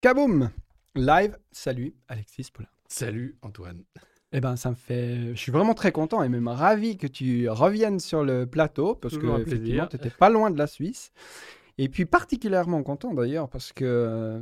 Kaboum Live, salut Alexis Poulain. Salut Antoine. Eh ben, ça me fait. Je suis vraiment très content et même ravi que tu reviennes sur le plateau parce que plaisir. tu n'étais pas loin de la Suisse. Et puis particulièrement content d'ailleurs parce que euh,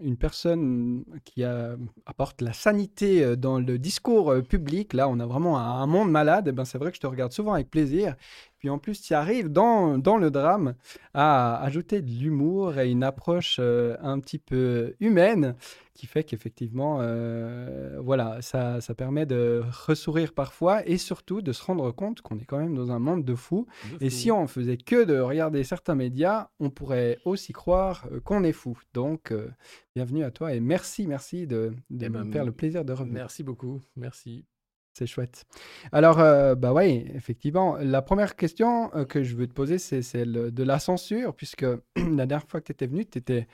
une personne qui a- apporte la sanité euh, dans le discours euh, public, là on a vraiment un, un monde malade, et ben c'est vrai que je te regarde souvent avec plaisir. Puis en plus tu arrives dans, dans le drame à ajouter de l'humour et une approche euh, un petit peu humaine qui fait qu'effectivement, euh, voilà, ça, ça permet de ressourire parfois et surtout de se rendre compte qu'on est quand même dans un monde de fous. De Et fou. si on faisait que de regarder certains médias, on pourrait aussi croire euh, qu'on est fou. Donc, euh, bienvenue à toi et merci, merci de, de Eh me ben, faire le plaisir de revenir. Merci beaucoup. Merci. C'est chouette. Alors, euh, bah ouais, effectivement, la première question euh, que je veux te poser, c'est celle de la censure, puisque la dernière fois que tu étais venu, tu étais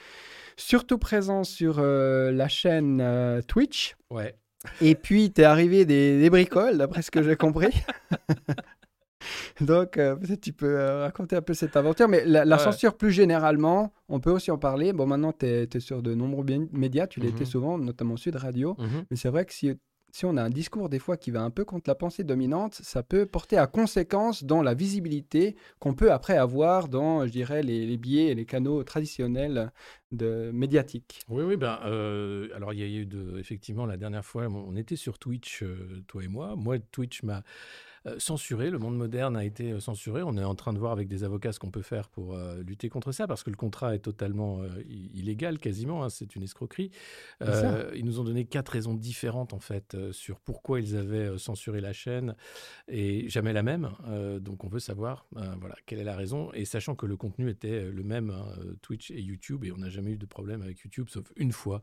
surtout présent sur euh, la chaîne Twitch. Ouais. Et puis, t'es arrivé des, des bricoles, d'après ce que j'ai compris. Donc, euh, peut-être tu peux euh, raconter un peu cette aventure. Mais la, la Ouais. censure, plus généralement, on peut aussi en parler. Bon, maintenant, tu es, sur de nombreux médias. Tu l'étais Mhm. souvent, notamment Sud Radio. Mhm. Mais c'est vrai que si, si on a un discours, des fois, qui va un peu contre la pensée dominante, ça peut porter à conséquence dans la visibilité qu'on peut après avoir dans, je dirais, les, les biais et les canaux traditionnels de médiatiques. Oui, oui, ben, euh, alors il y a eu de, effectivement, la dernière fois, on était sur Twitch, euh, toi et moi. Moi, Twitch m'a censuré, le monde moderne a été euh, censuré. On est en train de voir avec des avocats ce qu'on peut faire pour euh, lutter contre ça, parce que le contrat est totalement euh, illégal, quasiment, hein, c'est une escroquerie. Euh, ils nous ont donné quatre raisons différentes, en fait, euh, sur pourquoi ils avaient euh, censuré la chaîne, et jamais la même. Euh, donc on veut savoir, euh, voilà, quelle est la raison, et sachant que le contenu était euh, le même, hein, euh, Twitch et YouTube, et on n'a jamais eu de problème avec YouTube, sauf une fois,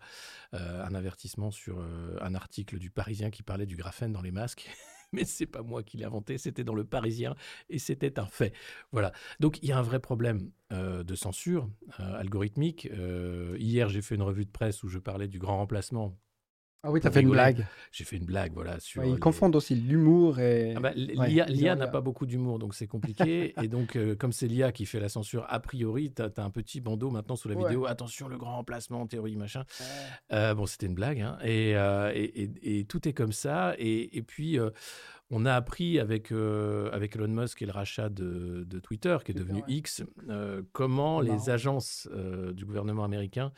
euh, un avertissement sur euh, un article du Parisien qui parlait du graphène dans les masques. Mais c'est pas moi qui l'ai inventé, c'était dans le Parisien et c'était un fait. Voilà. Donc il y a un vrai problème euh, de censure euh, algorithmique. Euh, hier, j'ai fait une revue de presse où je parlais du grand remplacement. Ah oui, tu fait une blague. J'ai fait une blague, voilà, sur. Ouais, ils les- confondent aussi l'humour et. ah bah, Ouais, L'IA n'a pas beaucoup d'humour, donc c'est compliqué. et donc, euh, comme c'est l'IA qui fait la censure a priori, tu as, un petit bandeau maintenant sous la Ouais. vidéo. Attention, le grand remplacement, théorie, machin. Euh, bon, c'était une blague, hein. et, euh, et, et- et tout est comme ça. Et, et puis, on a appris avec, euh, avec Elon Musk et le rachat de, de Twitter, qui est Twitter, devenu ouais. X, euh, comment les agences euh, du gouvernement américain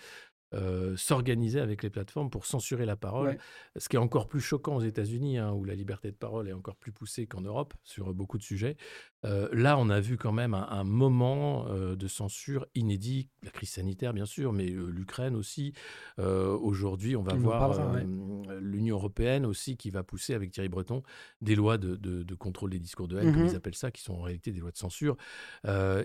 euh, s'organisaient avec les plateformes pour censurer la parole. Ouais. Ce qui est encore plus choquant aux États-Unis, hein, où la liberté de parole est encore plus poussée qu'en Europe sur beaucoup de sujets. Euh, là, on a vu quand même un, un moment euh, de censure inédit, la crise sanitaire bien sûr, mais l'Ukraine aussi. Aujourd'hui, on va voir ouais. l'Union européenne aussi qui va pousser avec Thierry Breton des lois de, de- de contrôle des discours de haine, comme Mhm. ils appellent ça, qui sont en réalité des lois de censure.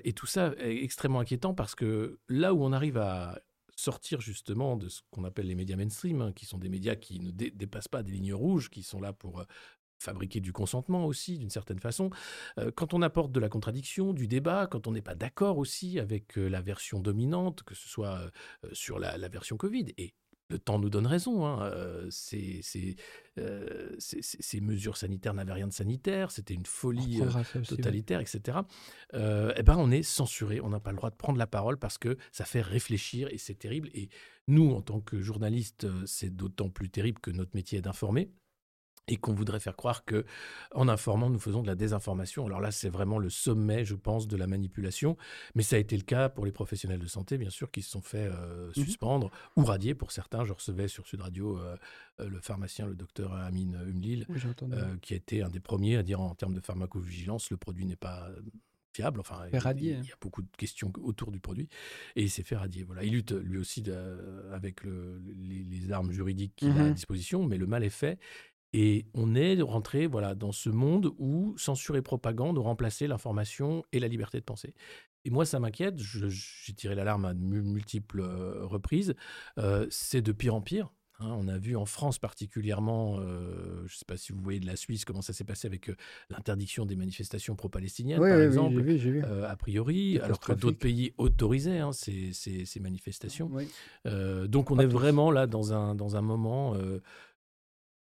Et tout ça est extrêmement inquiétant parce que là où on arrive à sortir justement de ce qu'on appelle les médias mainstream, hein, qui sont des médias qui ne dé- dépassent pas des lignes rouges, qui sont là pour euh, fabriquer du consentement aussi, d'une certaine façon. Euh, quand on apporte de la contradiction, du débat, quand on n'est pas d'accord aussi avec euh, la version dominante, que ce soit sur la, la version Covid, et le temps nous donne raison, hein, euh, ces, ces, euh, ces- ces- ces mesures sanitaires n'avaient rien de sanitaire, c'était une folie euh, aussi, ouais. totalitaire, etc., eh ben on est censuré, on n'a pas le droit de prendre la parole parce que ça fait réfléchir et c'est terrible. Et nous, en tant que journalistes, c'est d'autant plus terrible que notre métier est d'informer et qu'on voudrait faire croire que en informant, nous faisons de la désinformation. Alors là, c'est vraiment le sommet, je pense, de la manipulation. Mais ça a été le cas pour les professionnels de santé, bien sûr, qui se sont fait euh, Mhm. suspendre ou radier pour certains. Je recevais sur Sud Radio euh, euh, le pharmacien, le docteur Amine Humlil, Oui, euh, qui a été un des premiers à dire en termes de pharmacovigilance, le produit n'est pas fiable. Enfin, il- radier. il y a beaucoup de questions autour du produit et il s'est fait radier. Voilà, il lutte lui aussi de- avec le- les, les armes juridiques qu'il a à Mhm. disposition, mais le mal est fait. Et on est rentré voilà, dans ce monde où censure et propagande ont remplacé l'information et la liberté de penser. Et moi, ça m'inquiète. J'ai tiré l'alarme à de multiples euh, reprises. Euh, c'est de pire en pire. hein. on a vu en France particulièrement, euh, je ne sais pas si vous voyez de la Suisse, comment ça s'est passé avec euh, l'interdiction des manifestations pro-palestiniennes, oui, par oui, exemple. vu, vu. euh, a priori, alors que d'autres pays autorisaient hein, ces, ces- ces manifestations. Donc on Pas est tous. vraiment là dans un, dans un moment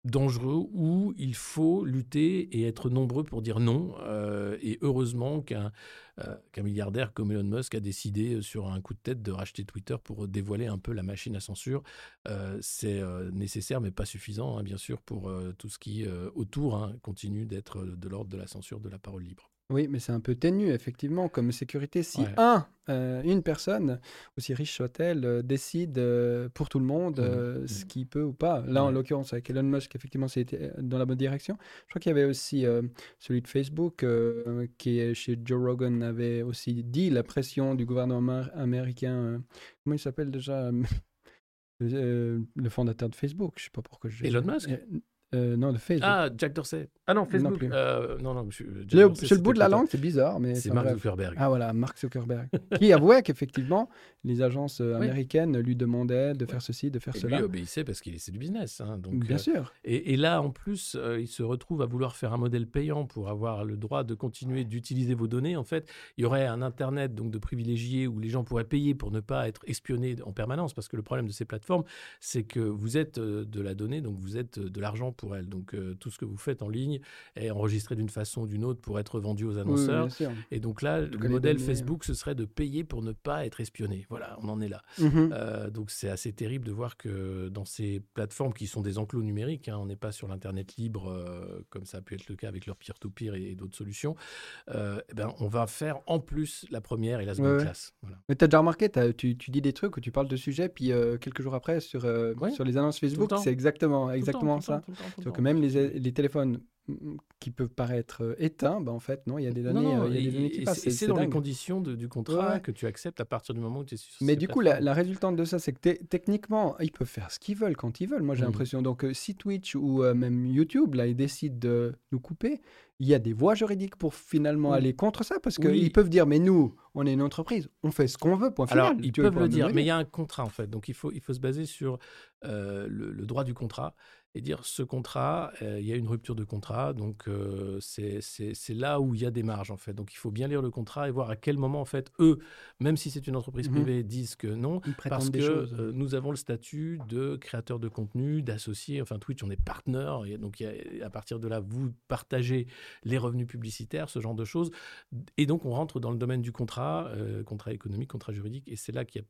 dangereux où il faut lutter et être nombreux pour dire non. Euh, et heureusement qu'un euh, qu'un milliardaire comme Elon Musk a décidé euh, sur un coup de tête de racheter Twitter pour dévoiler un peu la machine à censure. C'est nécessaire mais pas suffisant, hein, bien sûr, pour tout ce qui autour hein, continue d'être de l'ordre de la censure de la parole libre. Oui, mais c'est un peu ténu, effectivement, comme sécurité. Si un, euh, une personne, aussi riche soit-elle, euh, décide euh, pour tout le monde mmh. ce mmh. qu'il peut ou pas. Là, en l'occurrence, avec Elon Musk, effectivement, c'était dans la bonne direction. Je crois qu'il y avait aussi celui de Facebook, qui est chez Joe Rogan, avait aussi dit la pression du gouvernement américain. comment il s'appelle déjà? Le fondateur de Facebook, je sais pas pourquoi je. Elon Musk? Euh, non, de Facebook. Ah, Jack Dorsey. Ah non, Facebook. Non, euh, non, non, je, le, bout de la langue, c'est bizarre. mais C'est Mark Zuckerberg. Ah voilà, Mark Zuckerberg. qui avouait qu'effectivement, les agences euh, américaines lui demandaient de faire ceci, de faire et cela. Lui obéissait parce qu'il c'est du business. Hein, donc, Bien sûr. Et, et, là, en plus, il se retrouve à vouloir faire un modèle payant pour avoir le droit de continuer d'utiliser vos données. En fait, il y aurait un Internet donc de privilégiés où les gens pourraient payer pour ne pas être espionnés en permanence. Parce que le problème de ces plateformes, c'est que vous êtes de la donnée, donc vous êtes de l'argent pour elles. Donc, tout ce que vous faites en ligne est enregistré d'une façon ou d'une autre pour être vendu aux annonceurs. et donc là, le modèle Facebook, ce serait de payer pour ne pas être espionné. Voilà, on en est là. Mhm. Euh, donc c'est assez terrible de voir que dans ces plateformes qui sont des enclos numériques, hein, on n'est pas sur l'Internet libre euh, comme ça a pu être le cas avec leur peer-to-peer et, d'autres solutions, euh, eh ben, on va faire en plus la première et la seconde classe. Mais tu as déjà remarqué, tu, tu, dis des trucs ou tu parles de sujets, puis quelques jours après, sur, sur les annonces Facebook, c'est exactement, exactement ça. Donc même les, les téléphones qui peuvent paraître euh, éteints, bah en fait, non, il y a des données, euh, il y a des données qui passent. C'est dans les conditions du contrat que tu acceptes à partir du moment où tu es sur Mais du coup, la, résultante de ça, c'est que techniquement, ils peuvent faire ce qu'ils veulent quand ils veulent. Moi, j'ai mmh. l'impression. Donc, euh, si Twitch ou même YouTube, là, ils décident de nous couper, il y a des voies juridiques pour finalement aller contre ça, parce qu'ils peuvent dire, mais nous, on est une entreprise, on fait ce qu'on veut, point final. Alors, ils peuvent le dire, mais il y a un contrat, en fait. Donc, il faut, il faut se baser sur le, le, droit du contrat et dire ce contrat, euh, il y a une rupture de contrat, donc euh, c'est là où il y a des marges en fait. Donc il faut bien lire le contrat et voir à quel moment en fait eux, même si c'est une entreprise mmh privée, disent que non, parce que euh, nous avons le statut de créateur de contenu, d'associé. Enfin Twitch, on est partenaire, et donc à partir de là vous partagez les revenus publicitaires, ce genre de choses, et donc on rentre dans le domaine du contrat, contrat économique, contrat juridique, et c'est là qu'il y a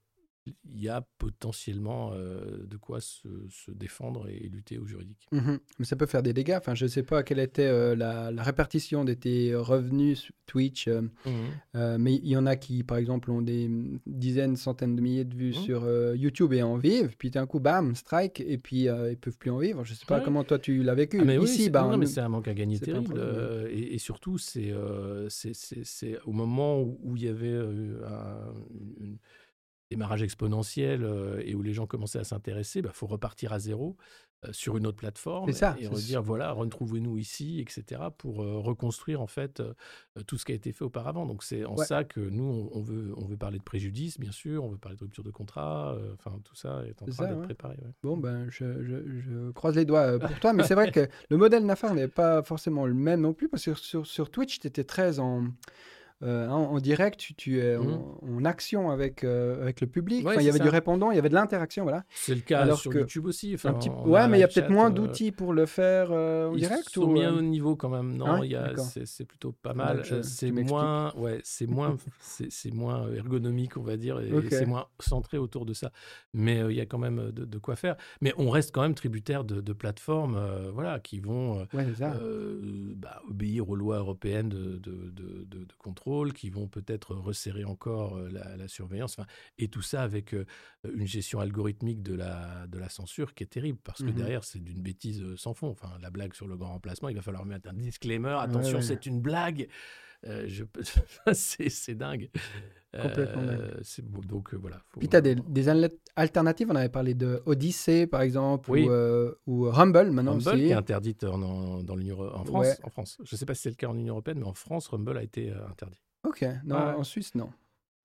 il y a potentiellement euh, de quoi se, défendre et, lutter au juridique. Mmh mais ça peut faire des dégâts. Enfin, je ne sais pas quelle était euh, la, répartition de tes revenus Twitch, euh, mmh mais il y en a qui, par exemple, ont des dizaines, centaines de milliers de vues mmh. sur YouTube et en vivent. Puis d'un coup, bam, strike, et puis ils peuvent plus en vivre. Je ne sais pas comment toi tu l'as vécu. Ah, mais Ici, bah, mais c'est un manque à gagner terrible. Et, surtout, c'est au moment où il y avait un, une démarrage exponentiel euh, et où les gens commençaient à s'intéresser, il bah, faut repartir à zéro euh, sur une autre plateforme ça, et redire voilà, retrouvez-nous ici, etc., pour euh, reconstruire en fait tout ce qui a été fait auparavant. Donc c'est en ça que nous, on, veut, on veut parler de préjudice, bien sûr, on veut parler de rupture de contrat, enfin tout ça est en train d'être préparé. Bon, ben, je, je, croise les doigts pour toi, mais c'est vrai que le modèle Nafar n'est pas forcément le même non plus, parce que sur, sur Twitch, tu étais très en euh, en, direct, tu, es mmh. en, action avec, euh, avec le public. il y avait du répondant, il y avait de l'interaction, voilà. C'est le cas sur YouTube aussi. Enfin, petit... Ouais, mais il y a peut-être moins euh, d'outils pour le faire en direct. Ils sont ou... au niveau quand même. Non, ah c'est plutôt pas mal. C'est moins, ouais, c'est moins, c'est moins ergonomique, on va dire, et c'est moins centré autour de ça. Mais il y a quand même de, quoi faire. Mais on reste quand même tributaire de, plateformes, voilà, qui vont bah, obéir aux lois européennes de, de contrôle qui vont peut-être resserrer encore la, surveillance, et tout ça avec une gestion algorithmique de la, de la censure qui est terrible, parce que mmh derrière, c'est d'une bêtise sans fond. Enfin, la blague sur le grand remplacement, il va falloir mettre un disclaimer, attention, c'est une blague. c'est dingue. Complètement donc voilà. Puis tu as des, des, alternatives. On avait parlé de Odyssey, par exemple, ou, ou, Rumble maintenant Rumble qui est interdite en, dans l'Union en France. En France. Je ne sais pas si c'est le cas en Union européenne, mais en France, Rumble a été interdit. Ok, non, en Suisse, non.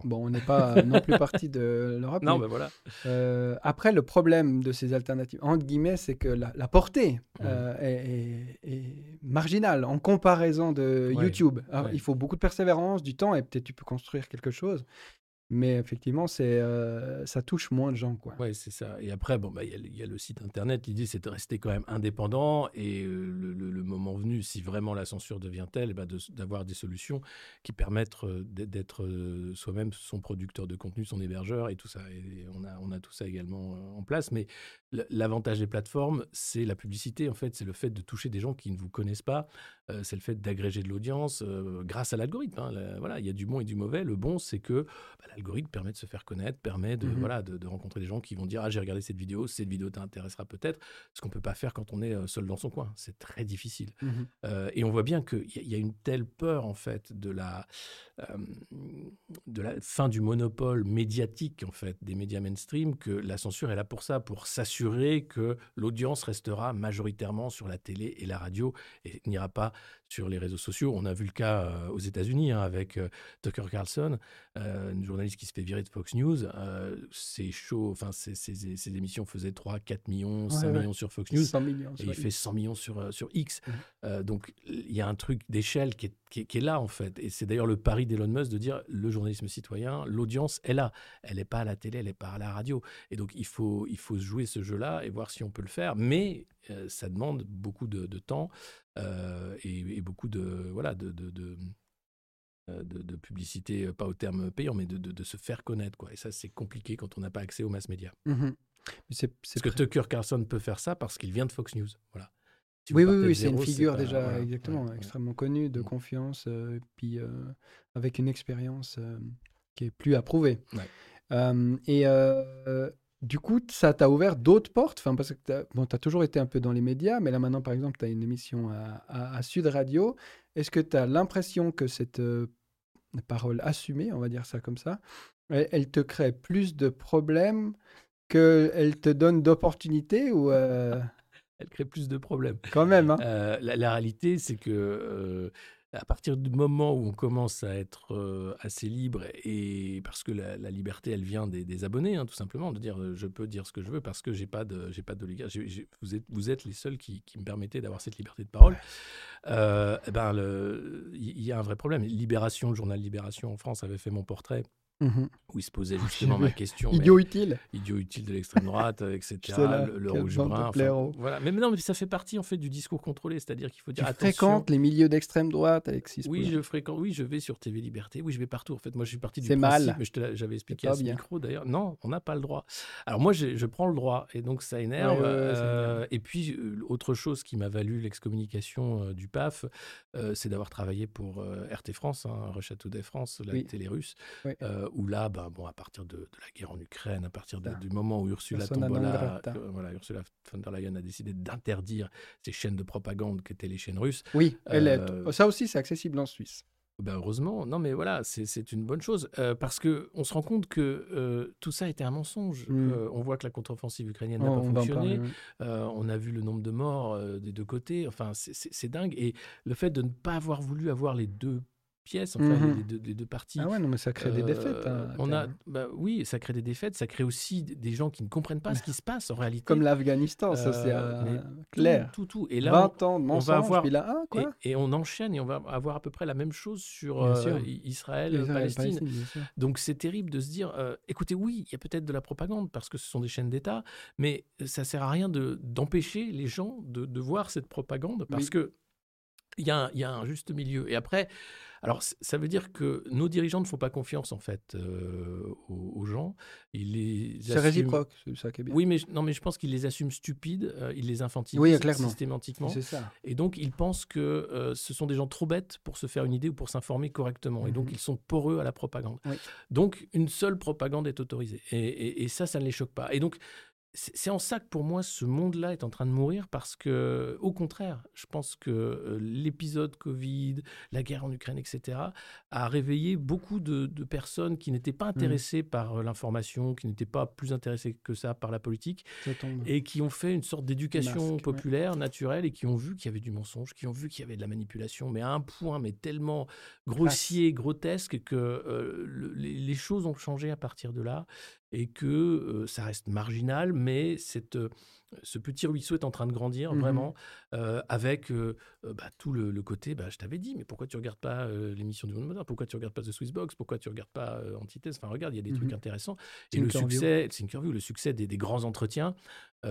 Bon, on n'est pas non plus partie de l'Europe. Non, mais, voilà. Euh, après, le problème de ces alternatives, entre guillemets, c'est que la, portée euh, est, marginale en comparaison de YouTube. il faut beaucoup de persévérance, du temps, et peut-être tu peux construire quelque chose. Mais effectivement, c'est, euh, ça touche moins de gens. Ouais, c'est ça. Et après, bon, bah, il y, a le- site internet. L'idée, c'est de rester quand même indépendant. Et euh, le, moment venu, si vraiment la censure devient telle, de- d'avoir des solutions qui permettent euh, d'être- soi-même son producteur de contenu, son hébergeur et tout ça. Et on a, on a tout ça également en place. Mais l'avantage des plateformes, c'est la publicité. En fait, c'est le fait de toucher des gens qui ne vous connaissent pas. Euh, c'est le fait d'agréger de l'audience euh, grâce à l'algorithme. hein. La- voilà, il y a du bon et du mauvais. Le bon, c'est que bah, l'algorithme permet de se faire connaître, permet de, Mhm. voilà, de, de rencontrer des gens qui vont dire Ah, j'ai regardé cette vidéo, cette vidéo t'intéressera peut-être. Ce qu'on peut pas faire quand on est euh, seul dans son coin. C'est très difficile. Euh, et on voit bien qu'il y, y a une telle peur, en fait, de la, de la fin du monopole médiatique, en fait, des médias mainstream, que la censure est là pour ça, pour s'assurer que l'audience restera majoritairement sur la télé et la radio et n'ira pas sur les réseaux sociaux. On a vu le cas euh, aux États-Unis hein, avec euh, Tucker Carlson, euh, une journaliste qui se fait virer de Fox News. C'est chaud, enfin, ces émissions faisaient 3, 4 millions, 5 Ouais, ouais. millions sur Fox News. 100 millions. Et il fait 100 millions sur, sur X. Euh, donc, il y a un truc d'échelle qui est, qui, est, qui est là, en fait. Et c'est d'ailleurs le pari d'Elon Musk de dire le journalisme citoyen, l'audience est là. Elle n'est pas à la télé, elle n'est pas à la radio. Et donc, il faut, il faut jouer ce jeu-là et voir si on peut le faire. Mais euh, ça demande beaucoup de, de temps et, et beaucoup de, voilà, de, de, de, euh, de- de publicité, euh, pas au terme payant, mais de, de- de se faire connaître. Quoi. Et ça, c'est compliqué quand on n'a pas accès aux mass médias. Mais c'est- Parce que Tucker Carlson peut faire ça parce qu'il vient de Fox News. Voilà. Si Oui, oui, oui, c'est une figure pas- déjà, voilà, exactement, ouais, ouais. extrêmement connue, de Mm. confiance, euh, puis euh, avec une expérience euh, qui est plus approuvée. Euh, et euh, du coup, ça t'a ouvert d'autres portes, enfin, parce que tu as, bon, toujours été un peu dans les médias, mais là maintenant, par exemple, tu as une émission à, à- à Sud Radio. Est-ce que tu as l'impression que cette euh, parole assumée, on va dire ça comme ça, elle, elle te crée plus de problèmes qu'elle te donne d'opportunités ou euh, Elle crée plus de problèmes. quand même hein Euh, la, la réalité, c'est que à partir du moment où on commence à être euh, assez libre, et parce que la, liberté, elle vient des, abonnés, hein, tout simplement, de dire euh, je peux dire ce que je veux parce que j'ai pas de, j'ai pas j'ai- Vous êtes, vous êtes les seuls qui, qui me permettaient d'avoir cette liberté de parole. Euh, eh ben, il y a un vrai problème. Libération, le journal Libération en France avait fait mon portrait Mhm. où il se posait justement ma question. mais- Idiot utile. idiot utile de l'extrême droite, euh, etc. Là, le, rouge brun. enfin, voilà. Mais, mais non, mais ça fait partie en fait du discours contrôlé, c'est-à-dire qu'il faut Tu dire attention. fréquentes les milieux d'extrême droite, Alexis. Oui, Poulain. je fréquente. Oui, je vais sur TV Liberté. Oui, je vais partout. En fait, moi, je suis parti du C'est principe, mal. mais j'avais expliqué à ce bien. micro d'ailleurs. Non, on n'a pas le droit. Alors moi, je, je prends le droit, et donc ça énerve. Ouais, ouais, ouais, ça Euh, et puis euh, autre chose qui m'a valu l'excommunication euh, du PAF, c'est d'avoir travaillé pour RT France, hein, Today France, la Oui. télé russe, Oui. Euh, où là, ben, bon, à partir de, de la guerre en Ukraine, à partir de- Ça. du moment où Ursula Tombola, euh, voilà, Ursula von der Leyen a décidé d'interdire ces chaînes de propagande qu'étaient les chaînes russes. Oui, elle Euh, est... ça aussi, c'est accessible en Suisse. Ben heureusement, non mais voilà, c'est une bonne chose euh, parce que on se rend compte que euh, tout ça était un mensonge. Mm. Euh, on voit que la contre-offensive ukrainienne n'a Oh, pas on fonctionné. parler, oui. Euh, on a vu le nombre de morts euh, des deux côtés. Enfin, c'est dingue. Et le fait de ne pas avoir voulu avoir les deux pièces, enfin Mhm. les, deux, les deux parties. Ah ouais, non, mais ça crée des euh, défaites. hein, on a, bah oui, ça crée des défaites. Ça crée aussi des gens qui ne comprennent pas ce qui se passe en réalité. Comme l'Afghanistan, ça c'est Euh, euh, clair. Tout, tout, tout. Et là, 20 ans de on va avoir puis là, ah, quoi et, et on enchaîne et on va avoir à peu près la même chose sur euh, Israël, Israël, Palestine. Palestine. Donc c'est terrible de se dire, écoutez, oui, il y a peut-être de la propagande parce que ce sont des chaînes d'État, mais ça sert à rien de d'empêcher les gens de, de voir cette propagande parce Oui. que il y, a un- il y a un juste milieu. Et après, alors ça veut dire que nos dirigeants ne font pas confiance en fait euh, aux, aux gens. Ils C'est assument- réciproque, c'est ça qui est bien. Oui, mais je- non, mais je pense qu'ils les assument stupides, euh, ils les infantilisent Oui, clairement. systématiquement. C'est ça. Et donc, ils pensent que euh, ce sont des gens trop bêtes pour se faire une idée ou pour s'informer correctement. Et donc, Mhm. ils sont poreux à la propagande. Oui. Donc, une seule propagande est autorisée. Et, et- et ça, ça ne les choque pas. Et donc, c'est en ça que pour moi, ce monde-là est en train de mourir parce que, au contraire, je pense que euh, l'épisode Covid, la guerre en Ukraine, etc., a réveillé beaucoup de, de personnes qui n'étaient Mmh. pas intéressées par euh, l'information, qui n'étaient pas plus intéressées que ça par la politique et qui ont fait une sorte d'éducation ouais. populaire, naturelle, et qui ont vu qu'il y avait du mensonge, qui ont vu qu'il y avait de la manipulation, mais à un point, mais tellement grossier, grotesque, que euh, le- les, les choses ont changé à partir de là, et que ça reste marginal, mais cette, ce petit ruisseau est en train de grandir Mhm. vraiment euh, avec euh, euh, bah, tout le, le côté. Bah, je t'avais dit, mais pourquoi tu regardes pas euh, l'émission du Monde Moderne? Pourquoi tu regardes pas The Swissbox Pourquoi tu regardes pas Antithèse? Enfin, regarde, il y a des Mhm. trucs intéressants. Et le succès, Thinkerview, le succès des, des grands entretiens où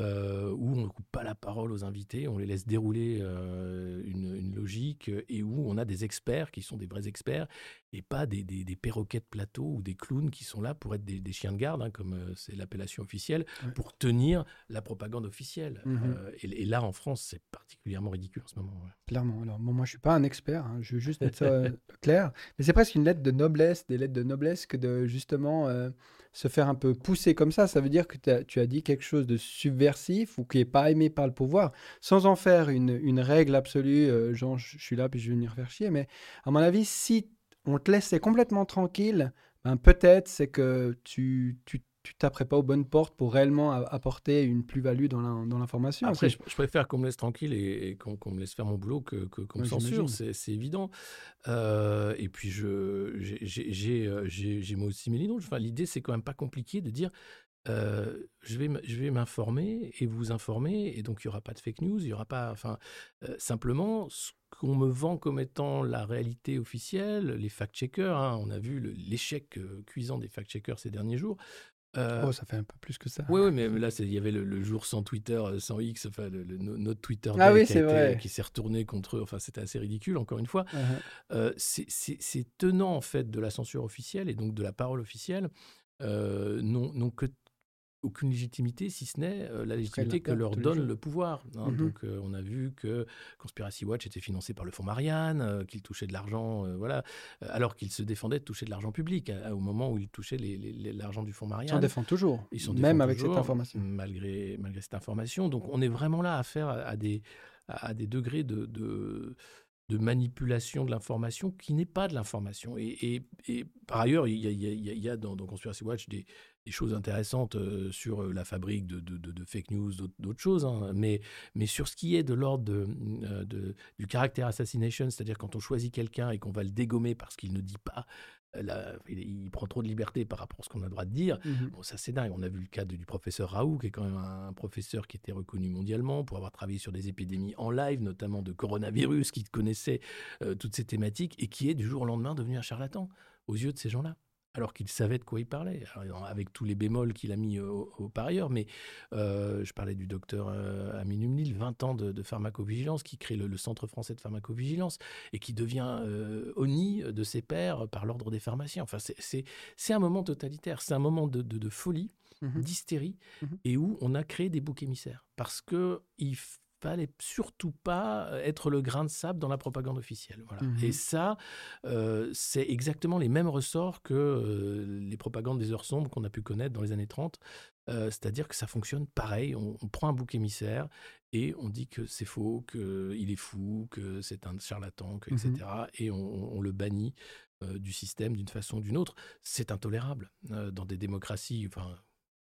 on ne coupe pas la parole aux invités, on les laisse dérouler une, une logique et où on a des experts qui sont des vrais experts et pas des, des, des perroquets de plateau ou des clowns qui sont là pour être des, chiens de garde, hein, comme c'est l'appellation officielle, Ouais. pour tenir la propagande officielle. Mhm. Euh, et, et là, en France, c'est particulièrement ridicule en ce moment. ouais. Clairement. Alors, bon, moi, je suis pas un expert. hein, Je veux juste être euh, clair. Mais c'est presque une lettre de noblesse, des lettres de noblesse, que de justement euh, se faire un peu pousser comme ça. Ça veut dire que tu as dit quelque chose de subversif ou qui est pas aimé par le pouvoir, sans en faire une, une règle absolue. genre, je je suis là puis je vais venir faire chier. Mais à mon avis, si on te laissait complètement tranquille, ben peut-être c'est que tu tu tu taperais pas aux bonnes portes pour réellement apporter une plus-value dans l'information. Après, je, je préfère qu'on me laisse tranquille et, et qu'on me laisse faire mon boulot que qu'on me Ouais, censure, c'est évident. Euh, et puis, j'ai- euh, j'ai- moi aussi mes lignes rouges. Enfin, L'idée, c'est quand même pas compliqué de dire euh, je vais, m- je vais m'informer et vous informer, et donc il n'y aura pas de fake news, il y aura pas. Enfin, euh, simplement, ce qu'on me vend comme étant la réalité officielle, les fact-checkers, hein, on a vu l'échec euh, cuisant des fact-checkers ces derniers jours. Euh, Oh, ça fait un peu plus que ça. oui, oui, mais là, il y avait le, le jour sans Twitter, euh, sans X, enfin, le, le- no- notre Twitter Ah oui, qui, été- s'est retourné contre eux. Enfin, c'était assez ridicule, encore une fois. Uh-huh. Euh, c'est- tenant, en fait, de la censure officielle et donc de la parole officielle, euh, n'ont que aucune légitimité, si ce n'est euh, la légitimité que leur donne le pouvoir. hein. Mhm. Donc, euh, on a vu que Conspiracy Watch était financé par le fonds Marianne, euh, qu'il touchait de l'argent, voilà, alors qu'il se défendait de toucher de l'argent public à- au moment où il touchait l'argent du fonds Ils s'en Marianne. défendent toujours, Ils s'en même avec toujours, cette information. Malgré, malgré cette information. Donc on est vraiment là à faire à, à des, à, à des degrés de, de, de manipulation de l'information qui n'est pas de l'information. Et, et- et par ailleurs, il y a, dans, Conspiracy Watch des, choses intéressantes euh, sur euh, la fabrique de, fake news, d'autres choses. hein. Mais, mais sur ce qui est de l'ordre euh, du caractère assassination, c'est-à-dire quand on choisit quelqu'un et qu'on va le dégommer parce qu'il ne dit pas, la- il, il prend trop de liberté par rapport à ce qu'on a le droit de dire, Mhm. Bon, ça c'est dingue. On a vu le cas de- du professeur Raoult, qui est quand même un, professeur qui était reconnu mondialement pour avoir travaillé sur des épidémies en live, notamment de coronavirus, qui connaissait euh, toutes ces thématiques et qui est du jour au lendemain devenu un charlatan aux yeux de ces gens-là. Alors qu'il savait de quoi il parlait, Alors, avec tous les bémols qu'il a mis au, au- par ailleurs. Mais euh, je parlais du docteur euh, Amin Umnil, 20 ans de, de pharmacovigilance, qui crée le, le Centre français de pharmacovigilance et qui devient euh, ONI de ses pairs par l'ordre des pharmaciens. Enfin, c'est- un moment totalitaire, c'est un moment de, de- de folie, Mhm. d'hystérie, Mhm. et où on a créé des boucs émissaires. Parce que il fallait surtout pas être le grain de sable dans la propagande officielle. Voilà. Mhm. Et ça, euh, c'est exactement les mêmes ressorts que euh, les propagandes des heures sombres qu'on a pu connaître dans les années 30. Euh, C'est-à-dire que ça fonctionne pareil. On, on prend un bouc émissaire et on dit que c'est faux, qu'il est fou, que c'est un charlatan, que, etc. Et on, on le bannit euh, du système d'une façon ou d'une autre. C'est intolérable. Euh, dans des démocraties, enfin,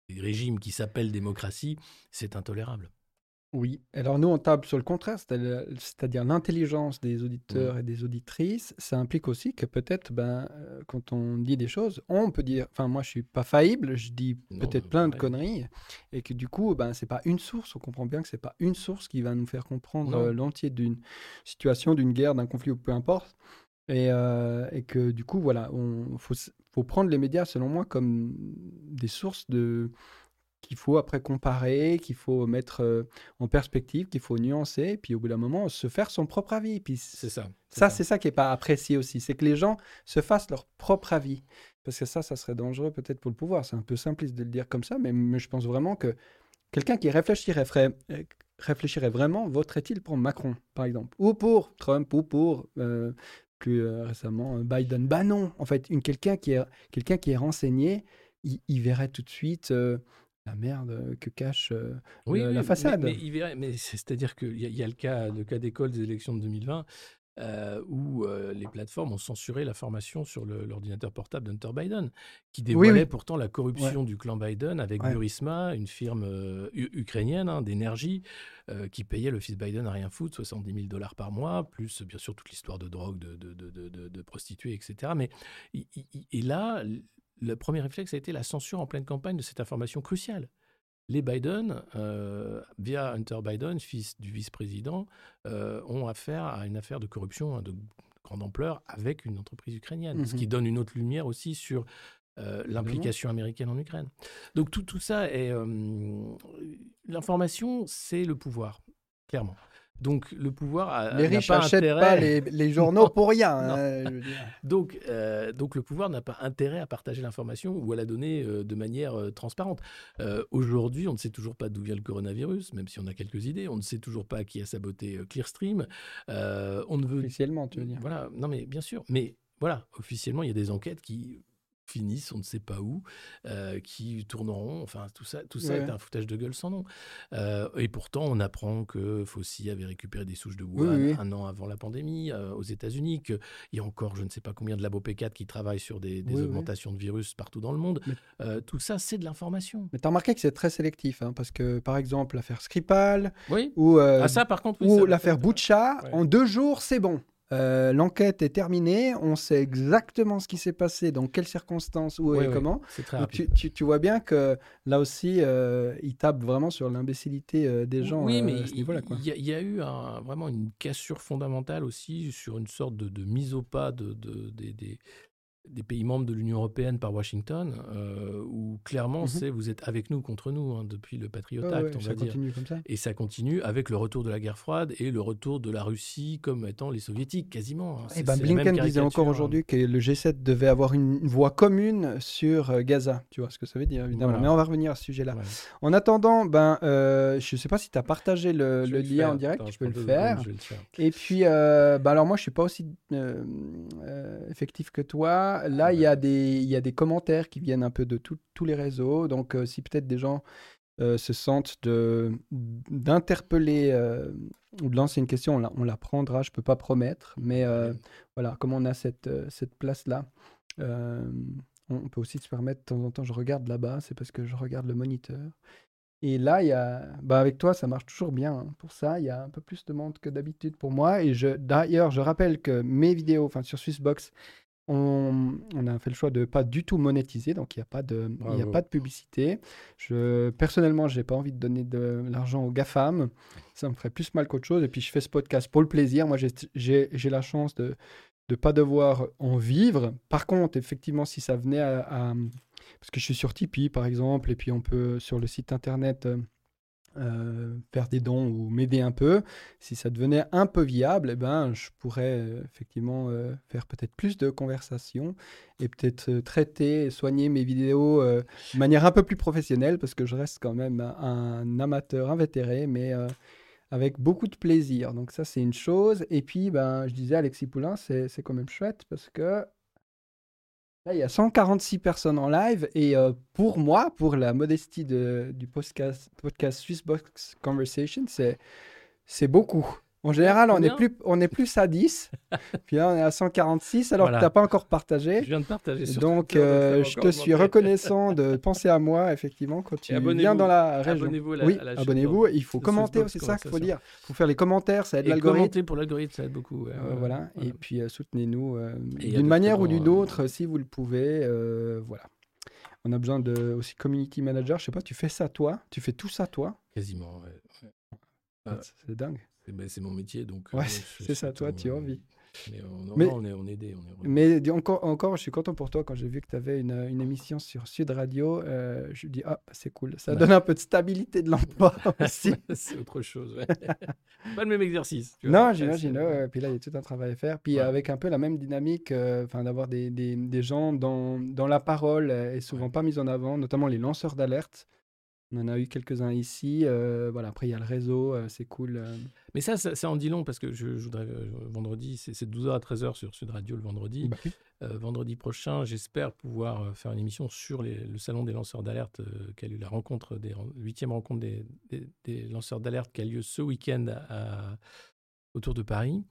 des régimes qui s'appellent démocratie, c'est intolérable. Oui. Alors nous, on table sur le contraire, c'est-à-dire l'intelligence des auditeurs et des auditrices. Ça implique aussi que peut-être, ben, euh, quand on dit des choses, on peut dire, enfin moi je suis pas faillible, je dis Non, peut-être plein de pareil. conneries, et que du coup, ben c'est pas une source. On comprend bien que c'est pas une source qui va nous faire comprendre Non. euh, l'entier d'une situation, d'une guerre, d'un conflit ou peu importe. Et, euh, et que du coup, voilà, on faut, s- faut prendre les médias, selon moi, comme des sources de qu'il faut après comparer, qu'il faut mettre euh, en perspective, qu'il faut nuancer, puis au bout d'un moment, se faire son propre avis. Puis C'est ça. ça, c'est ça qui n'est pas apprécié aussi, c'est que les gens se fassent leur propre avis. Parce que ça, ça serait dangereux peut-être pour le pouvoir. C'est un peu simpliste de le dire comme ça, mais, mais je pense vraiment que quelqu'un qui réfléchirait, ferait- euh, réfléchirait vraiment voterait-il pour Macron, par exemple, ou pour Trump, ou pour euh, plus euh, récemment Biden? Bah non, en fait, quelqu'un, qui est, quelqu'un qui est renseigné, il, il verrait tout de suite euh, la merde que cache euh, Oui, le- oui, la façade. Mais, c'est-à-dire qu'il y, y a le cas, le cas d'école des élections de 2020 euh, où euh, les plateformes ont censuré la formation sur l'ordinateur portable d'Hunter Biden, qui dévoilait oui. pourtant la corruption du clan Biden avec Ouais. Burisma, une firme euh, ukrainienne hein, d'énergie, euh, qui payait le fils Biden à rien foutre, 70 000 dollars par mois, plus bien sûr toute l'histoire de drogue, de, de, de, de- prostituées, etc. Mais et là, le premier réflexe a été la censure en pleine campagne de cette information cruciale les Biden, euh, via Hunter Biden, fils du vice-président, euh, ont affaire à une affaire de corruption hein, de grande ampleur avec une entreprise ukrainienne, ce qui Mhm. donne une autre lumière aussi sur euh, l'implication américaine en Ukraine. Donc tout, tout ça est... L'information, c'est le pouvoir, clairement. Donc le pouvoir a, Les n'a riches pas n'achètent intérêt... pas les, les journaux Non, pour rien. hein, je veux dire. Donc, euh, donc le pouvoir n'a pas intérêt à partager l'information ou à la donner euh, de manière euh, transparente. Aujourd'hui, on ne sait toujours pas d'où vient le coronavirus, même si on a quelques idées. On ne sait toujours pas qui a saboté Clearstream. On ne veut. Officiellement, tu veux dire. Voilà, non mais bien sûr. Mais voilà, officiellement, il y a des enquêtes qui finissent, on ne sait pas où, euh, qui tourneront. Enfin, tout ça, tout ça Ouais. est un foutage de gueule sans nom. Euh, et pourtant, on apprend que Fauci avait récupéré des souches de Wuhan Oui, oui. un an avant la pandémie euh, aux États-Unis, qu'il y a encore je ne sais pas combien de labos P4 qui travaillent sur des, des Oui, oui. augmentations de virus partout dans le monde. Mais- tout ça, c'est de l'information. Mais tu as remarqué que c'est très sélectif, hein, parce que par exemple, l'affaire Skripal ou, ah ça, par contre, ou l'affaire Boucha, Ouais. en deux jours, c'est bon. Euh, L'enquête est terminée, on sait exactement ce qui s'est passé, dans quelles circonstances, où et ouais, comment. Très Donc, tu, tu- tu vois bien que là aussi, euh, il tape vraiment sur l'imbécilité euh, des gens oui, euh, mais à ce niveau-là. il y, a- il y a eu un- vraiment une cassure fondamentale aussi sur une sorte de, de mise au pas de, de- des- des, des pays membres de l'Union européenne par Washington, euh, où clairement Mhm. c'est vous êtes avec nous contre nous hein, depuis le Patriot Ouais, Act, ouais, on va dire. comme ça. Et ça continue avec le retour de la guerre froide et le retour de la Russie comme étant les soviétiques quasiment. hein. Et C'est- ben, Blinken disait encore caricature, hein. aujourd'hui que le G7 devait avoir une voix commune sur euh, Gaza. Tu vois ce que ça veut dire, évidemment. Voilà. Mais on va revenir à ce sujet-là. Ouais. En attendant, ben, euh, je ne sais pas si tu as partagé le, lien faire. en direct, Attends, tu je peux le faire. le faire. Et puis, euh, ben alors moi, je suis pas aussi effectif que toi. Là, il y, a des- il y a des commentaires qui viennent un peu de tout- tous les réseaux. Donc, euh, si peut-être des gens euh, se sentent d'interpeller euh, ou de lancer une question, on la, on la prendra, je peux pas promettre. Mais voilà, comme on a cette, cette place-là, on peut aussi se permettre, de temps en temps, je regarde là-bas, c'est parce que je regarde le moniteur. Et là, il y a, bah avec toi, ça marche toujours bien. hein. Pour ça, il y a un peu plus de monde que d'habitude pour moi. Et je, d'ailleurs, je rappelle que mes vidéos, enfin sur Swissbox, on, on a fait le choix de pas du tout monétiser, donc il n'y a pas de, il y a pas de publicité. Je, personnellement, j'ai pas envie de donner de l'argent aux GAFAM. Ça me ferait plus mal qu'autre chose. Et puis, je fais ce podcast pour le plaisir. Moi, j'ai- la chance de ne pas devoir en vivre. Par contre, effectivement, si ça venait à, à- Parce que je suis sur Tipeee, par exemple, et puis on peut, sur le site internet, euh, faire des dons ou m'aider un peu. Si ça devenait un peu viable, eh ben, je pourrais euh, effectivement euh, faire peut-être plus de conversations et peut-être traiter et soigner mes vidéos de manière un peu plus professionnelle, parce que je reste quand même un, amateur invétéré, mais... avec beaucoup de plaisir. Donc ça, c'est une chose. Et puis, ben, je disais, Alexis Poulain, c'est quand même chouette parce que là, il y a 146 personnes en live. Et euh, pour moi, pour la modestie de- du podcast, podcast Swissbox Conversation, c'est c'est beaucoup. En général, on est, plus, on est plus à 10. puis là, on est à 146 alors Voilà. que tu n'as pas encore Je partagé. viens de partager sur Donc, euh, je te suis reconnaissant de penser à moi, effectivement, quand tu viens dans la région. Abonnez-vous à la- oui, à la chaîne abonnez-vous. Il faut commenter, c'est ça qu'il faut dire. Il faut faire les commentaires, ça aide l'algorithme. commenter pour l'algorithme, ça aide beaucoup. ouais, Euh, voilà. Et puis euh, soutenez-nous d'une manière ou d'une autre, si vous le pouvez. voilà. On a besoin de aussi community manager. Je sais pas, tu fais ça toi? Tu fais tout ça toi? Quasiment, ouais. C'est dingue. C'est ben, c'est mon métier, donc. Ouais, euh, c'est- je c'est ça, toi, tu as euh, envie. Mais, on, Mais- on est, on est aidé, on est. Mais encore, encore, je suis content pour toi quand j'ai vu que tu avais une, une émission sur Sud Radio. euh, je me dis, ah, c'est cool. Ça Ouais. donne un peu de stabilité de l'emploi aussi. c'est autre chose. ouais. pas le même exercice. tu vois. Non, Ouais, j'imagine. ouais, ouais. Puis là, il y a tout un travail à faire. Puis Ouais. avec un peu la même dynamique, euh, enfin d'avoir des, des, des gens dans, dans la parole euh, et souvent Ouais. pas mis en avant, notamment les lanceurs d'alerte. On en a eu quelques-uns ici. euh, voilà, après, il y a le réseau, euh, c'est cool. euh. Mais ça, ça, ça en dit long parce que je, je voudrais vendredi, c'est c'est de 12h à 13h sur Sud Radio le vendredi. Bah oui. Vendredi prochain, j'espère pouvoir faire une émission sur les- le salon des lanceurs d'alerte, qui a eu la rencontre des huitième rencontre des, des- des lanceurs d'alerte qui a lieu ce week-end à- autour de Paris,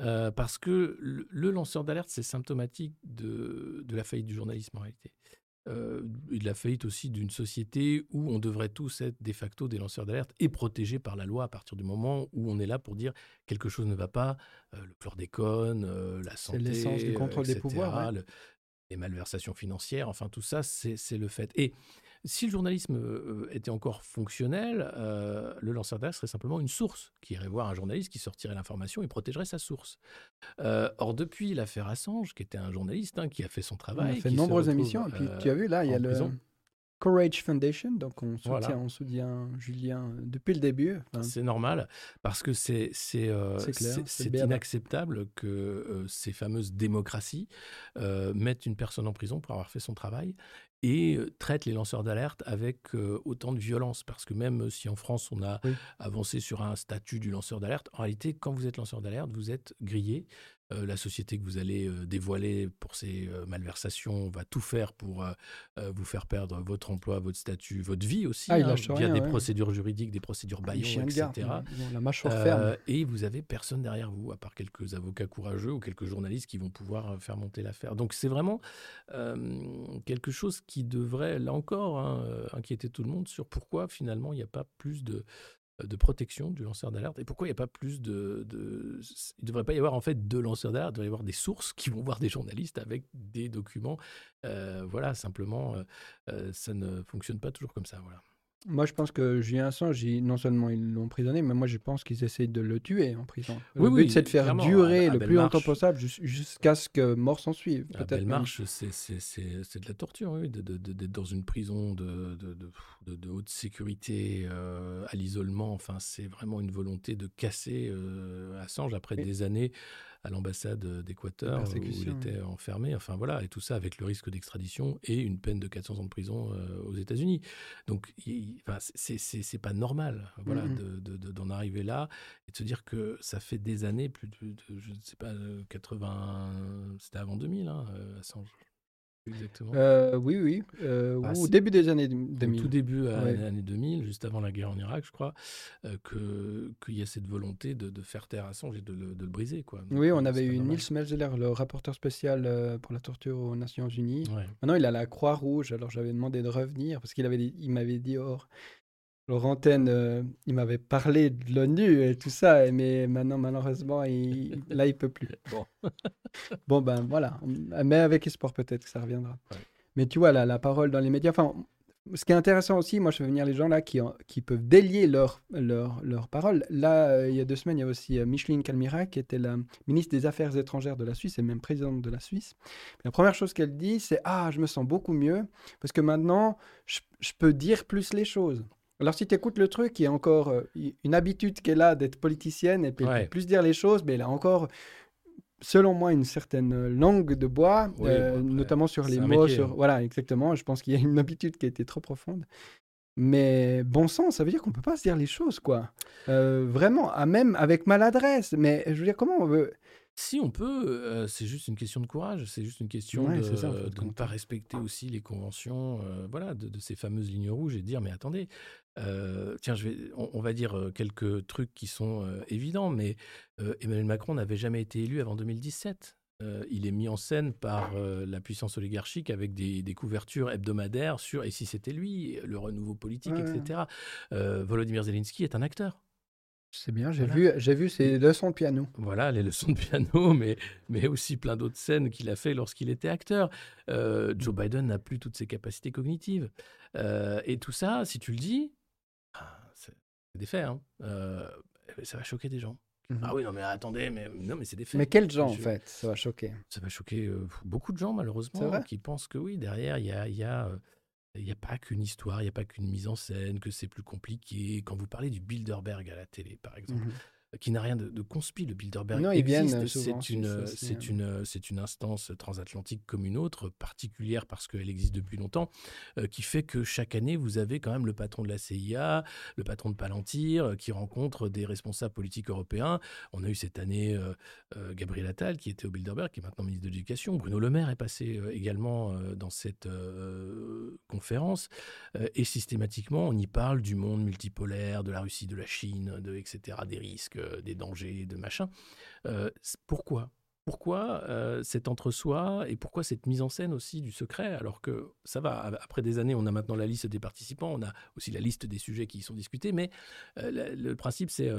Euh, parce que le, le lanceur d'alerte c'est symptomatique de, de la faillite du journalisme en réalité. Euh, et de la faillite aussi d'une société où on devrait tous être de facto des lanceurs d'alerte et protégés par la loi à partir du moment où on est là pour dire quelque chose ne va pas, euh, le chlordécone, euh, la santé, l'essence du euh, contrôle des etc., pouvoirs, ouais. le- les malversations financières, enfin tout ça, c'est le fait. Et si le journalisme euh, était encore fonctionnel, euh, le lanceur d'alerte serait simplement une source qui irait voir un journaliste qui sortirait l'information et protégerait sa source. Euh, or, depuis l'affaire Assange, qui était un journaliste hein, qui a fait son travail, il a fait de nombreuses émissions, et puis tu as vu là, il y a le Courage Foundation, donc on soutient, on soutient Julien depuis le début. c'est normal, parce que c'est c'est inacceptable que ces fameuses démocraties mettent une personne en prison pour avoir fait son travail et traite les lanceurs d'alerte avec autant de violence. Parce que même si en France, on a avancé sur un statut du lanceur d'alerte, en réalité, quand vous êtes lanceur d'alerte, vous êtes grillé. La société que vous allez dévoiler pour ces malversations va tout faire pour vous faire perdre votre emploi, votre statut, votre vie aussi, ah, hein, via des procédures juridiques, des procédures baillons, etc. la mâchoire ferme. Et vous avez personne derrière vous, à part quelques avocats courageux ou quelques journalistes qui vont pouvoir faire monter l'affaire. Donc c'est vraiment quelque chose qui devrait, là encore, hein, euh, inquiéter tout le monde sur pourquoi finalement il n'y a pas plus de, de protection du lanceur d'alerte et pourquoi il n'y a pas plus de, Il ne devrait pas y avoir en fait deux lanceurs d'alerte, il devrait y avoir des sources qui vont voir des journalistes avec des documents. Euh, voilà, simplement, euh, ça ne fonctionne pas toujours comme ça. Voilà. Moi, je pense que Julien Assange, non seulement ils l'ont emprisonné, mais moi, je pense qu'ils essayent de le tuer en prison. Le but, c'est de faire durer le plus longtemps possible jusqu'à ce que mort s'en suive. La belle marche, c'est de la torture, oui, d'être dans une prison de, de haute sécurité euh, à l'isolement. Enfin, c'est vraiment une volonté de casser euh, Assange après des années à l'ambassade d'Équateur où il était enfermé. Enfin voilà, et tout ça avec le risque d'extradition et une peine de 400 ans de prison euh, aux États-Unis. Donc, enfin, c'est pas normal, voilà, d'en arriver là et de se dire que ça fait des années, plus de, je ne sais pas, 80, euh, c'était avant 2000, hein, euh, Assange. Exactement. Euh, oui, oui. Euh, bah, au début des années 2000. Au tout début des années 2000, juste avant la guerre en Irak, je crois, euh, qu'il y a cette volonté de, faire taire Assange et de le, de le briser. Quoi. oui, on avait eu Nils Melzeler, le rapporteur spécial pour la torture aux Nations Unies. Maintenant, il a la Croix-Rouge, alors j'avais demandé de revenir parce qu'il il m'avait dit, oh, Laurentine, euh, il m'avait parlé de l'ONU et tout ça, mais maintenant, malheureusement, il, là, il peut plus. Bon. bon, ben voilà. Mais avec espoir, peut-être que ça reviendra. Mais tu vois, là, la parole dans les médias. Enfin, ce qui est intéressant aussi, moi, je fais venir les gens là qui, qui peuvent délier leur, leur, leur parole. Là, euh, il y a deux semaines, il y a aussi euh, Micheline Calmira, qui était la ministre des Affaires étrangères de la Suisse et même présidente de la Suisse. La première chose qu'elle dit, c'est Ah, je me sens beaucoup mieux parce que maintenant, je, je peux dire plus les choses. Alors, si tu écoutes le truc, il y a encore euh, une habitude qu'elle a d'être politicienne et puis plus dire les choses, mais elle a encore, selon moi, une certaine langue de bois, euh, notamment sur les mots. sur... Voilà, exactement. Je pense qu'il y a une habitude qui a été trop profonde. Mais bon sens, ça veut dire qu'on peut pas se dire les choses, quoi. Euh, vraiment, même avec maladresse. Mais je veux dire, comment on veut. Si on peut, c'est juste une question de courage, c'est juste une question de, ne pas respecter aussi les conventions, voilà, de, ces fameuses lignes rouges et dire mais attendez, tiens, je vais, on, va dire quelques trucs qui sont évidents, mais Emmanuel Macron n'avait jamais été élu avant 2017. il est mis en scène par la puissance oligarchique avec des, couvertures hebdomadaires sur et si c'était lui, le renouveau politique, etc. Volodymyr Zelensky est un acteur. C'est bien, j'ai vu, j'ai vu ses leçons de piano. Voilà, les leçons de piano, mais, mais aussi plein d'autres scènes qu'il a fait lorsqu'il était acteur. Joe Biden n'a plus toutes ses capacités cognitives. Et tout ça, si tu le dis, c'est des faits. Hein. Euh, ça va choquer des gens. Mhm. Ah oui, non, mais attendez, mais, non, mais c'est des faits. Mais quels gens, en fait, ça va choquer? Ça va choquer beaucoup de gens, malheureusement, qui pensent que oui, derrière, il y a, y a il n'y a pas qu'une histoire, il n'y a pas qu'une mise en scène, que c'est plus compliqué. Quand vous parlez du Bilderberg à la télé, par exemple, mmh qui n'a rien de, de conspi. Le Bilderberg non, existe. C'est une, c'est une, c'est une instance transatlantique comme une autre, particulière parce qu'elle existe depuis longtemps, euh, qui fait que chaque année, vous avez quand même le patron de la CIA, le patron de Palantir, euh, qui rencontre des responsables politiques européens. On a eu cette année euh, Gabriel Attal, qui était au Bilderberg, qui est maintenant ministre de l'Éducation. Bruno Le Maire est passé également dans cette conférence. et systématiquement, on y parle du monde multipolaire, de la Russie, de la Chine, de, etc., des risques euh, des dangers, de machin. Euh, pourquoi? Pourquoi cet entre-soi et pourquoi cette mise en scène aussi du secret? Alors que ça va après des années on a maintenant la liste des participants on a aussi la liste des sujets qui y sont discutés mais le, principe c'est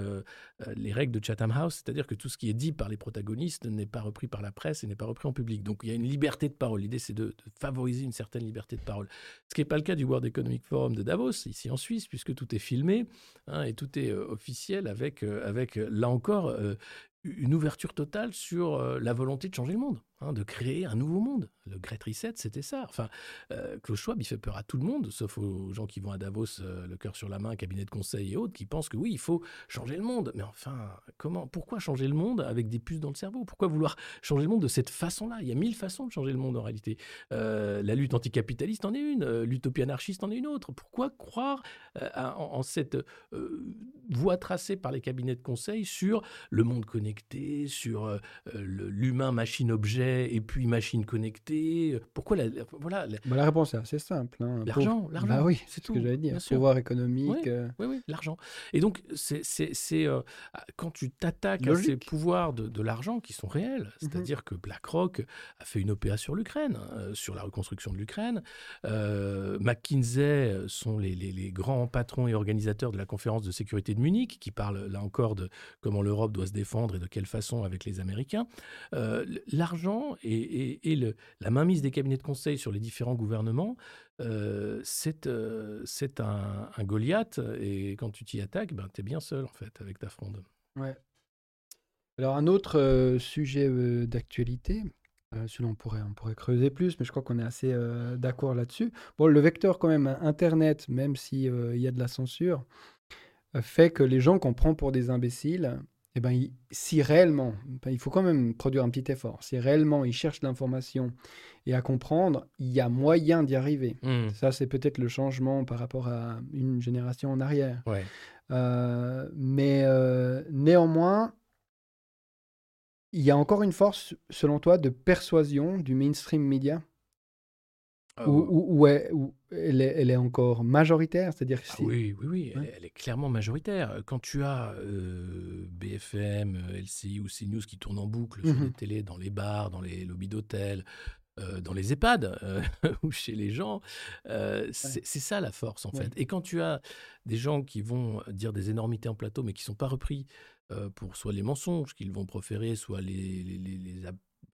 les règles de Chatham House c'est-à-dire que tout ce qui est dit par les protagonistes n'est pas repris par la presse et n'est pas repris en public. Donc il y a une liberté de parole. L'idée c'est de, favoriser une certaine liberté de parole. Ce qui n'est pas le cas du World Economic Forum de Davos ici en Suisse puisque tout est filmé hein, et tout est officiel avec avec là encore une ouverture totale sur euh, la volonté de changer le monde. Hein, de créer un nouveau monde. Le Great Reset, c'était ça. Enfin, euh, Klaus Schwab, il fait peur à tout le monde, sauf aux gens qui vont à Davos, euh, le cœur sur la main, cabinet de conseil et autres, qui pensent que oui, il faut changer le monde. Mais enfin, comment Pourquoi changer le monde avec des puces dans le cerveau? Pourquoi vouloir changer le monde de cette façon-là? Il y a mille façons de changer le monde en réalité. Euh, la lutte anticapitaliste en est une, l'utopie anarchiste en est une autre. Pourquoi croire en, cette voie tracée par les cabinets de conseil sur le monde connecté, sur l'humain-machine-objet et puis machine connectée. Pourquoi la, voilà, la... Bah, la réponse est assez simple. Hein. L'argent, l'argent. Bah oui, c'est ce que j'allais dire. Pouvoir économique. Euh. Oui, oui, l'argent. Et donc, c'est, c'est, euh, quand tu t'attaques à ces pouvoirs de, de l'argent qui sont réels, mhm. c'est-à-dire que BlackRock a fait une OPA sur l'Ukraine, hein, sur la reconstruction de l'Ukraine. Euh, McKinsey sont les, les, les, grands patrons et organisateurs de la conférence de sécurité de Munich, qui parlent là encore de comment l'Europe doit se défendre et de quelle façon avec les Américains. l'argent et, la mainmise des cabinets de conseil sur les différents gouvernements, euh, c'est euh, un, Goliath. Et quand tu t'y attaques, ben, tu es bien seul, en fait, avec ta fronde. Ouais. Alors, un autre euh, sujet d'actualité, celui on pourrait, on pourrait creuser plus, mais je crois qu'on est assez d'accord là-dessus. Bon, le vecteur, quand même, Internet, même s'il il y a de la censure, fait que les gens qu'on prend pour des imbéciles, eh ben, si réellement, ben, il faut quand même produire un petit effort, si réellement ils cherchent l'information et à comprendre, il y a moyen d'y arriver. Mmh. Ça, c'est peut-être le changement par rapport à une génération en arrière. Euh, mais euh, néanmoins, il y a encore une force, selon toi, de persuasion du mainstream media? Ah ou, elle, est, encore majoritaire C'est-à-dire ah oui, oui, oui, elle, est clairement majoritaire. Quand tu as euh, BFM, LCI ou CNews qui tournent en boucle sur les mmh télés, dans les bars, dans les lobbies d'hôtels, euh, dans les EHPAD euh, ou chez les gens, c'est ça la force en fait. Et quand tu as des gens qui vont dire des énormités en plateau mais qui ne sont pas repris pour soit les mensonges qu'ils vont proférer, soit les, les, les,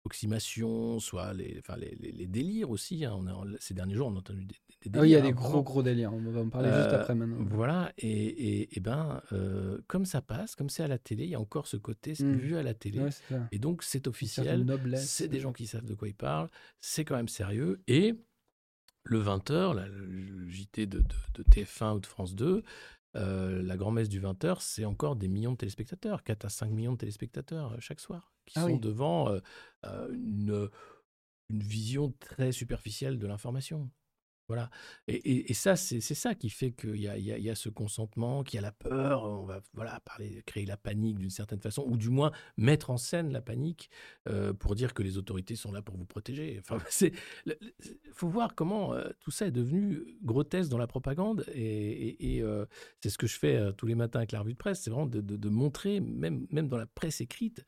approximations, soit les, enfin, les, les, délires aussi. Hein. On a, ces derniers jours, on a entendu des, délires. Ah oui, il y a des gros, gros délires. On va en parler juste après maintenant. Voilà. Et, et, ben, euh, comme ça passe, comme c'est à la télé, il y a encore ce côté, c'est mmh. vu à la télé. et donc, c'est officiel. C'est des gens qui savent de quoi ils parlent. C'est quand même sérieux. Et le 20h, le JT de, de, de, TF1 ou de France 2, euh, la grand-messe du 20h, c'est encore des millions de téléspectateurs, 4 à 5 millions de téléspectateurs euh, chaque soir, qui ah sont devant euh, une, une vision très superficielle de l'information. Voilà. Et, ça, c'est ça qui fait qu'il y a, y, a, ce consentement, qu'il y a la peur. On va voilà, parler, créer la panique d'une certaine façon, ou du moins mettre en scène la panique euh, pour dire que les autorités sont là pour vous protéger. Enfin, c'est faut voir comment euh, tout ça est devenu grotesque dans la propagande. Et, euh, c'est ce que je fais tous les matins avec la revue de presse, c'est vraiment de, de, montrer, même, même dans la presse écrite,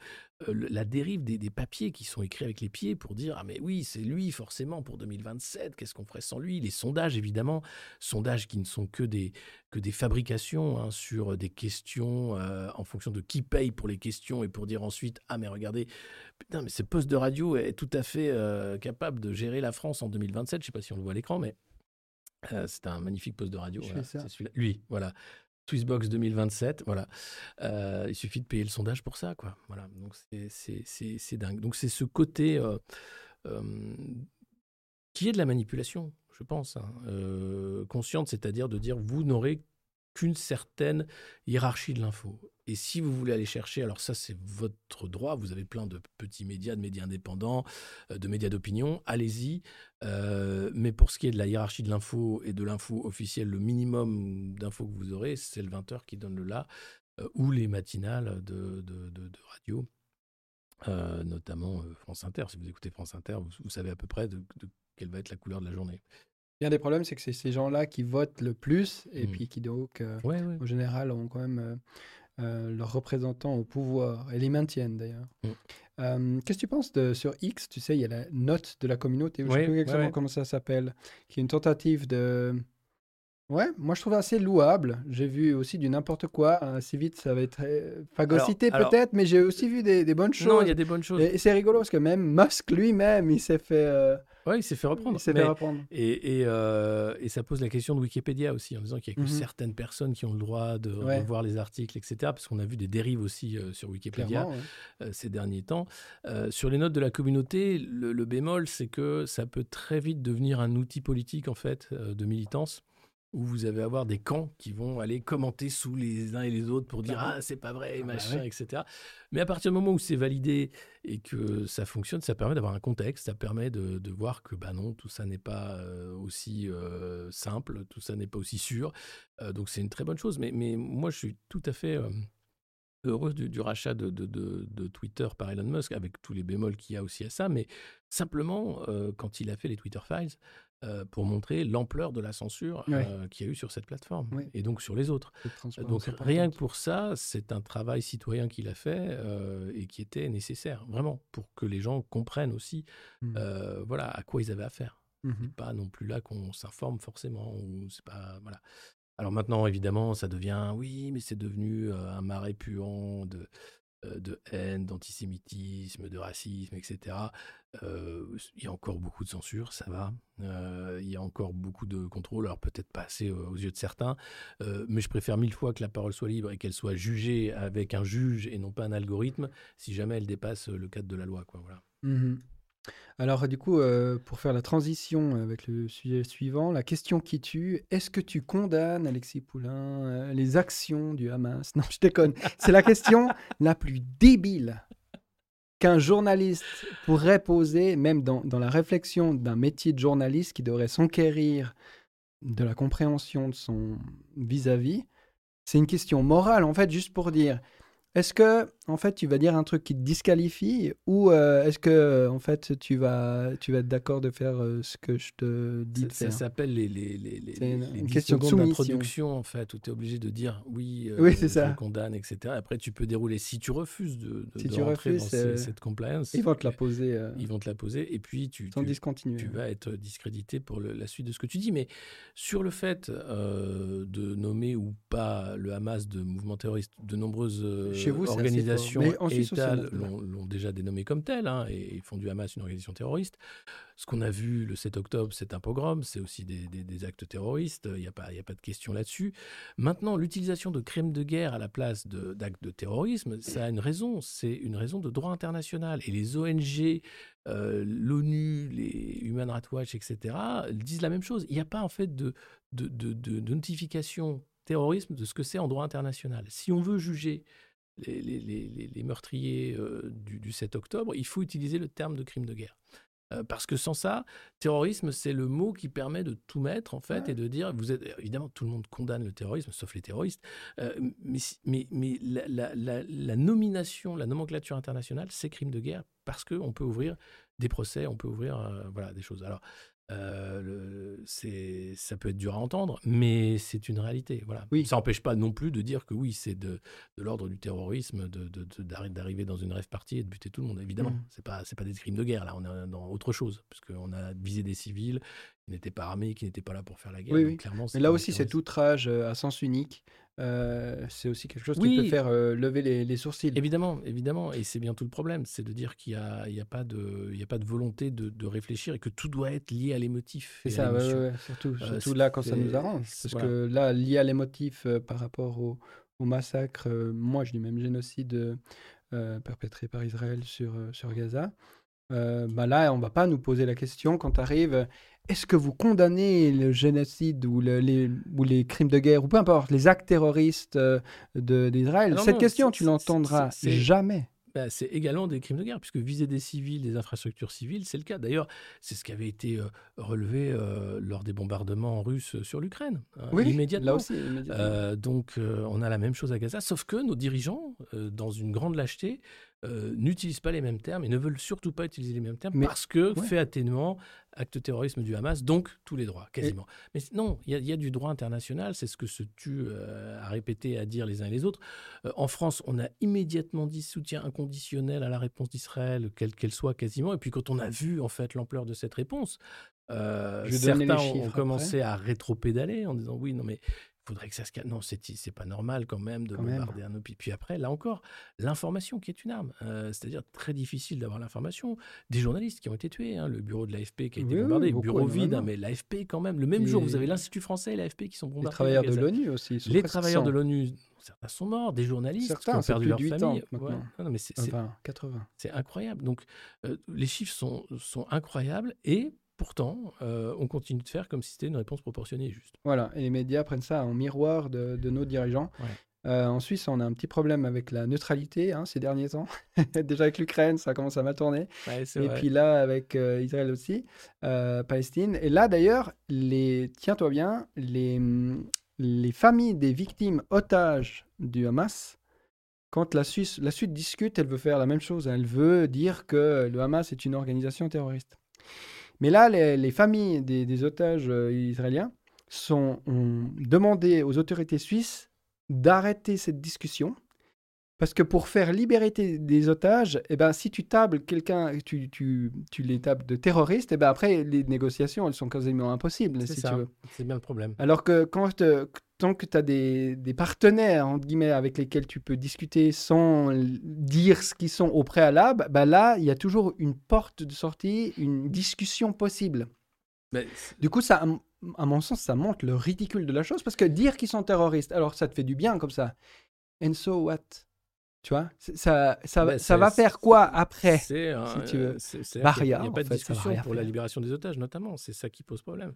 la dérive des, des, papiers qui sont écrits avec les pieds pour dire ah mais oui c'est lui forcément pour 2027 qu'est-ce qu'on ferait sans lui? Sondages, évidemment, sondages qui ne sont que des, que des fabrications hein, sur des questions euh, en fonction de qui paye pour les questions et pour dire ensuite Ah, mais regardez, putain, mais ce poste de radio est tout à fait euh, capable de gérer la France en 2027. Je ne sais pas si on le voit à l'écran, mais euh, c'est un magnifique poste de radio. Lui, voilà. Swissbox 2027, voilà. il suffit de payer le sondage pour ça, quoi. Voilà. Donc c'est dingue. Donc c'est ce côté qui est de la manipulation je pense, hein, euh, consciente, c'est-à-dire de dire vous n'aurez qu'une certaine hiérarchie de l'info. Et si vous voulez aller chercher, alors ça c'est votre droit, vous avez plein de petits médias, de médias indépendants, euh, de médias d'opinion, allez-y. Euh, mais pour ce qui est de la hiérarchie de l'info et de l'info officielle, le minimum d'infos que vous aurez, c'est le 20h qui donne le là, ou les matinales de, radio. notamment France Inter. Si vous écoutez France Inter, vous, savez à peu près de, quelle va être la couleur de la journée. Un des problèmes, c'est que c'est ces gens-là qui votent le plus et mmh. puis qui, donc, euh, au général, ont quand même euh, euh, leurs représentants au pouvoir et les maintiennent d'ailleurs. Mm. Euh, Qu'est-ce que tu penses de sur X Tu sais, il y a la note de la communauté, je Oui, sais plus ouais, exactement ouais. comment ça s'appelle, qui est une tentative de. Ouais, moi je trouve assez louable. J'ai vu aussi du n'importe quoi. Assez vite, ça va être euh, phagocyté alors- peut-être, mais j'ai aussi vu des, des bonnes choses. Non, il y a des bonnes choses. Et, et c'est rigolo parce que même Musk lui-même, il s'est fait, euh, Ouais, il s'est fait reprendre. il s'est Mais- fait reprendre. Et, et, euh, et ça pose la question de Wikipédia aussi, en disant qu'il n'y a que Mhm. certaines personnes qui ont le droit de Ouais. revoir les articles, etc. Parce qu'on a vu des dérives aussi euh, sur Wikipédia ouais. ces derniers temps. Sur les notes de la communauté, le, le bémol, c'est que ça peut très vite devenir un outil politique, en fait, de militance où vous allez avoir des camps qui vont aller commenter sous les uns et les autres pour dire Clairement. ah c'est pas vrai Ah bah machin ouais. etc mais à partir du moment où c'est validé et que ça fonctionne ça permet d'avoir un contexte ça permet de, de voir que bah non tout ça n'est pas euh, aussi euh, simple tout ça n'est pas aussi sûr Euh, donc c'est une très bonne chose mais, mais moi je suis tout à fait euh, heureux du, du rachat de, de- de- de Twitter par Elon Musk, avec tous les bémols qu'il y a aussi à ça, mais simplement euh, quand il a fait les Twitter Files, euh, pour montrer l'ampleur de la censure Ouais. euh, qu'il y a eu sur cette plateforme, Ouais. et donc sur les autres. Donc rien que pour ça, c'est un travail citoyen qu'il a fait euh, et qui était nécessaire, vraiment, pour que les gens comprennent aussi euh, voilà, à quoi ils avaient affaire Mhm. pas non plus là qu'on s'informe forcément ou c'est pas voilà. Alors maintenant évidemment ça devient oui mais c'est devenu un marais puant de de haine, d'antisémitisme, de racisme, etc. Euh, il y a encore beaucoup de censure, ça va. Euh, il y a encore beaucoup de contrôle, alors peut-être pas assez euh, aux yeux de certains, euh, mais je préfère mille fois que la parole soit libre et qu'elle soit jugée avec un juge et non pas un algorithme, si jamais elle dépasse le cadre de la loi. Quoi, voilà. Mhm. Alors, du coup, euh, pour faire la transition avec le sujet suivant, la question qui tue, est-ce que tu condamnes, Alexis Poulain, euh, les actions du Hamas? Non, je déconne. C'est la question la plus débile qu'un journaliste pourrait poser, même dans, dans la réflexion d'un métier de journaliste qui devrait s'enquérir de la compréhension de son vis-à-vis. C'est une question morale, en fait, juste pour dire, est-ce que, en fait, tu vas dire un truc qui te disqualifie ou euh, est-ce que, euh, en fait, tu vas, tu vas être d'accord de faire euh, ce que je te dis Ça, de ça s'appelle les, les, les, les, C'est une- les une 10 question d'introduction, en fait, où tu es obligé de dire oui, euh, Oui, c'est je ça. condamne, etc. Après, tu peux dérouler. Si tu refuses de, de, Si de tu rentrer refuses, dans cette compliance, Ils vont te la poser ils vont te la poser et puis tu, sans tu, vas être discrédité pour le- la suite de ce que tu dis. Mais sur le fait de nommer ou pas le Hamas de mouvement terroriste, de nombreuses Chez vous, organisations et a- l'ont déjà dénommé comme tel hein, et ils font du Hamas une organisation terroriste. Ce qu'on a vu le 7 octobre, c'est un pogrom, c'est aussi des, des- des actes terroristes, il n'y a, pas- y a pas de question là-dessus. Maintenant, l'utilisation de crimes de guerre à la place d'actes de, terrorisme, ça a une raison, c'est une raison de droit international. Et les ONG, euh, l'ONU, les Human Rights Watch, etc., disent la même chose. Il n'y a pas en fait de, de, de- de- de notification terrorisme de ce que c'est en droit international. Si on veut juger les, les- les- les- les meurtriers euh, du, du 7 octobre, il faut utiliser le terme de crime de guerre. Euh, parce que sans ça, terrorisme, c'est le mot qui permet de tout mettre, en fait, Ouais. et de dire, vous êtes, évidemment, tout le monde condamne le terrorisme, sauf les terroristes, euh, mais, mais, mais la, la- la- la nomination, la nomenclature internationale, c'est crime de guerre, parce qu'on peut ouvrir des procès, on peut ouvrir voilà, des choses. Alors, euh, c'est, ça peut être dur à entendre, mais c'est une réalité. Voilà. Oui. Ça n'empêche pas non plus de dire que oui, c'est de, de l'ordre du terrorisme, de, de- de- d'arri- d'arriver dans une rêve partie et de buter tout le monde. Évidemment, Mhm. c'est pas c'est pas des crimes de guerre là, on est dans autre chose, puisqu'on a visé des civils qui n'étaient pas armés, qui n'étaient pas là pour faire la guerre. Oui, Donc, oui. clairement, Mais là aussi, cet outrage euh, à sens unique, euh, c'est aussi quelque chose qui peut faire euh, lever les, les sourcils. Évidemment, évidemment, et c'est bien tout le problème, c'est de dire qu'il n'y a, pas de- il y a pas de volonté de, de réfléchir et que tout doit être lié à l'émotif. C'est ça, ouais, ouais, surtout, Euh, surtout là quand ça nous arrange. Parce voilà. que là, lié à l'émotif par rapport au, au massacre, moi je dis même génocide perpétré par Israël sur, sur Gaza, euh, bah là on va pas nous poser la question quand arrive est-ce que vous condamnez le génocide ou, le- les, ou les crimes de guerre ou peu importe, les actes terroristes euh, d'Israël? Cette non, question, tu l'entendras jamais. Bah, c'est également des crimes de guerre, puisque viser des civils, des infrastructures civiles, c'est le cas. D'ailleurs, c'est ce qui avait été euh, relevé euh, lors des bombardements russes sur l'Ukraine, hein, Oui, immédiatement. là aussi, immédiatement. Donc, on a la même chose à Gaza, sauf que nos dirigeants, dans une grande lâcheté, euh, n'utilisent pas les mêmes termes et ne veulent surtout pas utiliser les mêmes termes Mais- parce que ouais. fait atténuant, acte terrorisme du Hamas, donc tous les droits, quasiment. Mais non, il y, a- il y a du droit international, c'est ce que se tue euh, à répéter, à dire les uns et les autres. Euh, en France, on a immédiatement dit soutien inconditionnel à la réponse d'Israël, quelle qu'elle soit quasiment. Et puis quand on a vu en fait l'ampleur de cette réponse, euh, certains ont- commencé à rétropédaler en disant oui, non mais faudrait que ça se calme. Non, c'est c'est pas normal quand même de Quand même. bombarder un hôpital. Puis après, là encore, l'information qui est une arme. Euh, C'est-à-dire très difficile d'avoir l'information. Des journalistes qui ont été tués, hein, le bureau de l'AFP qui a été Oui, oui, bombardé, beaucoup, bureau vide, hein, mais l'AFP quand même. Le même Et- jour, vous avez l'Institut français et l'AFP qui sont Les bombardés. travailleurs à de l'ONU aussi. Les travailleurs de 100. l'ONU, certains sont morts, des journalistes Certains, qui ont perdu leur famille. Ouais. Non, non, mais c'est c'est- Enfin, 80. c'est incroyable. Donc, euh, les chiffres sont, sont incroyables et pourtant, euh, on continue de faire comme si c'était une réponse proportionnée et juste. Voilà, et les médias prennent ça en miroir de, de nos dirigeants. Ouais. Euh, en Suisse, on a un petit problème avec la neutralité hein, ces derniers temps. Déjà avec l'Ukraine, ça commence à mal tourner. Ouais, Et vrai. puis là, avec euh, Israël aussi, euh, Palestine. Et là, d'ailleurs, les... tiens-toi bien, les, hum, les familles des victimes otages du Hamas, quand la Suisse, la Suisse discute, elle veut faire la même chose. Elle veut dire que le Hamas est une organisation terroriste. Mais là, les, les familles des, des otages euh, israéliens sont, ont demandé aux autorités suisses d'arrêter cette discussion. Parce que pour faire libérer tes- des otages, eh ben, si tu tables quelqu'un, tu, tu, tu les tables de terroristes, eh ben, après, les négociations, elles sont quasiment impossibles, C'est si ça. tu veux. C'est bien le problème. Alors que quand, euh, tant que tu as des, des partenaires, entre guillemets, avec lesquels tu peux discuter sans dire ce qu'ils sont au préalable, bah là, il y a toujours une porte de sortie, une discussion possible. Mais Du coup, ça, à mon sens, ça montre le ridicule de la chose, parce que dire qu'ils sont terroristes, alors ça te fait du bien comme ça. And so what? Tu vois? Ça, ça, ça c'est- va faire quoi après C'est si tu veux? Bah, il n'y a, il pas de fait, discussion pour la libération des otages, notamment. C'est ça qui pose problème.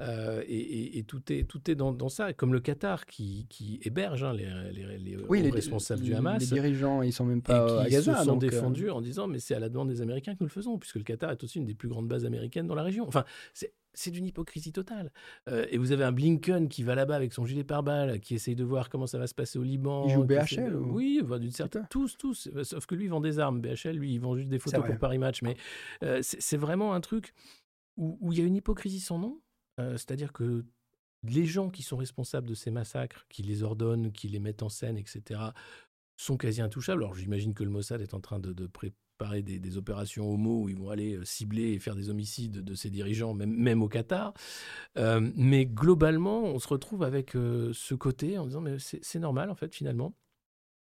Euh, et, et- et tout est, tout est dans, dans ça. Comme le Qatar qui, qui héberge hein, les, les- les Oui, les, responsables du les Hamas. dirigeants, ils sont même et pas à qui Gaza. se sont donc, euh, défendus en disant mais c'est à la demande des Américains que nous le faisons, puisque le Qatar est aussi une des plus grandes bases américaines dans la région. Enfin, c'est c'est d'une hypocrisie totale. Euh, et vous avez un Blinken qui va là-bas avec son gilet pare-balles, qui essaye de voir comment ça va se passer au Liban. Il joue BHL ou- Oui, d'une certaine... Tous, tous. Euh, Sauf que lui, il vend des armes. BHL, lui, il vend juste des photos pour Paris Match. Mais euh, c'est vraiment un truc où il y a une hypocrisie sans nom. Euh, C'est-à-dire que les gens qui sont responsables de ces massacres, qui les ordonnent, qui les mettent en scène, etc., sont quasi intouchables. Alors j'imagine que le Mossad est en train de, de préparer des, des opérations homo où ils vont aller euh, cibler et faire des homicides de ses dirigeants, même, même au Qatar. Euh, mais globalement, on se retrouve avec euh, ce côté en disant mais c'est normal en fait finalement.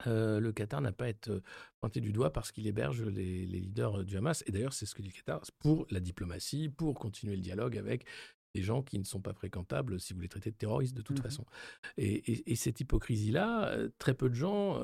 Euh, le Qatar n'a pas à être pointé du doigt parce qu'il héberge les, les leaders du Hamas. Et d'ailleurs, c'est ce que dit le Qatar pour la diplomatie, pour continuer le dialogue avec des gens qui ne sont pas fréquentables si vous les traitez de terroristes de toute Mhm. façon. Et, et- et cette hypocrisie-là, très peu de gens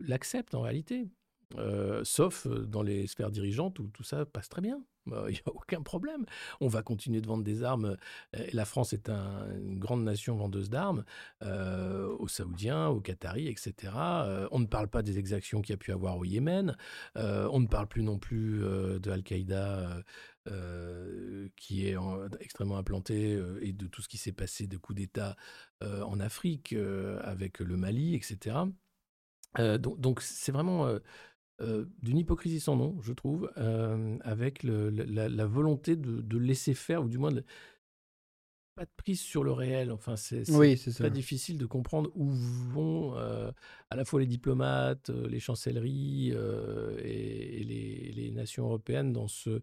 l'acceptent en réalité. Euh, sauf euh, dans les sphères dirigeantes où tout ça passe très bien. Euh, Il n'y a aucun problème. On va continuer de vendre des armes. Euh, La France est un- une grande nation vendeuse d'armes euh, aux Saoudiens, aux Qataris, etc. Euh, on ne parle pas des exactions qu'il y a pu avoir au Yémen. Euh, on ne parle plus non plus euh, de Al-Qaïda euh, euh, qui est en- extrêmement implanté euh, et de tout ce qui s'est passé de coups d'État euh, en Afrique euh, avec le Mali, etc. Euh, donc c'est vraiment euh, d'une hypocrisie sans nom, je trouve, euh, avec le- la, la volonté de, de laisser faire, ou du moins de, pas de prise sur le réel. Enfin, c'est Oui, ça. très difficile de comprendre où vont euh, à la fois les diplomates, les chancelleries et, et les, les nations européennes dans ce,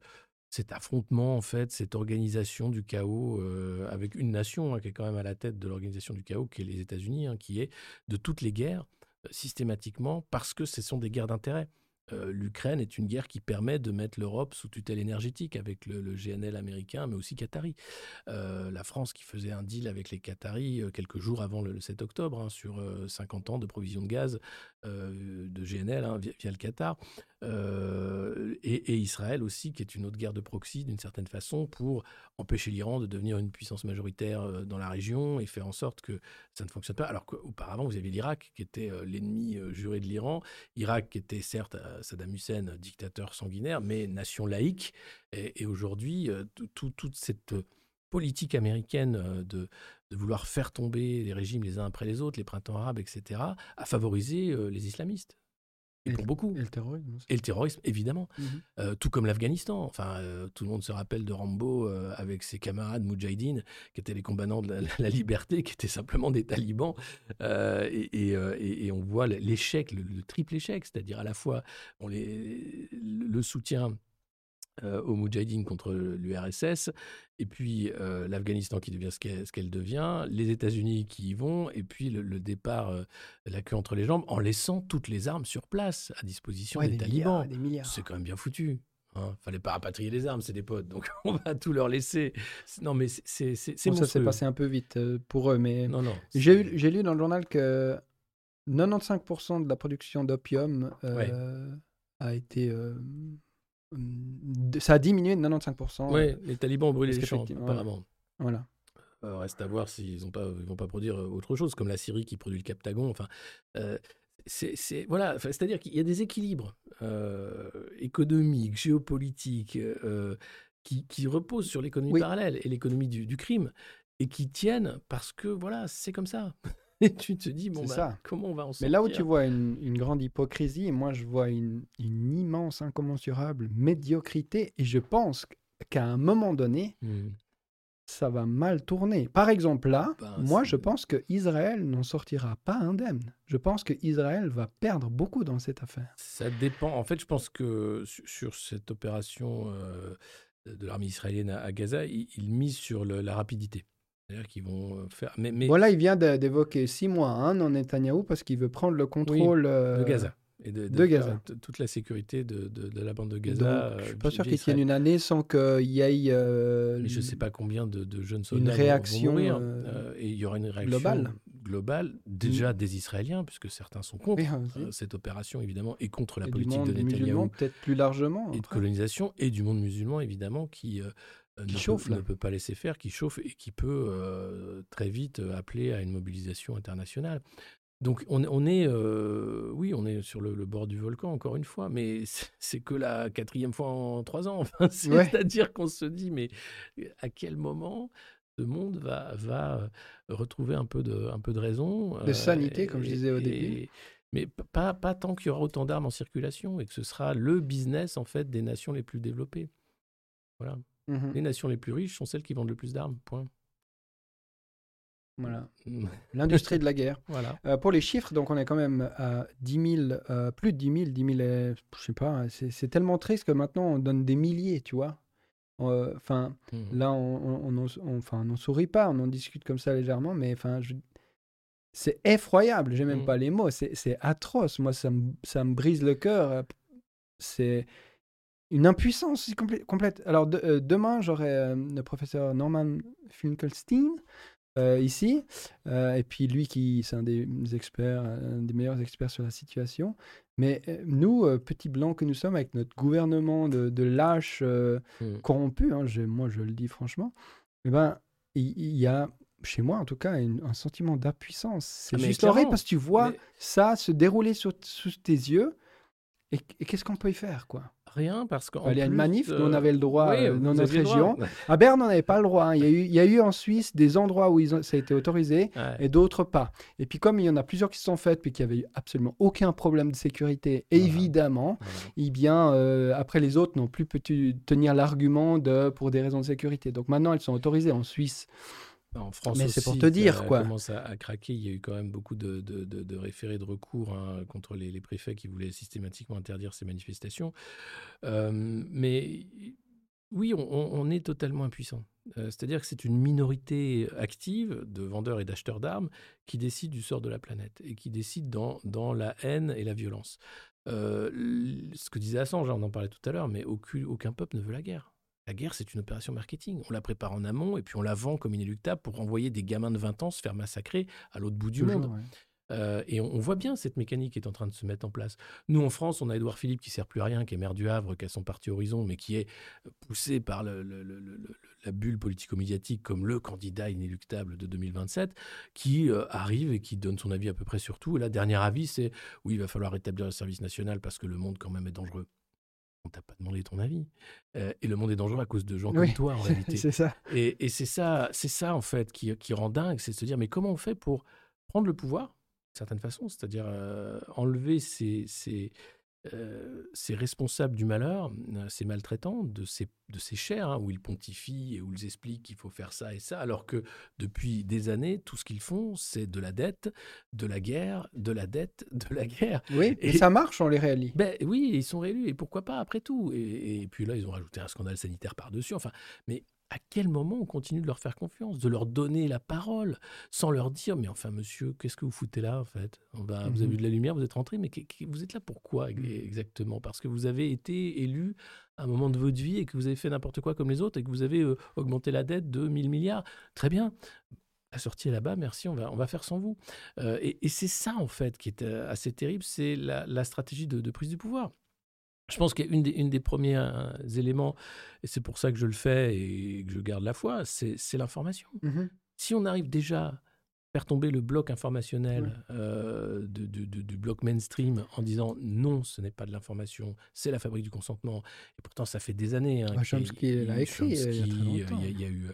cet affrontement, en fait, cette organisation du chaos euh, avec une nation hein, qui est quand même à la tête de l'organisation du chaos, qui est les États-Unis, hein, qui est de toutes les guerres euh, systématiquement parce que ce sont des guerres d'intérêt. Euh, L'Ukraine est une guerre qui permet de mettre l'Europe sous tutelle énergétique avec le, GNL américain, mais aussi qatari. Euh, la France qui faisait un deal avec les Qataris euh, quelques jours avant le, le 7 octobre hein, sur euh, 50 ans de provision de gaz de GNL hein, via le Qatar. Euh, et, Israël aussi, qui est une autre guerre de proxy d'une certaine façon pour empêcher l'Iran de devenir une puissance majoritaire euh, dans la région et faire en sorte que ça ne fonctionne pas. Alors qu'auparavant, vous aviez l'Irak qui était euh, l'ennemi juré de l'Iran. Irak qui était certes Saddam Hussein, dictateur sanguinaire, mais nation laïque. Et, aujourd'hui, tout- tout- toute cette politique américaine de, de vouloir faire tomber les régimes les uns après les autres, les printemps arabes, etc., a favorisé les islamistes. Et, pour beaucoup. Et le terrorisme aussi. Et le terrorisme, évidemment. Mhm. Euh, tout comme l'Afghanistan. Enfin, euh, tout le monde se rappelle de Rambo euh, avec ses camarades Moudjahidines, qui étaient les combattants de la, la liberté, qui étaient simplement des talibans. Et, et, et- et on voit l'échec, le, le triple échec, c'est-à-dire à la fois on les, le soutien euh, aux Moudjahidines contre l'URSS, et puis euh, l'Afghanistan qui devient ce qu'elle devient, les États-Unis qui y vont, et puis le, le départ, euh, la queue entre les jambes, en laissant toutes les armes sur place, à disposition Ouais, des, des talibans. milliards, des milliards. C'est quand même bien foutu. Hein. Fallait pas rapatrier les armes, c'est des potes, donc on va tout leur laisser. Non, mais c'est- Bon, ça s'est passé un peu vite pour eux, mais Non, non. j'ai lu dans le journal que 95% de la production d'opium euh, a été. euh, ça a diminué de 95%. Ouais, les talibans ont brûlé les champs, apparemment. Voilà. Euh, reste à voir s'ils ils vont pas produire euh, autre chose, comme la Syrie qui produit le Captagon. Enfin, euh, c'est, c'est- voilà, Enfin, c'est-à-dire qu'il y a des équilibres euh, économiques, géopolitiques, euh, qui, qui reposent sur l'économie Oui. parallèle et l'économie du, du crime, et qui tiennent parce que voilà, c'est comme ça. Et tu te dis bon, bah, ça. comment on va en sortir Mais là où tu vois une, une grande hypocrisie, moi je vois une, une immense, incommensurable médiocrité, et je pense qu'à un moment donné, Hmm. ça va mal tourner. Par exemple, là, Ben, moi je pense que Israël n'en sortira pas indemne. Je pense que Israël va perdre beaucoup dans cette affaire. Ça dépend. En fait, je pense que su- sur cette opération euh, de l'armée israélienne à, Gaza, ils misent sur le- la rapidité. C'est-à-dire qu'ils vont euh, faire. Mais, mais Voilà, il vient d'évoquer six mois hein, dans Netanyahou parce qu'il veut prendre le contrôle euh, de Gaza. Et de, Gaza. toute la sécurité de, la bande de Donc, Gaza. je suis euh, pas sûr qu'il d'Israël. tienne une année sans qu'il y ait euh, Mais je ne sais pas combien de, jeunes soldats vont- vont réaction, mourir. euh, Euh, et il y aura une réaction globale. globale, déjà des Israéliens, puisque certains sont contre euh, cette opération, évidemment, et contre la et du politique monde de Netanyahou. peut-être plus largement. et de colonisation et du monde musulman évidemment qui, euh, Qui ne, chauffe, peut, là. ne peut pas laisser faire, qui chauffe et qui peut euh, très vite euh, appeler à une mobilisation internationale. Donc on, on est, euh, oui, on est sur le, le bord du volcan encore une fois, mais c'est- que la quatrième fois en trois ans. Enfin, Ouais. C'est-à-dire qu'on se dit, mais à quel moment ce monde va, va euh, retrouver un peu de, un peu de raison De sanité, comme je disais au et- début. mais pas, pas tant qu'il y aura autant d'armes en circulation et que ce sera le business en fait des nations les plus développées. Voilà. Mhm. Les nations les plus riches sont celles qui vendent le plus d'armes. Point. Voilà. Mm. L'industrie de la guerre. Voilà. Euh, pour les chiffres, donc on est quand même à 10 000, euh, plus de 10 000, 10 000, euh, je sais pas, c'est c'est tellement triste que maintenant on donne des milliers, tu vois. Euh, Enfin, Mm. là, on, on, on, n'en sourit pas, on en discute comme ça légèrement, mais enfin, je- c'est effroyable, j'ai même pas les mots, c'est atroce, moi ça me, ça me brise le cœur, c'est une impuissance complè- complète. Alors de- euh, demain, j'aurai euh, le professeur Norman Finkelstein euh, ici, et puis lui qui c'est un des experts, un des meilleurs experts sur la situation. Mais nous, petits blancs que nous sommes, avec notre gouvernement de, de lâches euh, Mm. corrompus, hein, je- moi je le dis franchement, eh ben, il y, a, chez moi en tout cas, une- un sentiment d'impuissance. C'est Ah, juste horrible parce que tu vois Mais ça se dérouler sous tes yeux, et, et qu'est-ce qu'on peut y faire quoi? Rien parce qu'en Aller à une plus, manif, nous, euh, on avait le droit oui, euh, dans notre région. À Berne, on n'avait pas le droit. hein. Il, y a eu, il y a eu en Suisse des endroits où ils ont- ça a été autorisé Ouais. et d'autres pas. Et puis comme il y en a plusieurs qui se sont faites puis qu'il n'y avait eu absolument aucun problème de sécurité, Voilà. évidemment, Voilà. eh bien, euh, après les autres n'ont plus pu tenir l'argument de pour des raisons de sécurité. Donc maintenant, elles sont autorisées en Suisse. En France Mais c'est pour te dire, ça quoi. commence à, à craquer. Il y a eu quand même beaucoup de, de, de- de référés de recours hein, contre les, les préfets qui voulaient systématiquement interdire ces manifestations. Euh, mais oui, on, est totalement impuissant. Euh, C'est-à-dire que c'est une minorité active de vendeurs et d'acheteurs d'armes qui décide du sort de la planète et qui décide dans, dans la haine et la violence. Euh, ce que disait Assange, hein, on en parlait tout à l'heure, mais aucun, aucun peuple ne veut la guerre. La guerre, c'est une opération marketing. On la prépare en amont et puis on la vend comme inéluctable pour envoyer des gamins de 20 ans se faire massacrer à l'autre bout du Toujours, monde. ouais. Euh, et on, on voit bien cette mécanique qui est en train de se mettre en place. Nous, en France, on a Édouard Philippe qui sert plus à rien, qui est maire du Havre, qui a son parti Horizon, mais qui est poussé par le- le- le- le- le- la bulle politico-médiatique comme le candidat inéluctable de 2027, qui euh, arrive et qui donne son avis à peu près sur tout. Et là, dernier avis, c'est oui, il va falloir rétablir le service national parce que le monde quand même est dangereux. On t'a pas demandé ton avis. Euh, et le monde est dangereux à cause de gens Oui. comme toi, en réalité. C'est ça. Et, et c'est ça, c'est ça en fait qui, qui rend dingue, c'est de se dire mais comment on fait pour prendre le pouvoir certaine façon, c'est-à-dire euh, enlever ces, ces, euh, ces responsables du malheur, ces maltraitants de ces, de ces chairs, hein, où ils pontifient et où ils expliquent qu'il faut faire ça et ça, alors que depuis des années, tout ce qu'ils font, c'est de la dette, de la guerre, de la dette, de la guerre. Oui, et, ça marche, on les réélit. Ben, oui, ils sont réélus, et pourquoi pas après tout et, et, puis là, ils ont rajouté un scandale sanitaire par-dessus. Enfin, mais à quel moment on continue de leur faire confiance, de leur donner la parole, sans leur dire Mais enfin, monsieur, qu'est-ce que vous foutez là, en fait? Vous avez vu mmh de la lumière, vous êtes rentré, mais vous êtes là pourquoi mmh. exactement? Parce que vous avez été élu à un moment de votre vie et que vous avez fait n'importe quoi comme les autres et que vous avez augmenté la dette de 1000 milliards. Très bien. La sortie est là-bas, merci, on va, on va faire sans vous. et, c'est ça, en fait, qui est assez terrible, c'est la, stratégie de, de prise du pouvoir. Je pense qu'une des, une des premiers euh, éléments, et c'est pour ça que je le fais et que je garde la foi, c'est l'information. Mmh si on arrive déjà à faire tomber le bloc informationnel euh, de, du bloc mainstream en disant non, ce n'est pas de l'information, c'est la fabrique du consentement. Et pourtant, ça fait des années. Hein, Chomsky l'a écrit. il y, a eu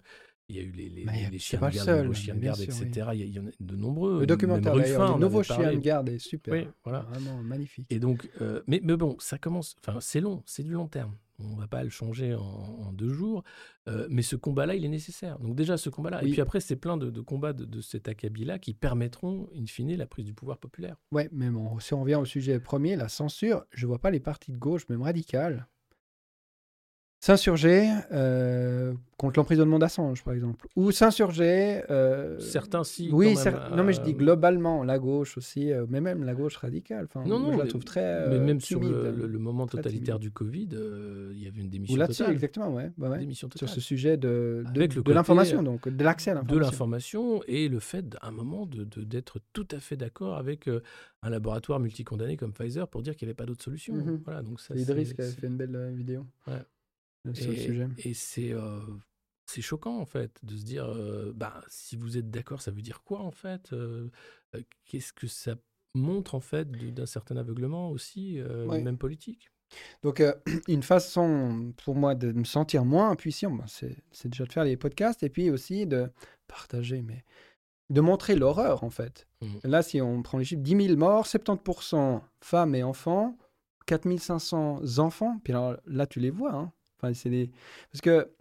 il y a eu les, les, les chiens de garde, les chiens de garde, etc. Il, y, en a de nombreux. Le documentaire, d'ailleurs, le nouveau chien de garde est super. Oui, voilà. Vraiment magnifique. Et donc, euh, mais, mais, bon, ça commence. Enfin, c'est long, c'est du long terme. On ne va pas le changer en, deux jours. Euh, mais ce combat-là, il est nécessaire. Donc, déjà, ce combat-là. Et puis après, c'est plein de, de combats de, de, cet acabit-là qui permettront, in fine, la prise du pouvoir populaire. Oui, mais bon, si on revient au sujet premier, la censure, je ne vois pas les partis de gauche, même radicales, s'insurger euh, contre l'emprisonnement d'Assange, par exemple, ou s'insurger. Euh, Certains si. Oui, non, mais je dis euh, globalement, la gauche aussi, mais même la gauche radicale. Enfin, non, non, je la trouve très. mais même sur le, moment totalitaire du Covid, il y avait une démission. Ou là-dessus, exactement, ouais. Bah ouais. Démission Sur ce sujet de, de, de l'information, donc, de l'accès à l'information. De l'information et le fait, à un moment, d'être de, d'être tout à fait d'accord avec un laboratoire multicondamné comme Pfizer pour dire qu'il n'y avait pas d'autre solution. Mhm. Voilà, donc ça. Idriss qui avait fait une belle vidéo. Ouais et, c'est euh, c'est choquant en fait de se dire euh, bah si vous êtes d'accord ça veut dire quoi en fait euh, qu'est-ce que ça montre en fait d'un certain aveuglement aussi même politique? Donc une façon pour moi de me sentir moins impuissant bah, c'est déjà de faire les podcasts et puis aussi de partager mais de montrer l'horreur en fait. Mmh. là si on prend les chiffres 10 000 morts 70% femmes et enfants 4500 enfants. Puis alors là tu les vois hein. Enfin, c'est des... Parce que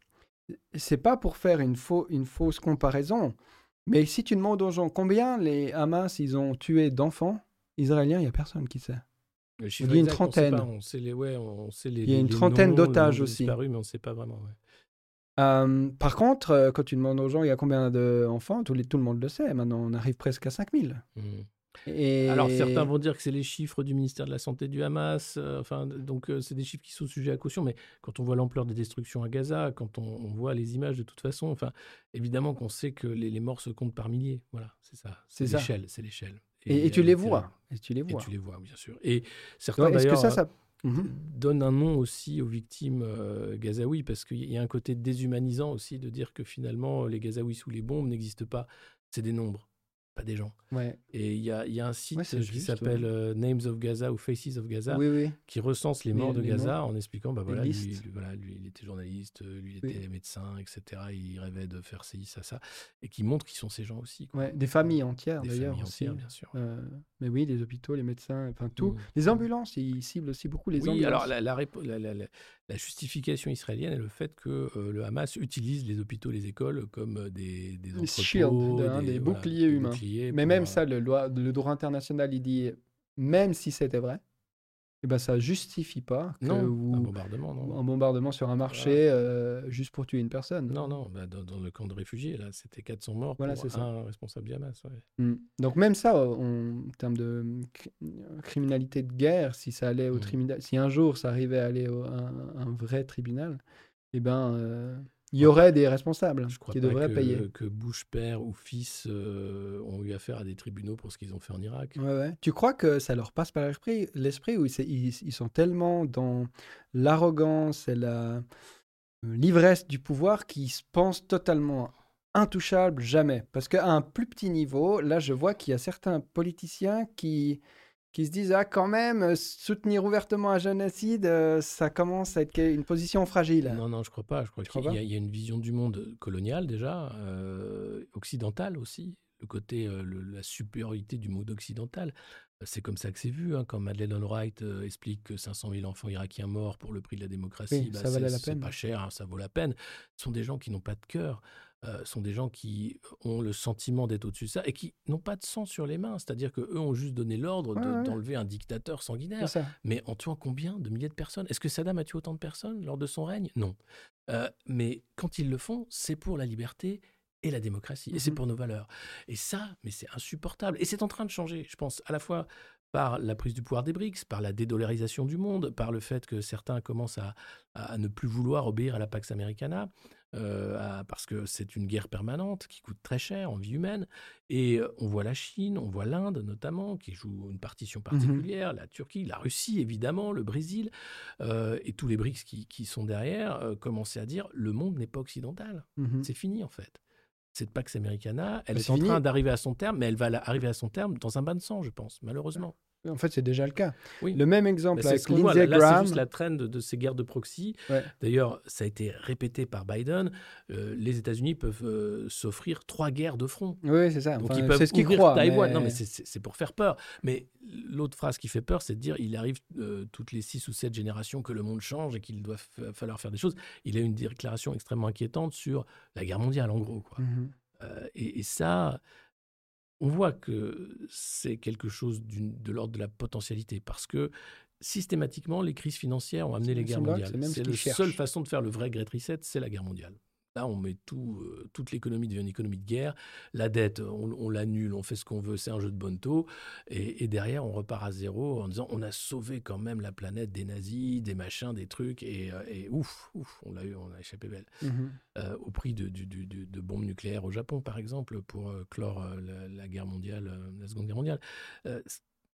c'est pas pour faire une, faux, une fausse comparaison, mais si tu demandes aux gens combien les Hamas ils ont tué d'enfants israéliens, il y a personne qui sait. Il y a une trentaine. On sait les, ouais, on sait les, il y a une trentaine d'otages aussi. Disparus, mais on sait pas vraiment. Euh, par contre, euh, quand tu demandes aux gens il y a combien d'enfants, tout, tout, le monde le sait. Maintenant, on arrive presque à 5000. Alors certains vont dire que c'est les chiffres du ministère de la Santé du Hamas, euh, enfin, donc euh, c'est des chiffres qui sont sujets à caution, mais quand on voit l'ampleur des destructions à Gaza, quand on, voit les images de toute façon, enfin, évidemment qu'on sait que les, morts se comptent par milliers, voilà, c'est ça, c'est l'échelle, c'est l'échelle. Et, tu les vois, et tu les vois. Et tu les vois, bien sûr. Et certains d'ailleurs ça, ça... Mhm. donnent un nom aussi aux victimes euh, gazaouis, parce qu'il y a un côté déshumanisant aussi de dire que finalement les Gazaouis sous les bombes n'existent pas, c'est des nombres pas des gens. Ouais. Et il y a, y a, un site qui s'appelle euh, Names of Gaza ou Faces of Gaza qui recense les morts de Gaza en expliquant bah voilà lui, voilà, lui, il était journaliste, lui, il était médecin, etc. Il rêvait de faire ci, ça, ça. Et qui montre qui sont ces gens aussi. Ouais, des familles entières d'ailleurs. Des familles entières, bien sûr. Euh, mais oui, les hôpitaux, les médecins, enfin tout. Mmh. Les ambulances, ils ciblent aussi beaucoup les oui, alors la, la, la, la, justification israélienne est le fait que euh, le Hamas utilise les hôpitaux, les écoles comme des, des entrepôts, hein, des, boucliers humains. Mais même ça, le, le droit international, il dit, même si c'était vrai, eh ben, ça justifie pas que non, un bombardement, non. un bombardement sur un marché euh, juste pour tuer une personne. Non, non, bah, dans, le camp de réfugiés, là, c'était 400 morts voilà, pour un responsable du Hamas. Mmh. Donc même ça, en termes de criminalité de guerre, si ça allait au mmh. tribunal, si un jour ça arrivait à aller à un, vrai tribunal, eh ben, euh, il y aurait des responsables Je crois qui devraient payer. Que Bush père ou fils euh, ont eu affaire à des tribunaux pour ce qu'ils ont fait en Irak. Ouais, ouais. Tu crois que ça leur passe par l'esprit, l'esprit où ils, ils, sont tellement dans l'arrogance et la euh, l'ivresse du pouvoir qu'ils se pensent totalement intouchables? Jamais. Parce qu'à un plus petit niveau, là, je vois qu'il y a certains politiciens qui qui se disent ah quand même euh, soutenir ouvertement un génocide euh, ça commence à être une position fragile. Non non je crois pas je crois qu'il y, y, a une vision du monde colonial déjà euh, occidentale aussi le côté, la supériorité du monde occidental. C'est comme ça que c'est vu, hein, quand Madeleine Albright explique que 500 000 enfants irakiens morts pour le prix de la démocratie, bah, ça valait la peine. pas cher, hein, ça vaut la peine. Ce sont des gens qui n'ont pas de cœur, euh, sont des gens qui ont le sentiment d'être au-dessus de ça et qui n'ont pas de sang sur les mains. C'est-à-dire qu'eux ont juste donné l'ordre Ouais, ouais. d'enlever un dictateur sanguinaire. Mais en tuant combien de milliers de personnes? Est-ce que Saddam a tué autant de personnes lors de son règne? Non. Euh, mais quand ils le font, c'est pour la liberté et la démocratie. Et c'est Mhm. pour nos valeurs. Et ça, mais c'est insupportable. Et c'est en train de changer, je pense, à la fois par la prise du pouvoir des BRICS, par la dédollarisation du monde, par le fait que certains commencent à, à ne plus vouloir obéir à la Pax Americana, euh, à- parce que c'est une guerre permanente qui coûte très cher en vie humaine. Et euh, on voit la Chine, on voit l'Inde notamment, qui joue une partition particulière, la Turquie, la Russie évidemment, le Brésil, euh, et tous les BRICS qui, qui sont derrière, euh, commencer à dire le monde n'est pas occidental. Mhm. C'est fini en fait. Cette Pax Americana, elle Bah, est en train d'arriver à son terme, mais elle va arriver à son terme dans un bain de sang, je pense, malheureusement. En fait, c'est déjà le cas. Oui. Le même exemple avec ce. Lindsey Là, là, Graham. juste la traîne de, de ces guerres de proxy. Ouais. D'ailleurs, ça a été répété par Biden. euh, les États-Unis peuvent euh, s'offrir trois guerres de front. Oui, c'est ça. Donc Enfin, ils peuvent c'est ce qu'ils croient. Taïwan. mais- Non, mais c'est- pour faire peur. Mais l'autre phrase qui fait peur, c'est de dire il arrive euh, toutes les six ou sept générations que le monde change et qu'il doit fa- falloir faire des choses. Il a une déclaration extrêmement inquiétante sur la guerre mondiale, en gros. Quoi. Et, et ça, on voit que c'est quelque chose de l'ordre de la potentialité parce que systématiquement, les crises financières ont amené les guerres mondiales. c'est la seule façon de faire le vrai Great Reset, c'est la guerre mondiale. Là, on met tout, euh, toute l'économie devient une économie de guerre. La dette, on, on l'annule, on fait ce qu'on veut, c'est un jeu de bonne taux. Et, et derrière, on repart à zéro en disant on a sauvé quand même la planète des nazis, des machins, des trucs. Et, euh, et ouf, ouf, on l'a eu, on a échappé belle Mhm. euh, au prix de, du- du- du- de bombes nucléaires au Japon, par exemple, pour clore la, la guerre mondiale, la Seconde Guerre mondiale. Euh,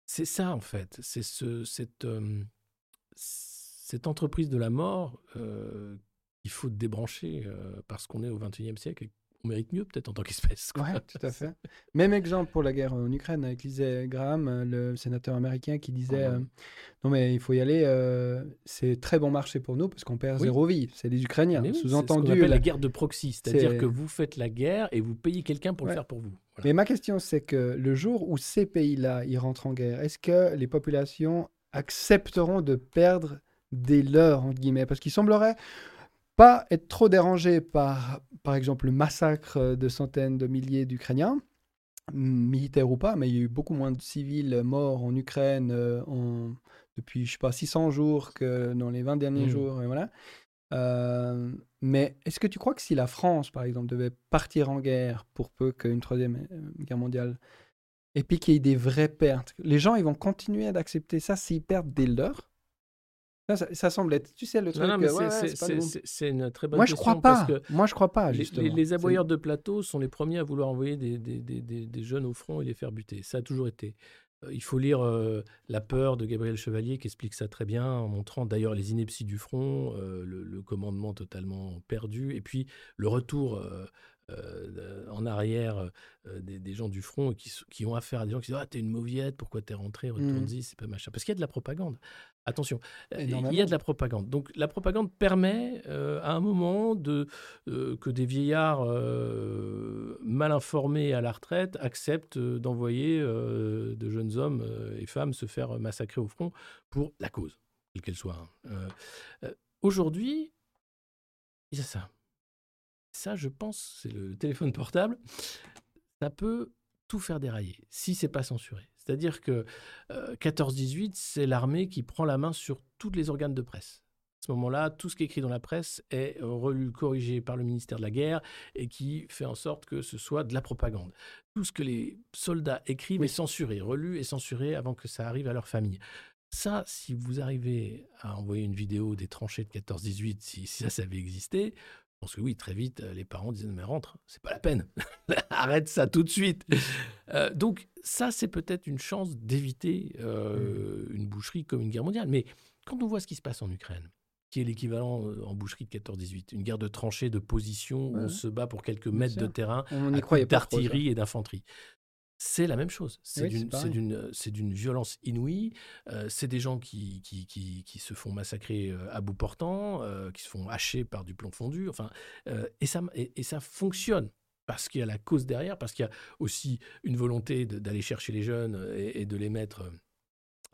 c'est ça, en fait. C'est ce, cette, cette entreprise de la mort qu'il faut débrancher euh, parce qu'on est au XXIe siècle et qu'on mérite mieux, peut-être, en tant qu'espèce. Ouais, tout à fait. Même exemple pour la guerre en Ukraine avec Lindsey Graham, euh, le sénateur américain qui disait ouais. euh, non mais il faut y aller, euh, c'est très bon marché pour nous parce qu'on perd Oui. zéro vie. C'est les Ukrainiens. Oui, Sous-entendu. appelle la- la guerre de proxy, c'est-à-dire c'est- que vous faites la guerre et vous payez quelqu'un pour Ouais. le faire pour vous. Voilà. Mais ma question c'est que le jour où ces pays-là ils rentrent en guerre, est-ce que les populations accepteront de perdre des leurs entre guillemets? Parce qu'il semblerait pas être trop dérangés par, par exemple, le massacre de centaines de milliers d'Ukrainiens, militaires ou pas, mais il y a eu beaucoup moins de civils morts en Ukraine euh, en- depuis, je sais pas, 600 jours que dans les 20 derniers Mhm. jours. Et voilà. Euh, mais est-ce que tu crois que si la France, par exemple, devait partir en guerre pour peu qu'une troisième euh, guerre mondiale, et puis qu'il y ait des vraies pertes, les gens ils vont continuer d'accepter ça s'ils perdent des leurs? Ça, ça, ça semble être, tu sais, le truc. Non, non, mais ouais, c'est- ouais, une très bonne Moi, je crois pas. parce que Moi, je crois pas, Les- justement. Les, aboyeurs de plateau sont les premiers à vouloir envoyer des, des- des- des- jeunes au front et les faire buter. Ça a toujours été. Euh, il faut lire euh, La peur de Gabriel Chevalier qui explique ça très bien en montrant d'ailleurs les inepties du front, euh, le, le commandement totalement perdu et puis le retour euh, euh, en arrière euh, des, des gens du front qui, ont affaire à des gens qui disent Ah, t'es une mauviette, pourquoi t'es rentré, retourne-y, c'est pas machin. Parce qu'il y a de la propagande. Attention, euh, il y a de la propagande. Donc la propagande permet euh, à un moment de, euh, que des vieillards euh, mal informés à la retraite acceptent euh, d'envoyer euh, de jeunes hommes euh, et femmes se faire massacrer au front pour la cause, quelle qu'elle soit. hein. Euh, euh, Aujourd'hui, il y a ça. Ça, je pense, c'est le téléphone portable. Ça peut tout faire dérailler si c'est pas censuré. C'est-à-dire que euh, 14-18, c'est l'armée qui prend la main sur tous les organes de presse. À ce moment-là, tout ce qui est écrit dans la presse est euh, relu, corrigé par le ministère de la Guerre et qui fait en sorte que ce soit de la propagande. Tout ce que les soldats écrivent est censuré, relu et censuré avant que ça arrive à leur famille. Ça, si vous arrivez à envoyer une vidéo des tranchées de 14-18, si, si ça, ça avait existé, je pense que oui, très vite, euh, les parents disaient, mais rentre, c'est pas la peine. Arrête ça tout de suite. Euh, donc, ça, c'est peut-être une chance d'éviter euh, une boucherie comme une guerre mondiale. Mais quand on voit ce qui se passe en Ukraine, qui est l'équivalent en boucherie de 14-18, une guerre de tranchées, de position, où on se bat pour quelques mètres de terrain, d'artillerie et d'infanterie. C'est la même chose. C'est Oui, c'est d'une- c'est violence inouïe. Euh, c'est des gens qui, qui, qui, qui se font massacrer euh, à bout portant, euh, qui se font hacher par du plomb fondu. Enfin, euh, et, ça, et, et ça fonctionne. parce qu'il y a la cause derrière, parce qu'il y a aussi une volonté d'aller chercher les jeunes et, de les mettre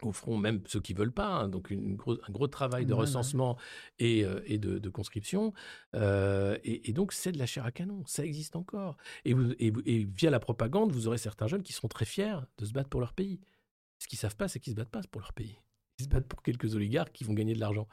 au front, même ceux qui veulent pas. Hein. donc une un gros travail de recensement et, et de, conscription. et, donc c'est de la chair à canon, ça existe encore. Et, et, via la propagande, vous aurez certains jeunes qui seront très fiers de se battre pour leur pays. Ce qu'ils savent pas, c'est qu'ils se battent pas pour leur pays se battent pour quelques oligarques qui vont gagner de l'argent.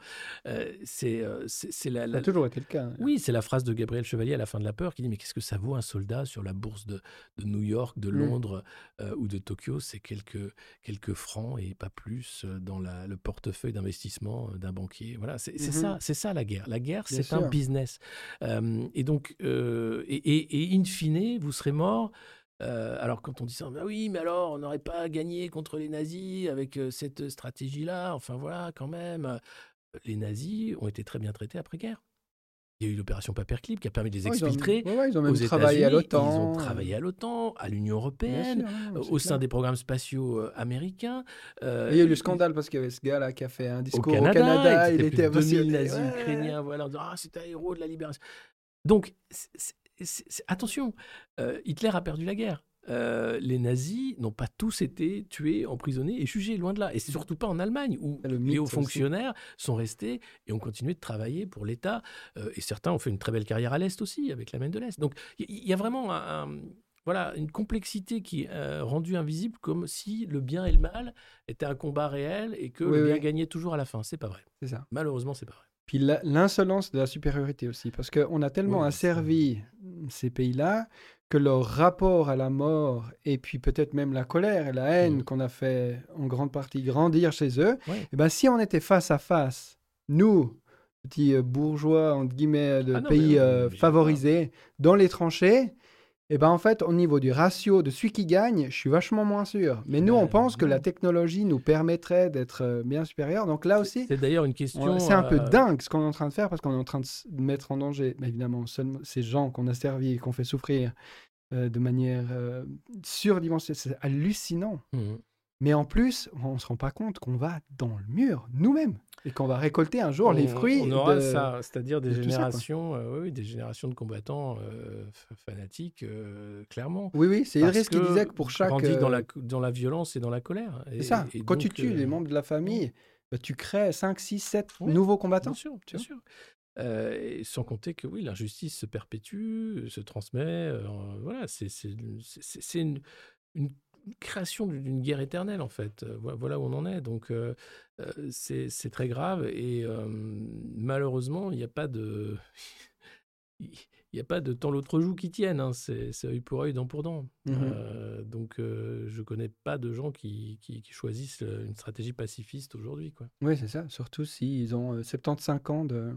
Euh, c'est euh, la, Ça a toujours été le cas. Hein. Oui, c'est la phrase de Gabriel Chevalier à la fin de La Peur qui dit Mais qu'est-ce que ça vaut un soldat sur la bourse de, de New York, de mmh. Londres euh, ou de Tokyo? C'est quelques, quelques francs et pas plus dans la, le portefeuille d'investissement d'un banquier. Voilà, c'est mmh ça, c'est ça la guerre. La guerre, c'est un business. et donc, et, et, et in fine, vous serez mort euh, alors quand on dit ça, bah oui, mais alors on n'aurait pas gagné contre les nazis avec euh, cette stratégie-là? Enfin voilà, quand même, euh, les nazis ont été très bien traités après-guerre. Il y a eu l'opération Paperclip qui a permis de les exfiltrer. Ils ont, même travaillé à l'OTAN. Ils ont travaillé à l'OTAN, à l'Union européenne, au sein des programmes spatiaux américains. il y a eu le scandale parce qu'il y avait ce gars-là qui a fait un discours au Canada. il était, 2000 nazis ukrainiens, voilà, ah, c'est un héros de la libération. Donc, attention, euh, Hitler a perdu la guerre. Euh, les nazis n'ont pas tous été tués, emprisonnés et jugés, loin de là. Et c'est surtout pas en Allemagne, où les hauts fonctionnaires sont restés et ont continué de travailler pour l'État. Euh, et certains ont fait une très belle carrière à l'Est aussi, avec la main de l'Est. Donc il y, a vraiment voilà, une complexité qui est rendue invisible, comme si le bien et le mal étaient un combat réel et que le bien gagnait toujours à la fin. C'est pas vrai. Ça. Malheureusement, c'est pas vrai. Puis l'insolence de la supériorité aussi, parce qu'on a tellement asservi ces pays-là que leur rapport à la mort et puis peut-être même la colère et la haine qu'on a fait en grande partie grandir chez eux, et eh ben si on était face à face, nous, petits euh, bourgeois entre guillemets de ah pays euh, favorisés, dans les tranchées, et eh ben en fait, au niveau du ratio de celui qui gagne, je suis vachement moins sûr. Mais nous, on pense que la technologie nous permettrait d'être euh, bien supérieurs. Donc là aussi, c'est d'ailleurs une question. C'est un peu euh, dingue ce qu'on est en train de faire parce qu'on est en train de mettre en danger, évidemment, ces gens qu'on a servis et qu'on fait souffrir euh, de manière surdimensionnée. C'est hallucinant. Mmh. Mais en plus, on ne se rend pas compte qu'on va dans le mur nous-mêmes et qu'on va récolter un jour les fruits. On aura ça, c'est-à-dire des générations, euh, oui, des générations de combattants euh, fanatiques, euh, clairement. Oui, oui, c'est Idriss qui disait que pour chaque. Grandit dans la, dans la violence et dans la colère. C'est ça. Quand tu tues les membres de la famille, bah, tu crées 5, 6, 7 nouveaux combattants. Bien sûr, bien sûr. et sans compter que oui, l'injustice se perpétue, se transmet. voilà, c'est une, une création d'une guerre éternelle, en fait. Euh, voilà où on en est. Donc, euh, euh, c'est très grave. Et malheureusement, il n'y a pas de. Il n'y a pas de temps l'autre joue qui tienne, hein. c'est œil pour œil, dent pour dent. Mmh donc je ne connais pas de gens qui, qui, choisissent une stratégie pacifiste aujourd'hui. Oui, c'est ça, surtout s'ils ont 75 ans de,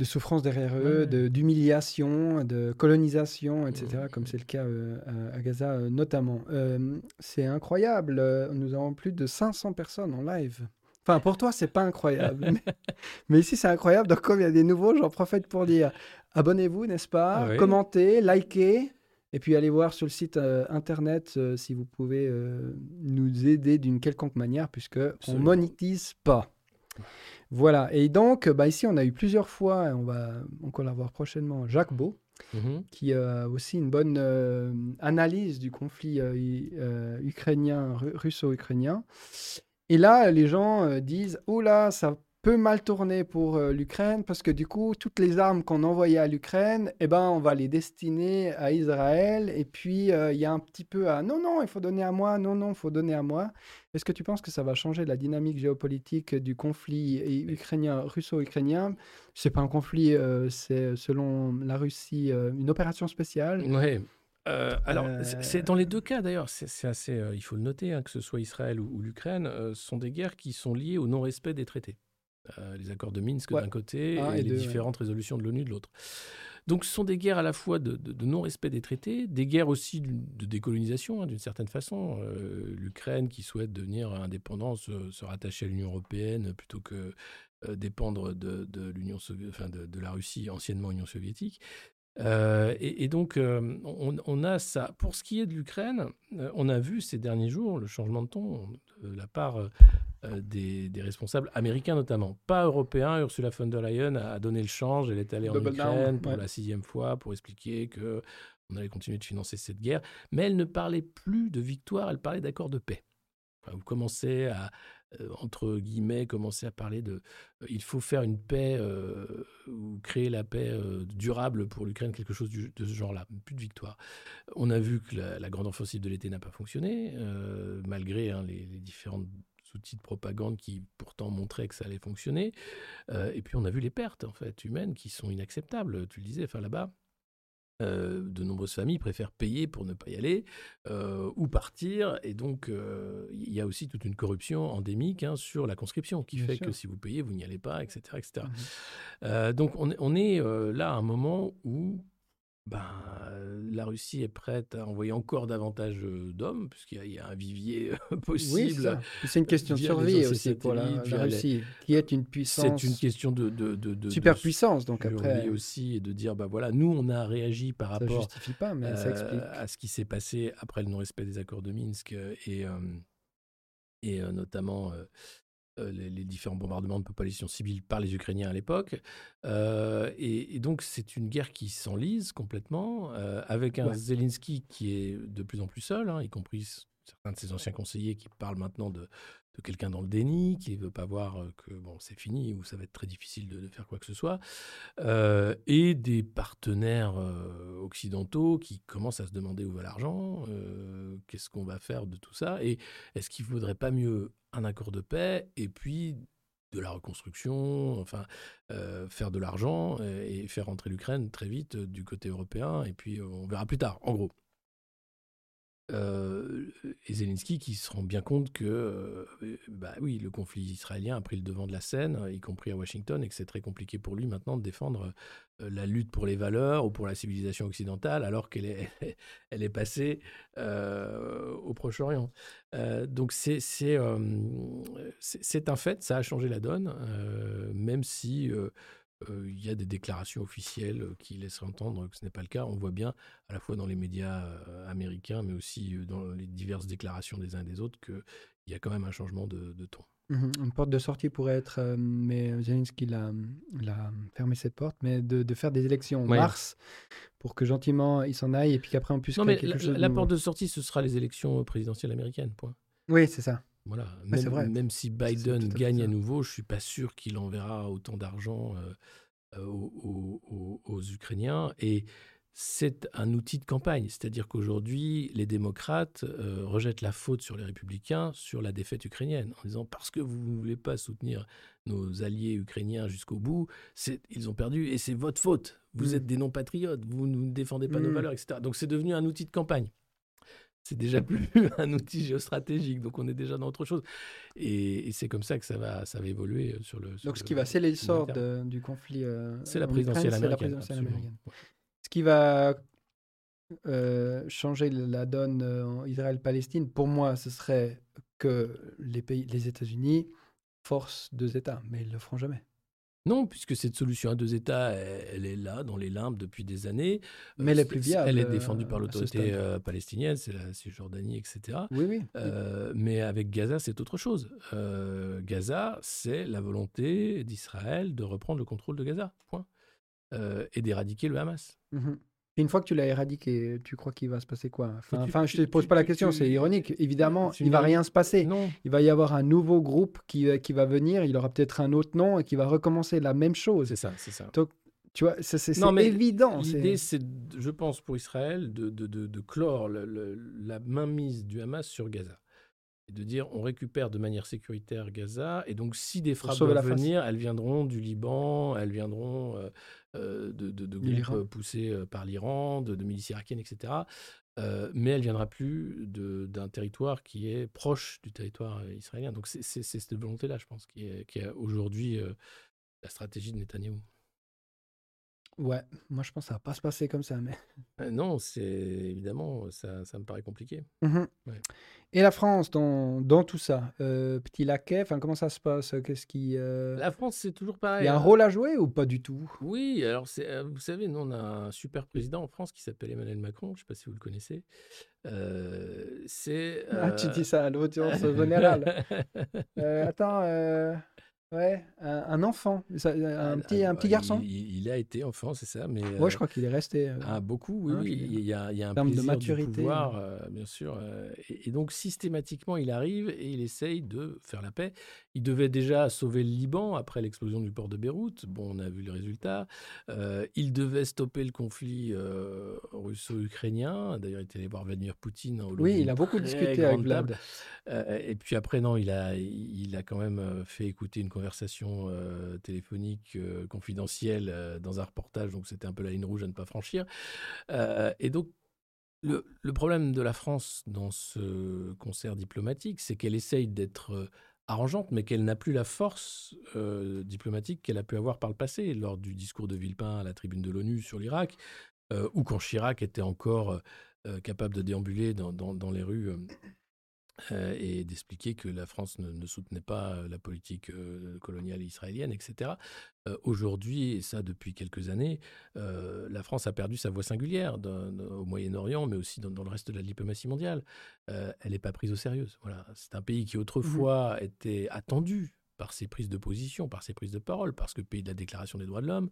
de souffrance derrière eux, d'humiliation, de, colonisation, etc., comme c'est le cas euh, à, Gaza euh, notamment. Euh, c'est incroyable, nous avons plus de 500 personnes en live. Enfin, pour toi, c'est pas incroyable. mais, ici, c'est incroyable. Donc, comme il y a des nouveaux, j'en profite pour dire abonnez-vous, n'est-ce pas? Commentez, likez. Et puis, allez voir sur le site internet si vous pouvez nous aider d'une quelconque manière, puisque on monétise pas. Voilà, et donc bah, ici on a eu plusieurs fois, et on va encore la voir prochainement, Jacques Beau, mhm. qui a aussi une bonne euh, analyse du conflit euh, euh, ukrainien, russo-ukrainien. Et là, les gens disent, oh là, ça peut mal tourner pour euh, l'Ukraine parce que du coup, toutes les armes qu'on envoyait à l'Ukraine, eh ben, on va les destiner à Israël. Et puis, euh, il y a un petit peu à non, non, il faut donner à moi, non, non, il faut donner à moi. Est-ce que tu penses que ça va changer la dynamique géopolitique du conflit ukrainien, russo-ukrainien? C'est pas un conflit, euh, c'est selon la Russie une opération spéciale. Oui. alors, c'est dans les deux cas d'ailleurs, c'est assez, il faut le noter, hein, que ce soit Israël ou, ou l'Ukraine, ce sont des guerres qui sont liées au non-respect des traités. Euh, les accords de Minsk d'un côté et, les différentes résolutions de l'ONU de l'autre. Donc ce sont des guerres à la fois de, non-respect des traités, des guerres aussi de décolonisation hein, d'une certaine façon. Euh, L'Ukraine qui souhaite devenir indépendante, se, rattacher à l'Union européenne plutôt que euh, dépendre de, l'Union, enfin de, la Russie anciennement Union soviétique. Et, donc, on, on, a ça. Pour ce qui est de l'Ukraine, on a vu ces derniers jours le changement de ton de la part des, responsables américains notamment, pas européens. Ursula von der Leyen a, donné le change. Elle est allée en Ukraine pour la sixième fois pour expliquer que on allait continuer de financer cette guerre. Mais elle ne parlait plus de victoire, elle parlait d'accord de paix. vous commencez à, euh, entre guillemets, commencer à parler de euh, il faut faire une paix euh, ou créer la paix durable pour l'Ukraine, quelque chose de ce genre-là, plus de victoire. On a vu que la, grande offensive de l'été n'a pas fonctionné, malgré hein, les, les différents outils de propagande qui pourtant montraient que ça allait fonctionner. et puis on a vu les pertes en fait humaines qui sont inacceptables. Tu le disais, enfin là-bas, euh, de nombreuses familles préfèrent payer pour ne pas y aller euh, ou partir. Et donc, euh, il y a aussi toute une corruption endémique hein, sur la conscription qui fait que si vous payez, vous n'y allez pas, etc. etc. Mmh donc, on, on est là à un moment où ben, la Russie est prête à envoyer encore davantage d'hommes, puisqu'il y, a un vivier possible. Oui, c'est une question de survie aussi pour la, Russie, qui est une puissance. C'est une question de, de, de, superpuissance. Donc après, aussi et de dire bah voilà, nous on a réagi par rapport. justifie pas, mais ça explique. à ce qui s'est passé après le non-respect des accords de Minsk et et notamment euh, les, différents bombardements de population civile par les Ukrainiens à l'époque. Euh, et, donc c'est une guerre qui s'enlise complètement, euh, avec un Zelensky qui est de plus en plus seul, hein, y compris certains de ses anciens conseillers qui parlent maintenant de, quelqu'un dans le déni, qui ne veut pas voir que bon, c'est fini ou ça va être très difficile de, faire quoi que ce soit, euh, et des partenaires euh, occidentaux qui commencent à se demander où va l'argent, euh, qu'est-ce qu'on va faire de tout ça, et est-ce qu'il ne faudrait pas mieux un accord de paix et puis de la reconstruction, enfin, faire de l'argent et faire rentrer l'Ukraine très vite du côté européen, et puis on verra plus tard, en gros euh, et Zelensky qui se rend bien compte que, euh, bah oui, le conflit israélien a pris le devant de la scène, y compris à Washington, et que c'est très compliqué pour lui maintenant de défendre euh, la lutte pour les valeurs ou pour la civilisation occidentale, alors qu'elle est, elle est passée au Proche-Orient. donc c'est c'est un fait, ça a changé la donne, même si il y a des déclarations officielles euh, qui laissent entendre que ce n'est pas le cas. On voit bien, à la fois dans les médias euh, américains, mais aussi dans les diverses déclarations des uns et des autres, qu'il y a quand même un changement de, ton. Mmh Une porte de sortie pourrait être, mais Zelensky l'a, fermé cette porte, mais de, faire des élections en mars pour que gentiment il s'en aille et puis qu'après on puisse. Non, mais la, la porte de sortie, ce sera les élections présidentielles américaines, point. Oui, c'est ça. Voilà. Même, vrai. même si Biden gagne à, nouveau, je suis pas sûr qu'il enverra autant d'argent euh, euh, aux, Ukrainiens. Et c'est un outil de campagne. C'est-à-dire qu'aujourd'hui, les démocrates euh, rejettent la faute sur les républicains sur la défaite ukrainienne, en disant parce que vous ne voulez pas soutenir nos alliés ukrainiens jusqu'au bout, ils ont perdu et c'est votre faute. Vous mmh. êtes des non-patriotes, vous ne défendez pas nos mmh. valeurs, etc. Donc c'est devenu un outil de campagne c'est déjà plus un outil géostratégique, donc on est déjà dans autre chose. Et, c'est comme ça que ça va, ça va évoluer euh, sur le. donc ce qui va sceller le sort du conflit. Euh, c'est la présidentielle américaine. Ce qui va euh, changer la donne en Israël-Palestine, pour moi, ce serait que les pays, les États-Unis forcent deux États, mais ils le feront jamais. Non, puisque cette solution à deux États, elle, est là, dans les limbes, depuis des années. Mais elle est plus viable. Elle est défendue par l'autorité euh, palestinienne, c'est la Cisjordanie, etc. Oui, oui. Euh, mais avec Gaza, c'est autre chose. Euh, Gaza, c'est la volonté d'Israël de reprendre le contrôle de Gaza, point. et d'éradiquer le Hamas. Une fois que tu l'as éradiqué, tu crois qu'il va se passer quoi? Enfin, je ne te pose pas la question, c'est ironique. Évidemment, il ne va rien se passer. Non. Il va y avoir un nouveau groupe qui, euh, qui va venir, il aura peut-être un autre nom et qui va recommencer la même chose. C'est ça, c'est ça. Donc, tu vois, c'est évident. L'idée, c'est, je pense, pour Israël, de, de, de, clore la mainmise du Hamas sur Gaza de dire on récupère de manière sécuritaire Gaza, et donc si des frappes doivent venir, elles viendront du Liban, elles viendront euh, euh, de, de, groupes poussés euh, par l'Iran, de, milices irakiennes, etc. mais elle viendra plus d'un territoire qui est proche du territoire israélien. Donc c'est cette volonté-là, je pense, qui est, qui est aujourd'hui la stratégie de Netanyahou. Ouais, moi je pense que ça va pas se passer comme ça, mais. Euh, non, c'est évidemment, ça, ça me paraît compliqué. Mhm. Ouais. Et la France dans, dans tout ça, euh, petit laquais, enfin comment ça se passe Qu'est-ce qui, euh, La France, c'est toujours il pareil. y a un rôle à jouer ou pas du tout? Oui, alors c'est, euh, vous savez, nous on a un super président en France qui s'appelle Emmanuel Macron. Je ne sais pas si vous le connaissez. Euh, c'est. Ah, tu euh, dis ça à l'audience générale. Euh, attends, euh, ouais, un, un enfant, ça- un petit, un petit garçon. Il, il a été enfant, c'est ça, mais. Ouais, euh, je crois qu'il est resté. euh, Ah, beaucoup, oui, Hein, oui. Il y a, il y a un termes de plaisir maturité, du pouvoir, euh, bien sûr. euh, et, et donc, systématiquement, il arrive et il essaye de faire la paix. Il devait déjà sauver le Liban après l'explosion du port de Beyrouth. Bon, on a vu le résultat. Euh, il devait stopper le conflit euh, russo-ukrainien. D'ailleurs, il était allé voir Vladimir Poutine. au Oui, il a beaucoup discuté avec. Vlad. Euh, et puis après, non, il a, il a quand même euh, fait écouter une conversation euh, téléphonique euh, confidentielle euh, dans un reportage, donc c'était un peu la ligne rouge à ne pas franchir. Et donc, le, problème de la France dans ce concert diplomatique, c'est qu'elle essaye d'être arrangeante, mais qu'elle n'a plus la force diplomatique qu'elle a pu avoir par le passé, lors du discours de Villepin à la tribune de l'ONU sur l'Irak, ou quand Chirac était encore capable de déambuler dans les rues. Euh, et d'expliquer que la France ne, ne soutenait pas euh, la politique euh, coloniale israélienne, etc. Euh, Aujourd'hui, et ça depuis quelques années, la France a perdu sa voix singulière dans- dans- au Moyen-Orient, mais aussi dans, dans le reste de la diplomatie mondiale. Elle n'est pas prise au sérieux. Voilà. C'est un pays qui autrefois était attendu par ses prises de position, par ses prises de parole, parce que pays de la Déclaration des droits de l'homme,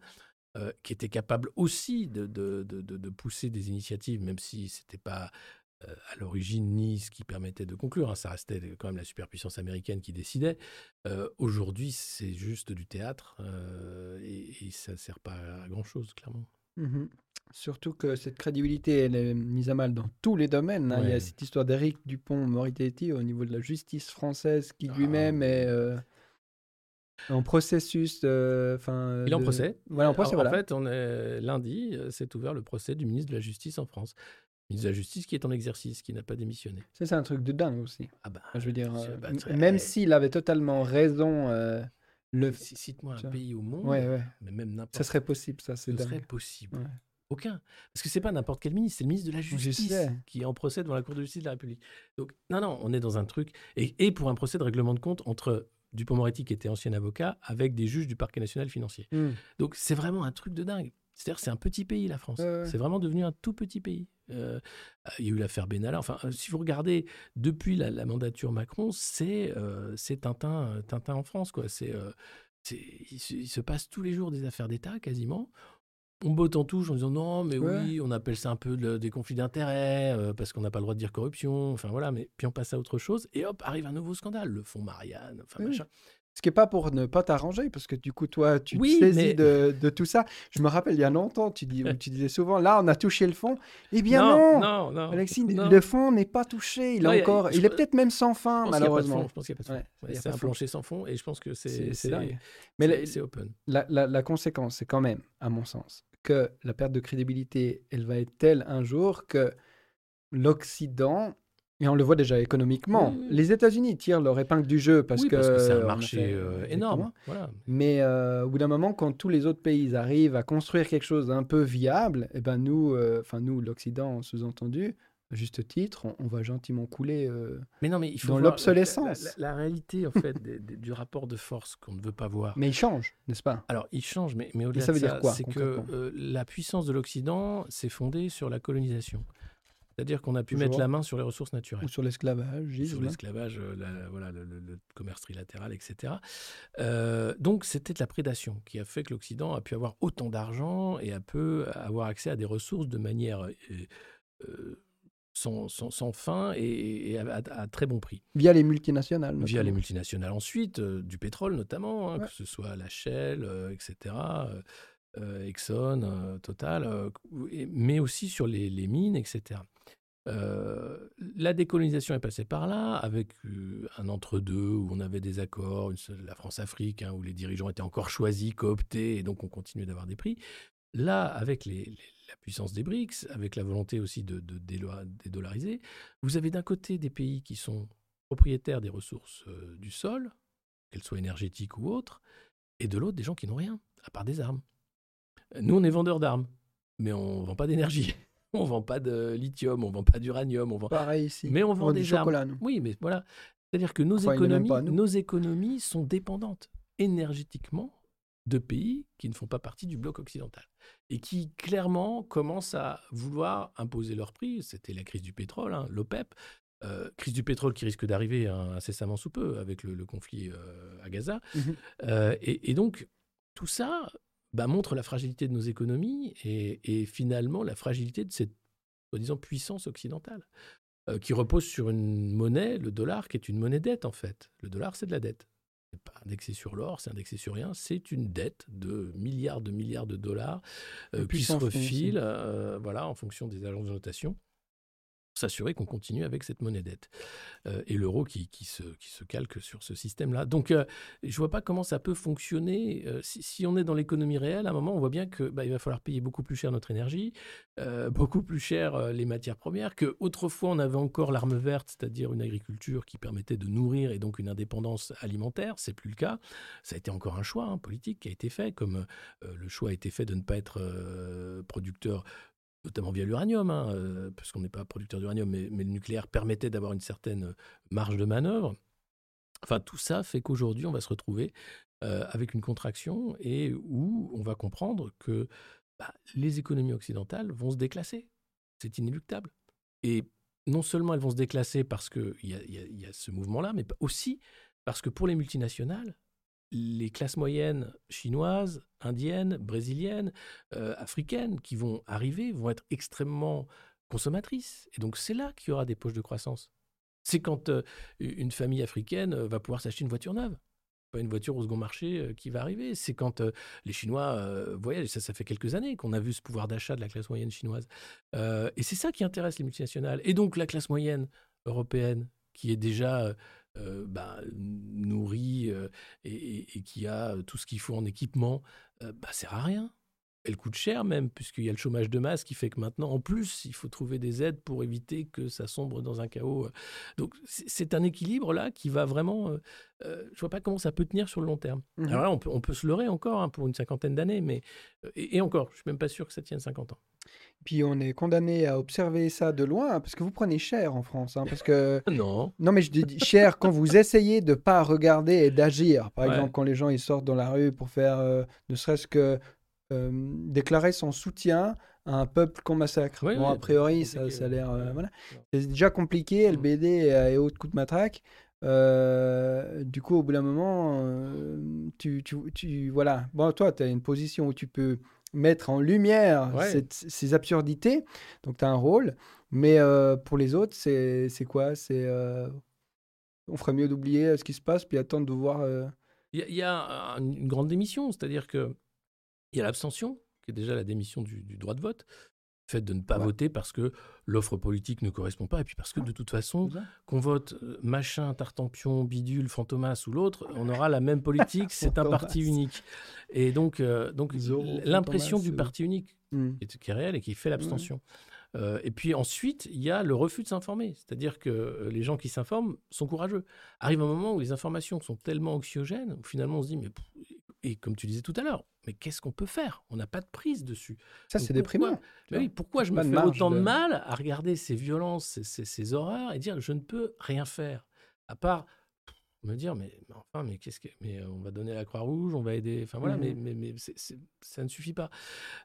euh, qui était capable aussi de, de- de- de- pousser des initiatives, même si c'était pas euh, à l'origine ni ce qui permettait de conclure. hein. Ça restait quand même la superpuissance américaine qui décidait. Euh, Aujourd'hui, c'est juste du théâtre euh, et, et ça ne sert pas à grand-chose, clairement. Mhm. Surtout que cette crédibilité, elle est mise à mal dans tous les domaines. hein. Il y a cette histoire d'Éric Dupont-Moretti au niveau de la justice française qui Ah, lui-même est euh, en processus. euh, Il est en procès. Voilà, en procès, fait, on est, lundi, euh, s'est ouvert le procès du ministre de la Justice en France. Ministre de la Justice qui est en exercice, qui n'a pas démissionné. Ça, c'est un truc de dingue aussi. Ah bah, Je veux dire, euh, bah, très- même s'il avait totalement raison, euh, le... Cite-moi un pays au monde, Ouais, ouais. mais même n'importe Ça serait possible, ça, c'est ce dingue. serait possible. Ouais. Aucun. Parce que c'est pas n'importe quel ministre, c'est le ministre de la Justice qui est en procès devant la Cour de justice de la République. Donc, non, non, on est dans un truc. Et, et pour un procès de règlement de compte entre Dupont-Moretti, qui était ancien avocat, avec des juges du parquet national financier. Hmm. Donc, c'est vraiment un truc de dingue. C'est-à-dire, c'est un petit pays, la France. C'est vraiment devenu un tout petit pays. Euh, il y a eu l'affaire Benalla. Enfin, euh, si vous regardez depuis la, la mandature Macron, c'est euh, Tintin, euh, Tintin en France. Quoi. C'est, il, se, il se passe tous les jours des affaires d'État, quasiment. On botte en touche en disant non, mais Ouais. oui, on appelle ça un peu de- des conflits d'intérêts, parce qu'on n'a pas le droit de dire corruption. Enfin voilà, mais puis on passe à autre chose. Et hop, arrive un nouveau scandale, le fonds Marianne. Enfin, Oui. machin. Ce qui n'est pas pour ne pas t'arranger, parce que du coup, toi, tu Oui, te saisis mais- de, de tout ça. Je me rappelle, il y a longtemps, tu, dis, où tu disais souvent, là, on a touché le fond. Eh bien non, non, non. Alexis, le fond n'est pas touché. Il, a- encore, je il est peut-être même sans fin, a malheureusement. Je pense qu'il n'y a pas de fond. Ouais, il Ouais, y a c'est un fond. plancher sans fond, et je pense que c'est. Mais c'est- open. La, la- la conséquence, c'est quand même, à mon sens, que la perte de crédibilité, elle va être telle un jour que l'Occident, et on le voit déjà économiquement, oui. les États-Unis tirent leur épingle du jeu parce oui, que, parce que c'est un marché euh, énorme. Voilà. Mais euh, au bout d'un moment, quand tous les autres pays arrivent à construire quelque chose d'un peu viable, et ben nous, euh, enfin nous, l'Occident, sous-entendu, à juste titre, on, on va gentiment couler. Mais non, mais il faut Dans l'obsolescence. La, la- la réalité, en fait, des- des- du rapport de force qu'on ne veut pas voir. Mais il change, n'est-ce pas? Alors, il change, mais, mais au-delà ça de veut dire ça, quoi, c'est que la puissance de l'Occident s'est fondée sur la colonisation. C'est-à-dire qu'on a pu Toujours. mettre la main sur les ressources naturelles. Ou sur l'esclavage, sur l'esclavage, euh, voilà, le, le- le commerce trilatéral, etc. Euh, donc c'était de la prédation qui a fait que l'Occident a pu avoir autant d'argent et a pu avoir accès à des ressources de manière euh, sans, sans- sans fin et, et à, à- à très bon prix. Via les multinationales. Via les multinationales ensuite, euh, du pétrole notamment, hein, Ouais. que ce soit la Shell, euh, etc., euh, Exxon, Total, mais aussi sur les, les mines, etc. Euh, la décolonisation est passée par là, avec euh, un entre-deux où on avait des accords, la France-Afrique, hein, où les dirigeants étaient encore choisis, cooptés, et donc on continuait d'avoir des prix. Là, avec la puissance des BRICS, avec la volonté aussi de, dédollariser, vous avez d'un côté des pays qui sont propriétaires des ressources euh, du sol, qu'elles soient énergétiques ou autres, et de l'autre des gens qui n'ont rien, à part des armes. Nous, on est vendeurs d'armes, mais on vend pas d'énergie. On vend pas de lithium, on vend pas d'uranium, on vend. Pareil ici. Mais on vend On des du armes. chocolat, nous. Oui, mais voilà. C'est-à-dire que nos, Enfin, économies, pas nos économies sont dépendantes énergétiquement de pays qui ne font pas partie du bloc occidental et qui clairement commencent à vouloir imposer leurs prix. C'était la crise du pétrole, hein, l'OPEP. Euh, crise du pétrole qui risque d'arriver hein, incessamment sous peu avec le, le conflit euh, à Gaza. Mhm. Euh, et, et donc, tout ça bah, montre la fragilité de nos économies et, et finalement la fragilité de cette soi-disant puissance occidentale euh, qui repose sur une monnaie, le dollar, qui est une monnaie dette en fait. Le dollar, c'est de la dette. C'est pas indexé sur l'or, c'est indexé sur rien. C'est une dette de milliards de milliards de dollars euh, qui se refile, euh, voilà, en fonction des agences de notation, s'assurer qu'on continue avec cette monnaie dette Euh, et l'euro qui, qui se, qui se calque sur ce système-là. Donc, euh, je vois pas comment ça peut fonctionner. Euh, si, si on est dans l'économie réelle, à un moment, on voit bien que bah, va falloir payer beaucoup plus cher notre énergie, beaucoup plus cher les matières premières, que autrefois on avait encore l'arme verte, c'est-à-dire une agriculture qui permettait de nourrir et donc une indépendance alimentaire. C'est plus le cas. Ça a été encore un choix hein, politique qui a été fait, comme le choix a été fait de ne pas être producteur notamment via l'uranium, hein, euh, parce qu'on n'est pas producteur d'uranium, mais, le nucléaire permettait d'avoir une certaine marge de manœuvre. Enfin, tout ça fait qu'aujourd'hui, on va se retrouver euh, avec une contraction et où on va comprendre que bah, les économies occidentales vont se déclasser. C'est inéluctable. Et non seulement elles vont se déclasser parce qu'il y a ce mouvement-là, mais aussi parce que pour les multinationales, les classes moyennes chinoises, indiennes, brésiliennes, euh, africaines qui vont arriver vont être extrêmement consommatrices. Et donc c'est là qu'il y aura des poches de croissance. C'est quand euh, une famille africaine euh, va pouvoir s'acheter une voiture neuve. Pas une voiture au second marché qui va arriver. C'est quand les Chinois voyagent, ça, ça fait quelques années qu'on a vu ce pouvoir d'achat de la classe moyenne chinoise. Et c'est ça qui intéresse les multinationales. Et donc la classe moyenne européenne, qui est déjà euh, bah, nourrie euh, et, qui a tout ce qu'il faut en équipement, euh, bah, sert à rien. Elle coûte cher même, puisqu'il y a le chômage de masse qui fait que maintenant, en plus, il faut trouver des aides pour éviter que ça sombre dans un chaos. euh. Donc c'est un équilibre là qui va vraiment... euh, euh, je vois pas comment ça peut tenir sur le long terme. Alors là, on peut, on peut se leurrer encore hein, pour une cinquantaine d'années, mais... Et, et encore, je suis même pas sûr que ça tienne 50 ans. Puis on est condamné à observer ça de loin hein, parce que vous prenez cher en France. hein, parce que Non. non, mais je dis cher quand vous essayez de pas regarder et d'agir. Par Ouais. exemple, quand les gens ils sortent dans la rue pour faire, euh, ne serait-ce que euh, déclarer son soutien à un peuple qu'on massacre. Oui, bon, oui, a priori, ça, ça a l'air, euh, voilà. C'est déjà compliqué, Mm. LBD et, et autres coups de matraque. Euh, du coup, au bout d'un moment, euh, tu, tu, tu- voilà. Bon, toi, tu as une position où tu peux mettre en lumière Ouais. cette- ces absurdités. Donc, tu as un rôle. Mais euh, pour les autres, c'est quoi? C'est euh, on ferait mieux d'oublier euh, ce qui se passe puis attendre de voir. euh, Il y a, y une grande démission, c'est-à-dire que il y a l'abstention, qui est déjà la démission du, du droit de vote, le fait de ne pas Ouais. voter parce que l'offre politique ne correspond pas, et puis parce que de toute façon, qu'on vote euh, machin, tartampion, bidule, fantomas ou l'autre, on aura la même politique, c'est un parti unique. Et donc, euh, donc l'impression du euh. parti unique hmm. qui est, qui est réel et qui fait l'abstention. Euh, et puis ensuite, il y a le refus de s'informer. C'est-à-dire que euh, les gens qui s'informent sont courageux. Arrive un moment où les informations sont tellement anxiogènes, où finalement on se dit, mais et comme tu disais tout à l'heure, mais qu'est-ce qu'on peut faire? On n'a pas de prise dessus. Ça, c'est déprimant. Mais oui, pourquoi je me fais autant de de- mal à regarder ces violences, ces, ces- ces horreurs et dire je ne peux rien faire? À part me dire mais, mais enfin mais qu'est-ce que mais euh, on va donner à la Croix-Rouge, on va aider, enfin voilà, Mhm. mais, mais, mais ça ne suffit pas.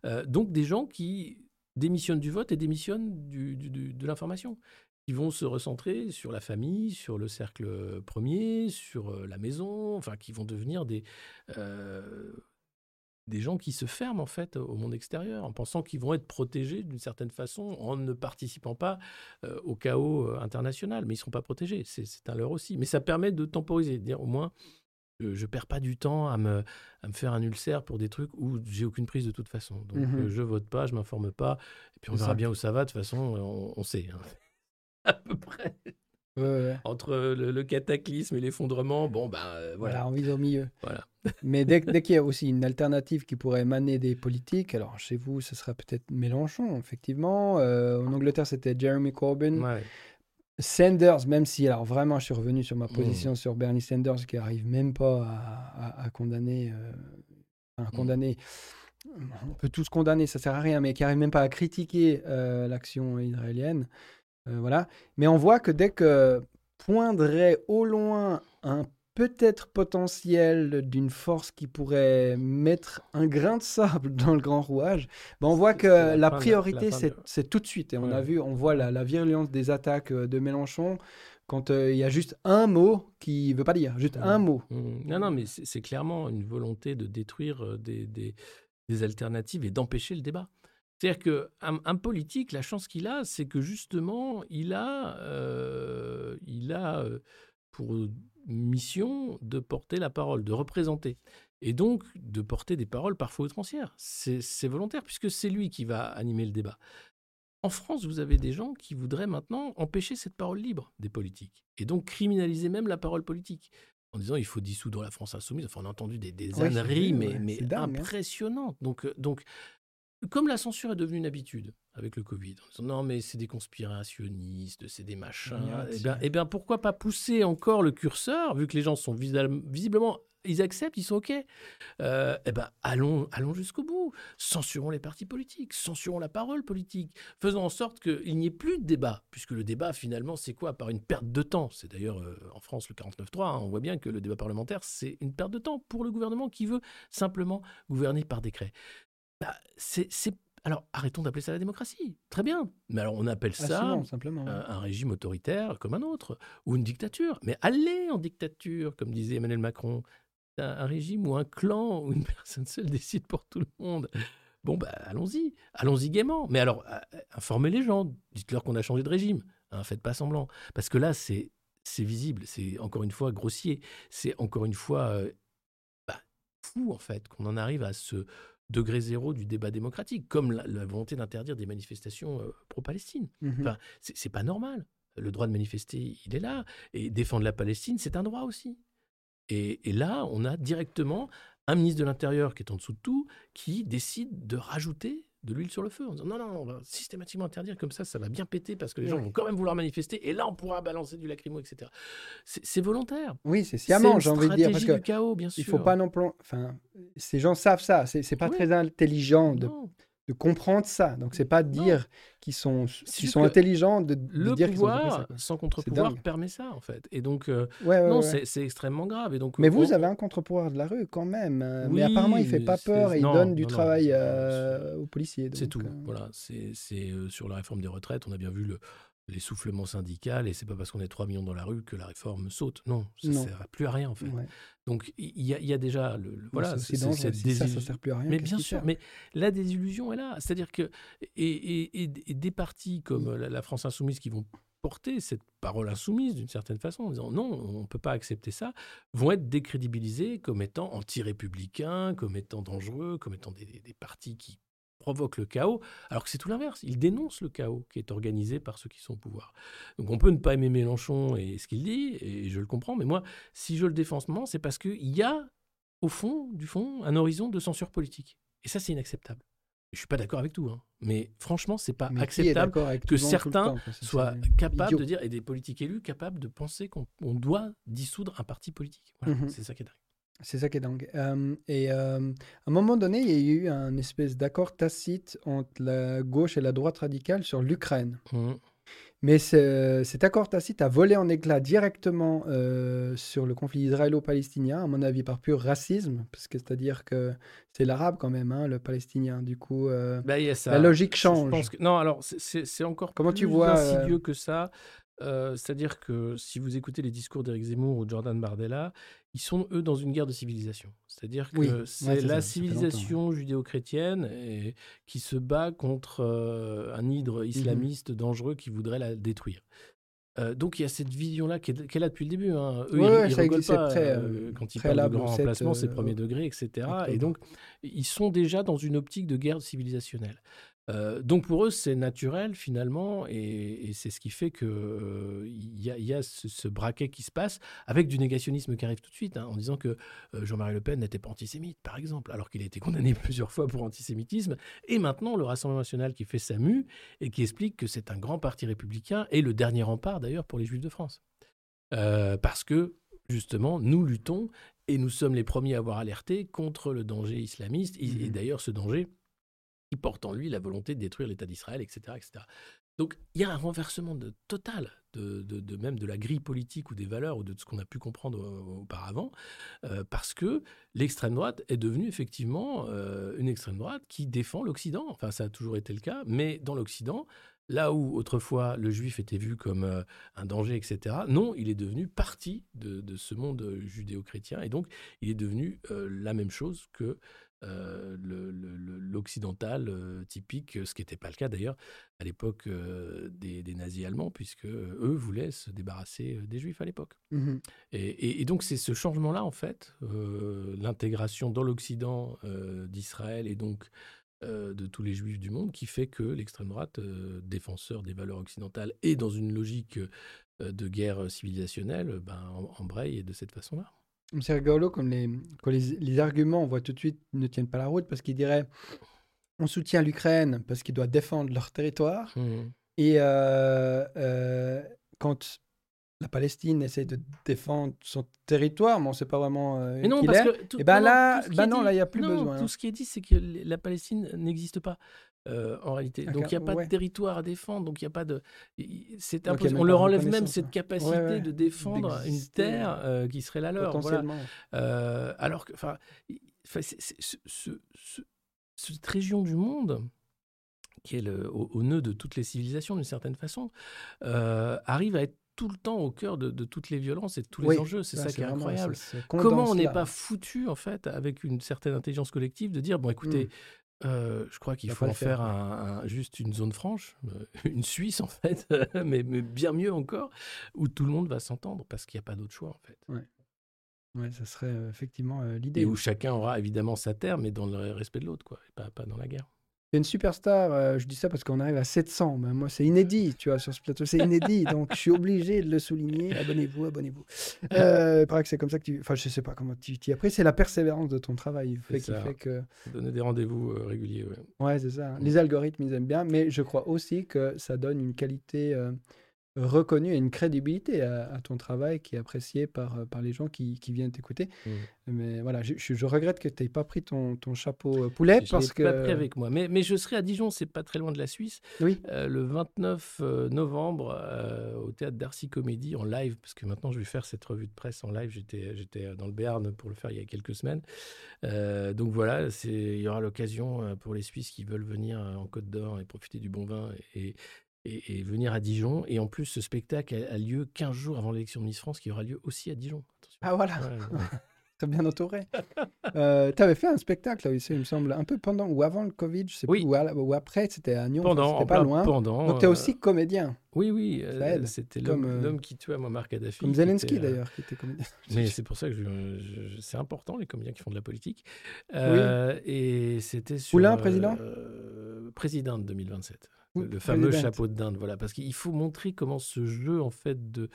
Euh, donc des gens qui démissionnent du vote et démissionnent de l'information, qui vont se recentrer sur la famille, sur le cercle premier, sur euh, la maison, enfin qui vont devenir des euh, des gens qui se ferment en fait au monde extérieur en pensant qu'ils vont être protégés d'une certaine façon en ne participant pas euh, au chaos euh, international. Mais ils ne seront pas protégés, c'est un leurre aussi. Mais ça permet de temporiser, de dire au moins euh, je perds pas du temps à me, à me faire un ulcère pour des trucs où j'ai aucune prise de toute façon. Donc euh, je vote pas, je m'informe pas, et puis on verra ça. bien où ça va. De toute façon, on, on sait. hein. à peu près. Ouais, ouais. Entre le, le cataclysme et l'effondrement, bon, ben euh, Voilà, voilà. on vise au milieu. Voilà. Mais dès, dès qu'il y a aussi une alternative qui pourrait émaner des politiques, alors chez vous, ce sera peut-être Mélenchon, effectivement. Euh, en Angleterre, c'était Jeremy Corbyn. Ouais. Sanders, même si, alors vraiment, je suis revenu sur ma Mm. position sur Bernie Sanders, qui arrive même pas à, à- à condamner, euh, à Mm. condamner on peut tous condamner, ça sert à rien, mais qui n'arrive même pas à critiquer euh, l'action israélienne. Euh, voilà. Mais on voit que dès que poindrait au loin un peut-être potentiel d'une force qui pourrait mettre un grain de sable dans le grand rouage, ben on voit que la, priorité, c'est tout de suite. Et on a vu, on voit la, la, virulence des attaques euh, de Mélenchon quand euh, il y a juste un mot qui veut pas dire, juste un mmh. mot. Mmh. Non, non, mais c'est clairement une volonté de détruire euh, des, des, des alternatives et d'empêcher le débat. C'est-à-dire qu'un un politique, la chance qu'il a, c'est que justement, il a, euh, il a pour mission de porter la parole, de représenter. Et donc de porter des paroles parfois outrancières. C'est volontaire, puisque c'est lui qui va animer le débat. En France, vous avez des gens qui voudraient maintenant empêcher cette parole libre des politiques, et donc criminaliser même la parole politique, en disant il faut dissoudre la France insoumise. Enfin, on a entendu des, des âneries, mais, mais hein. impressionnantes. Donc, euh, donc, comme la censure est devenue une habitude avec le Covid, en disant non mais c'est des conspirationnistes, c'est des machins, eh bien, eh bien pourquoi pas pousser encore le curseur, vu que les gens sont visiblement ils acceptent, ils sont OK. Euh, eh ben, allons, allons jusqu'au bout. Censurons les partis politiques, censurons la parole politique, faisons en sorte qu'il n'y ait plus de débat, puisque le débat, finalement, c'est quoi? Par une perte de temps. C'est d'ailleurs euh, en France le 49.3, hein, on voit bien que le débat parlementaire, c'est une perte de temps pour le gouvernement qui veut simplement gouverner par décret. Bah, c'est alors, arrêtons d'appeler ça la démocratie. Très bien. Mais alors, on appelle ah, ça simplement, un, régime autoritaire comme un autre, ou une dictature. Mais allez en dictature, comme disait Emmanuel Macron un, régime ou un clan où une personne seule décide pour tout le monde. Bon, bah, allons-y, allons-y gaiement. Mais alors, euh, euh, informez les gens, dites-leur qu'on a changé de régime. Hein, faites pas semblant. Parce que là, c'est c'est visible, c'est encore une fois grossier, c'est encore une fois euh, bah, fou, en fait, qu'on en arrive à ce degré zéro du débat démocratique, comme la, volonté d'interdire des manifestations pro-Palestine. Mmh enfin, c'est pas normal. Le droit de manifester, il est là. Et défendre la Palestine, c'est un droit aussi. Et, là, on a directement un ministre de l'Intérieur qui est en dessous de tout, qui décide de rajouter de l'huile sur le feu en disant non, non, on va systématiquement interdire, comme ça, ça va bien péter parce que les gens vont quand même vouloir manifester et là, on pourra balancer du lacrymo, etc. C'est volontaire. Oui, c'est sciemment, j'ai envie de dire. Parce que du chaos, bien sûr. Il faut pas non plus. Enfin, ces gens savent ça. C'est pas très intelligent de de comprendre ça. Donc, c'est pas dire qu'ils sont, qu'ils sont intelligents de, le dire pouvoir sans contre-pouvoir permet ça en fait. Et donc, euh, non, c'est extrêmement grave. Et donc, mais vous avez un contre-pouvoir de la rue quand même. Euh, mais apparemment, il fait pas peur et il donne du travail euh, aux policiers. C'est tout. Voilà, c'est sur la réforme des retraites, on a bien vu le, l'essoufflement syndical, et c'est pas parce qu'on est 3 millions dans la rue que la réforme saute. Non, ça ne sert plus à rien en fait. Donc il y, y, a déjà le, voilà, c'est cette ça, ça sert plus à rien. Mais bien sûr, mais la désillusion est là. C'est-à-dire que et, et, des partis comme la, France insoumise qui vont porter cette parole insoumise d'une certaine façon en disant non, on ne peut pas accepter ça, vont être décrédibilisés comme étant anti-républicains, comme étant dangereux, comme étant des, des partis qui provoque le chaos, alors que c'est tout l'inverse. Il dénonce le chaos qui est organisé par ceux qui sont au pouvoir. Donc on peut ne pas aimer Mélenchon et ce qu'il dit, et je le comprends, mais moi, si je le défends c'est parce qu'il y a, au fond, du fond, un horizon de censure politique. Et ça, c'est inacceptable. Je suis pas d'accord avec tout, hein. mais franchement, c'est pas acceptable que certains soient capables de dire, et des politiques élus capables de penser qu'on doit dissoudre un parti politique. Mmh c'est ça qui est dingue. C'est ça qui est dingue. et à un moment donné, il y a eu un espèce d'accord tacite entre la gauche et la droite radicale sur l'Ukraine. Mmh. Mais cet accord tacite a volé en éclats directement sur le conflit israélo-palestinien, à mon avis par pur racisme, parce que c'est-à-dire que c'est l'arabe quand même, hein, le palestinien. Du coup, bah, la logique change. Non, alors c'est encore Comment plus tu vois, insidieux que ça. C'est-à-dire que si vous écoutez les discours d'Éric Zemmour ou de Jordan Bardella, ils sont, eux, dans une guerre de civilisation. C'est-à-dire que c'est la civilisation judéo-chrétienne qui se bat contre un hydre mmh islamiste dangereux qui voudrait la détruire. donc il y a cette vision-là qu'elle est là depuis le début. Hein. Eux, ils, ils rigolent pas quand ils parlent de grand remplacement, c'est premier degré, etc. Et donc ils sont déjà dans une optique de guerre civilisationnelle donc pour eux, c'est naturel finalement, et, c'est ce qui fait qu'il y, y, a ce, braquet qui se passe avec du négationnisme qui arrive tout de suite, hein, en disant que Jean-Marie Le Pen n'était pas antisémite, par exemple, alors qu'il a été condamné plusieurs fois pour antisémitisme, et maintenant le Rassemblement national qui fait sa mue et qui explique que c'est un grand parti républicain et le dernier rempart d'ailleurs pour les Juifs de France. parce que justement, nous luttons et nous sommes les premiers à avoir alerté contre le danger islamiste. Et, et Mhm. d'ailleurs, ce danger, il porte en lui la volonté de détruire l'État d'Israël, etc., etc. Donc, il y a un renversement de, total de même de la grille politique ou des valeurs ou de ce qu'on a pu comprendre euh, auparavant, euh, parce que l'extrême droite est devenue effectivement euh, une extrême droite qui défend l'Occident. Enfin, ça a toujours été le cas, mais dans l'Occident, là où autrefois le juif était vu comme euh, un danger, etc., non, il est devenu partie de, de ce monde judéo-chrétien, et donc il est devenu euh, la même chose que euh, l'occidental typique, ce qui n'était pas le cas d'ailleurs à l'époque des, des nazis allemands, puisque eux voulaient se débarrasser des juifs à l'époque. Mhm. Et, et- et donc c'est ce changement-là, en fait, l'intégration dans l'Occident d'Israël et donc euh, de tous les juifs du monde, qui fait que l'extrême droite, euh, défenseur des valeurs occidentales et dans une logique euh, de guerre civilisationnelle, ben, em- embraye de cette façon-là. C'est rigolo comme les, quand les, les arguments, on voit tout de suite, ne tiennent pas la route parce qu'ils diraient on soutient l'Ukraine parce qu'ils doivent défendre leur territoire. Et euh, euh, quand la Palestine essaie de défendre son territoire, mais on ne sait pas vraiment euh, Mais non, qui parce est. que tout, Eh ben non, là- tout ben est non, dit- là, il y a plus non, besoin, hein. Tout ce qui est dit, c'est que la Palestine n'existe pas. euh, en réalité. Donc il n'y a pas ouais. de territoire à défendre, donc il n'y a pas de. C'est On leur enlève même cette ouais. capacité Ouais, ouais. de défendre une terre euh, qui serait la leur. Voilà. potentiellement. Euh, alors que, enfin, cette région du monde, qui est le, au, au nœud de toutes les civilisations d'une certaine façon, arrive à être tout le temps au cœur de, de toutes les violences et de tous les Oui, enjeux. C'est Ouais, ça qui est incroyable. ça Comment on n'est pas foutu, en fait, avec une certaine intelligence collective, de dire, bon, écoutez, euh, je crois qu'il va faut en faire. faire un- un- juste une zone franche, euh, une Suisse, en fait, mais, mais bien mieux encore, où tout le monde va s'entendre, parce qu'il n'y a pas d'autre choix, en fait. Ouais, ça serait euh, effectivement euh, l'idée. Et où chacun aura évidemment sa terre, mais dans le respect de l'autre, quoi, et pas, pas dans la guerre. C'est une superstar, euh, je dis ça parce qu'on arrive à 700. mais moi, c'est inédit, tu vois, sur ce plateau, c'est inédit. donc, je suis obligé de le souligner. Abonnez-vous, abonnez-vous. Euh, il paraît que c'est comme ça que tu. Enfin, je sais pas comment tu t'y as pris. C'est la persévérance de ton travail fait, qui fait que. Donner des rendez-vous euh, réguliers, ouais. Ouais, c'est ça. Mm. Les algorithmes, ils aiment bien, mais je crois aussi que ça donne une qualité euh, reconnue et une crédibilité à, à ton travail qui est apprécié par, euh, par les gens qui, qui viennent t'écouter. Mm. Mais voilà, je, je- je regrette que tu n'aies pas pris ton, ton chapeau euh, poulet Je parce que. pas pris avec moi. Mais, mais je serai à Dijon, c'est pas très loin de la Suisse, Oui. euh, le 29 euh, novembre euh, au théâtre d'Arcy Comédie en live, parce que maintenant je vais faire cette revue de presse en live. J'étais, j'étais dans le Béarn pour le faire il y a quelques semaines. Euh, donc voilà, c'est, il y aura l'occasion pour les Suisses qui veulent venir en Côte d'Or et profiter du bon vin et, et, et venir à Dijon. Et en plus, ce spectacle a, a lieu 15 jours avant l'élection de Miss France, qui aura lieu aussi à Dijon. Attention. Ah voilà, Ouais, ouais. très bien entouré. euh, tu avais fait un spectacle aussi, il me semble, un peu pendant ou avant le Covid, je sais Oui. plus, ou, à- ou après, c'était à Nyon, pendant, c'était pas loin. pendant. Donc tu es euh, aussi comédien, Oui, oui, euh, c'était l'homme qui tua Muammar Kadhafi. comme Zelensky d'ailleurs, qui était comédien. Mais c'est pour ça que c'est important, les comédiens qui font de la politique. Euh, Et c'était sur. Poulain, président? euh, Président de 2027. Oui, le fameux chapeau de dinde, voilà. Parce qu'il faut montrer comment ce jeu, en fait, de.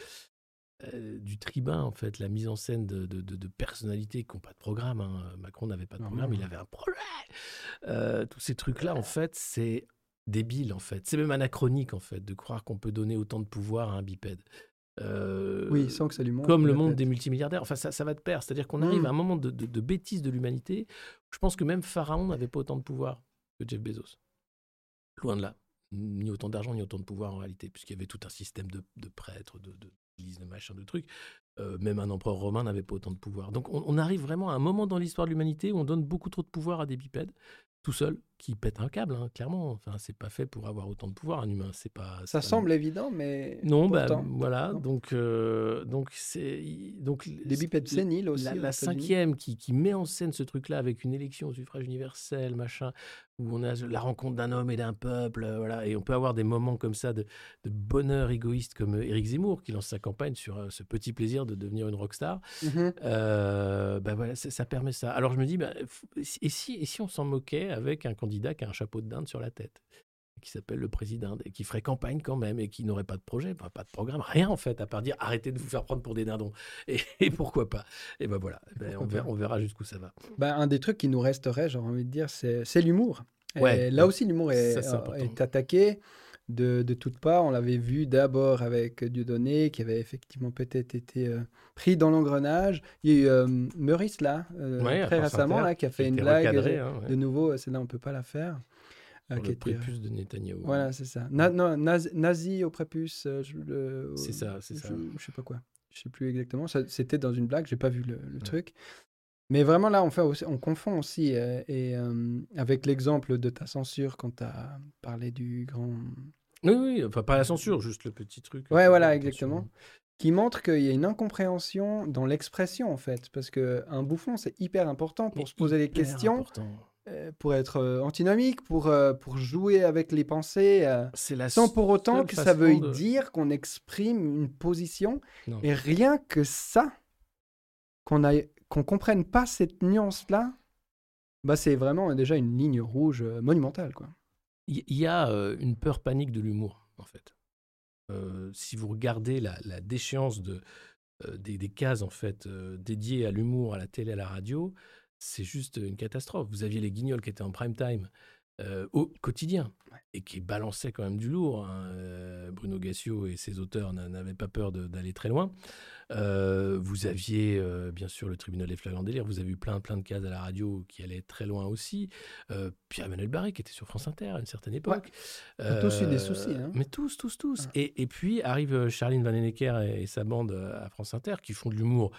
euh, du tribun, en fait, la mise en scène de, de, de- de personnalités qui n'ont pas de programme. hein. Macron n'avait pas de Non, programme, non. il avait un projet. Euh, tous ces trucs-là, en fait, c'est débile, en fait. C'est même anachronique, en fait, de croire qu'on peut donner autant de pouvoir à un bipède. Euh, Oui, sans que ça lui montre. comme le monde des multimilliardaires. Enfin, ça, ça va de pair. C'est-à-dire qu'on arrive Mm. à un moment de, de, de bêtise de l'humanité. Je pense que même Pharaon n'avait pas autant de pouvoir que Jeff Bezos. Loin de là. Ni autant d'argent, ni autant de pouvoir en réalité, puisqu'il y avait tout un système de, prêtres, de, de, de machin, de trucs. Euh, même un empereur romain n'avait pas autant de pouvoir. Donc on, on arrive vraiment à un moment dans l'histoire de l'humanité où on donne beaucoup trop de pouvoir à des bipèdes, tout seuls, qui pètent un câble, hein, clairement. Enfin, c'est pas fait pour avoir autant de pouvoir, un humain. C'est pas. Ça pas- semble évident, mais. non, bah, voilà. non. Donc, euh, donc c'est donc Des bipèdes séniles aussi. la, la cinquième qui, qui met en scène ce truc-là avec une élection au suffrage universel, machin, où on a la rencontre d'un homme et d'un peuple, euh, voilà, et on peut avoir des moments comme ça de, de bonheur égoïste comme euh, Éric Zemmour qui lance sa campagne sur euh, ce petit plaisir de devenir une rockstar. Mhm. Euh, bah voilà, ça, ça permet ça. Alors je me dis, bah, et si, et si on s'en moquait avec un candidat qui a un chapeau de dinde sur la tête qui s'appelle le président et qui ferait campagne quand même et qui n'aurait pas de projet, pas, pas de programme, rien en fait, à part dire arrêtez de vous faire prendre pour des dindons. Et, et pourquoi pas Et ben voilà, ben, on, verra, pas. on verra jusqu'où ça va. Ben, un des trucs qui nous resterait, j'aurais envie de dire, c'est l'humour. Ouais, là aussi, l'humour est, euh, est attaqué. De, de toutes parts. On l'avait vu d'abord avec Dieudonné, qui avait effectivement peut-être été euh, pris dans l'engrenage. Il y a eu euh, Meurice, là, euh, Ouais, très récemment, Inter, là, qui a fait une blague. recadré, euh, hein, ouais. De nouveau, celle-là, on ne peut pas la faire. euh, Pour qui le était, euh, prépuce de Netanyahou. Voilà, c'est ça. Na- non, naz- nazi au prépuce. euh, je- C'est ça, c'est je, ça. Je sais pas quoi. Je sais plus exactement. Ça- C'était dans une blague. J'ai pas vu le, le truc. Mais vraiment là, on, fait aussi- on confond aussi euh, et euh, avec l'exemple de ta censure quand tu as parlé du grand. Oui, oui, enfin pas la censure, juste le petit truc. Ouais, euh, voilà, exactement. Qui montre qu'il y a une incompréhension dans l'expression en fait, parce que un bouffon c'est hyper important pour Mais se poser des questions, important. pour être antinomique, pour pour jouer avec les pensées. C'est la sans pour autant que ça veuille de- dire qu'on exprime une position. Non. Et rien que ça, qu'on a, qu'on comprenne pas cette nuance-là, bah c'est vraiment déjà une ligne rouge euh, monumentale, quoi. Il y a euh, une peur panique de l'humour, en fait. Euh, si vous regardez la, déchéance de, des, des cases, en fait, dédiées à l'humour, à la télé, à la radio, c'est juste une catastrophe. Vous aviez les guignols qui étaient en prime time euh, au quotidien et qui balançaient quand même du lourd. hein. Euh, Bruno Gassio et ses auteurs n'a- n'avaient pas peur d'aller très loin. Euh, vous aviez euh, bien sûr le tribunal des flagrants délires. Vous avez eu plein, plein de cases à la radio qui allaient très loin aussi. Euh, Pierre-Emmanuel Barré qui était sur France Inter à une certaine époque. Ont tous eu des soucis, hein. Mais tous, tous, tous. Et, et puis arrive Charline Van Enecker et, et sa bande à France Inter qui font de l'humour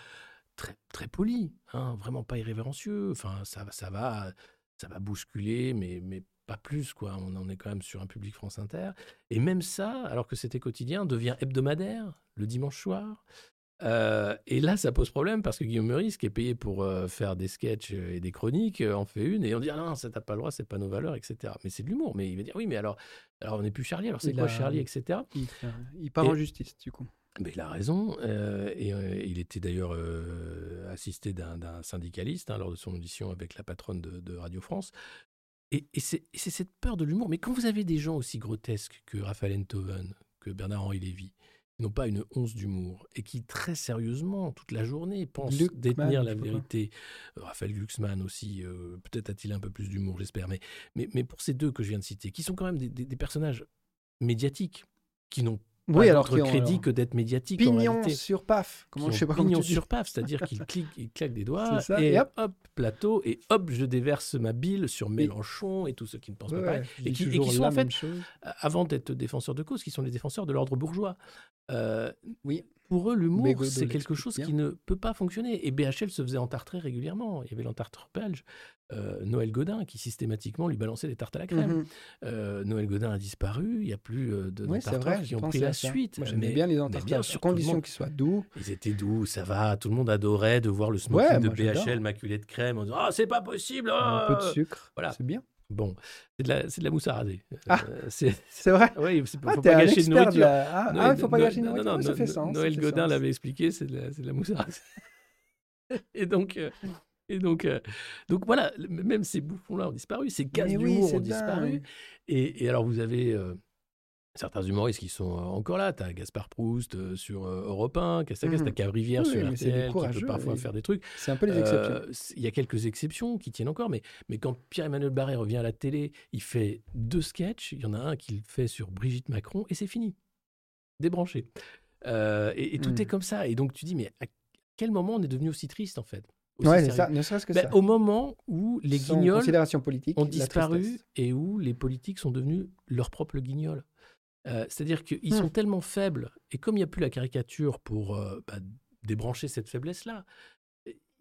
très, très poli, hein, vraiment pas irrévérencieux. Enfin, ça, va- ça va, ça va bousculer, mais, mais pas plus, quoi. On en est quand même sur un public France Inter. Et même ça, alors que c'était quotidien, devient hebdomadaire le dimanche soir. Euh, et là, ça pose problème parce que Guillaume Meurice, qui est payé pour euh, faire des sketchs et des chroniques, euh, en fait une et on dit ah non, ça t'as pas le droit, c'est pas nos valeurs, etc. Mais c'est de l'humour. Mais il va dire oui, mais alors, alors on n'est plus Charlie, alors c'est quoi a- Charlie, etc. Il, il part Et- en justice, du coup. Mais il a raison. et il était d'ailleurs assisté d'un syndicaliste hein, lors de son audition avec la patronne de, de Radio France. Et, et c'est et c'est cette peur de l'humour. Mais quand vous avez des gens aussi grotesques que Raphaël Enthoven, que Bernard-Henri Lévy, qui n'ont pas une once d'humour et qui très sérieusement, toute la journée, pensent détenir la pas vérité. Euh, Raphaël Glucksmann aussi, euh, peut-être a-t-il un peu plus d'humour, j'espère. Mais, mais, mais pour ces deux que je viens de citer, qui sont quand même des, des- des personnages médiatiques, qui n'ont pas Oui, alors qu'ils ont- crédit alors, que d'être médiatiques en Pignon réalité. sur paf. Comment je sais pas pignon sur paf, c'est-à-dire qu'ils cliquent, ils claquent des doigts ça, et et hop, hop. plateau et hop je déverse ma bile sur Mélenchon et tous ceux qui ne pensent Ouais, pas pareil et qui, et qui sont en fait chose. euh, avant d'être défenseurs de cause, qui sont les défenseurs de l'ordre bourgeois. Euh, Oui. Pour eux, l'humour, c'est quelque chose bien. qui ne peut pas fonctionner. Et BHL se faisait entartrer régulièrement. Il y avait l'entartreur belge, euh, Noël Godin, qui systématiquement lui balançait des tartes à la crème. Mhm. Euh, Noël Godin a disparu, il n'y a plus de Oui, vrai, qui ont pris la ça. suite. Moi, j'aimais Mais- bien les tout le condition qu'ils soient doux. ils étaient doux, ça va. Tout le monde adorait de voir le smoking Ouais, de. BHL maculé de crème en disant Ah, c'est pas possible Un peu de ah sucre, voilà. c'est bien. Bon, c'est de, la, c'est de la mousse à raser. Ah. Euh, c'est, C'est vrai. oui, c'est, Ah, faut t'es pas un gâcher de expert de nourriture. la... Ah, ah, il faut pas gâcher de non, nourriture. non, oui, ça no- fait no- sens. Noël Godin l'avait expliqué, c'est de la, c'est de la mousse à raser. et donc, euh, et donc, euh, donc voilà, même ces bouffons-là ont disparu, ces cases oui, ont disparu. Et, et alors, vous avez certains humoristes qui sont euh, encore là. Tu as Gaspard Proust euh, sur euh, Europe 1, Castagas, tu as Cavrivière Oui, sur des RTL, qui peut parfois oui. faire des trucs. C'est un peu les exceptions. Euh, Il y a quelques exceptions qui tiennent encore, mais, mais quand Pierre-Emmanuel Barré revient à la télé, il fait deux sketchs. Il y en a un qu'il fait sur Brigitte Macron et c'est fini. Débranché. Euh, et, et tout Hmm. est comme ça. Et donc tu dis, mais à quel moment on est devenu aussi triste en fait? Ouais, ça, ne serait-ce que Ben, ça. Au moment où les Sans guignols ont disparu et où les politiques sont devenus leurs propres guignols. Euh, C'est-à-dire qu'ils Hmm. sont tellement faibles, et comme il n'y a plus la caricature pour euh, bah, débrancher cette faiblesse-là,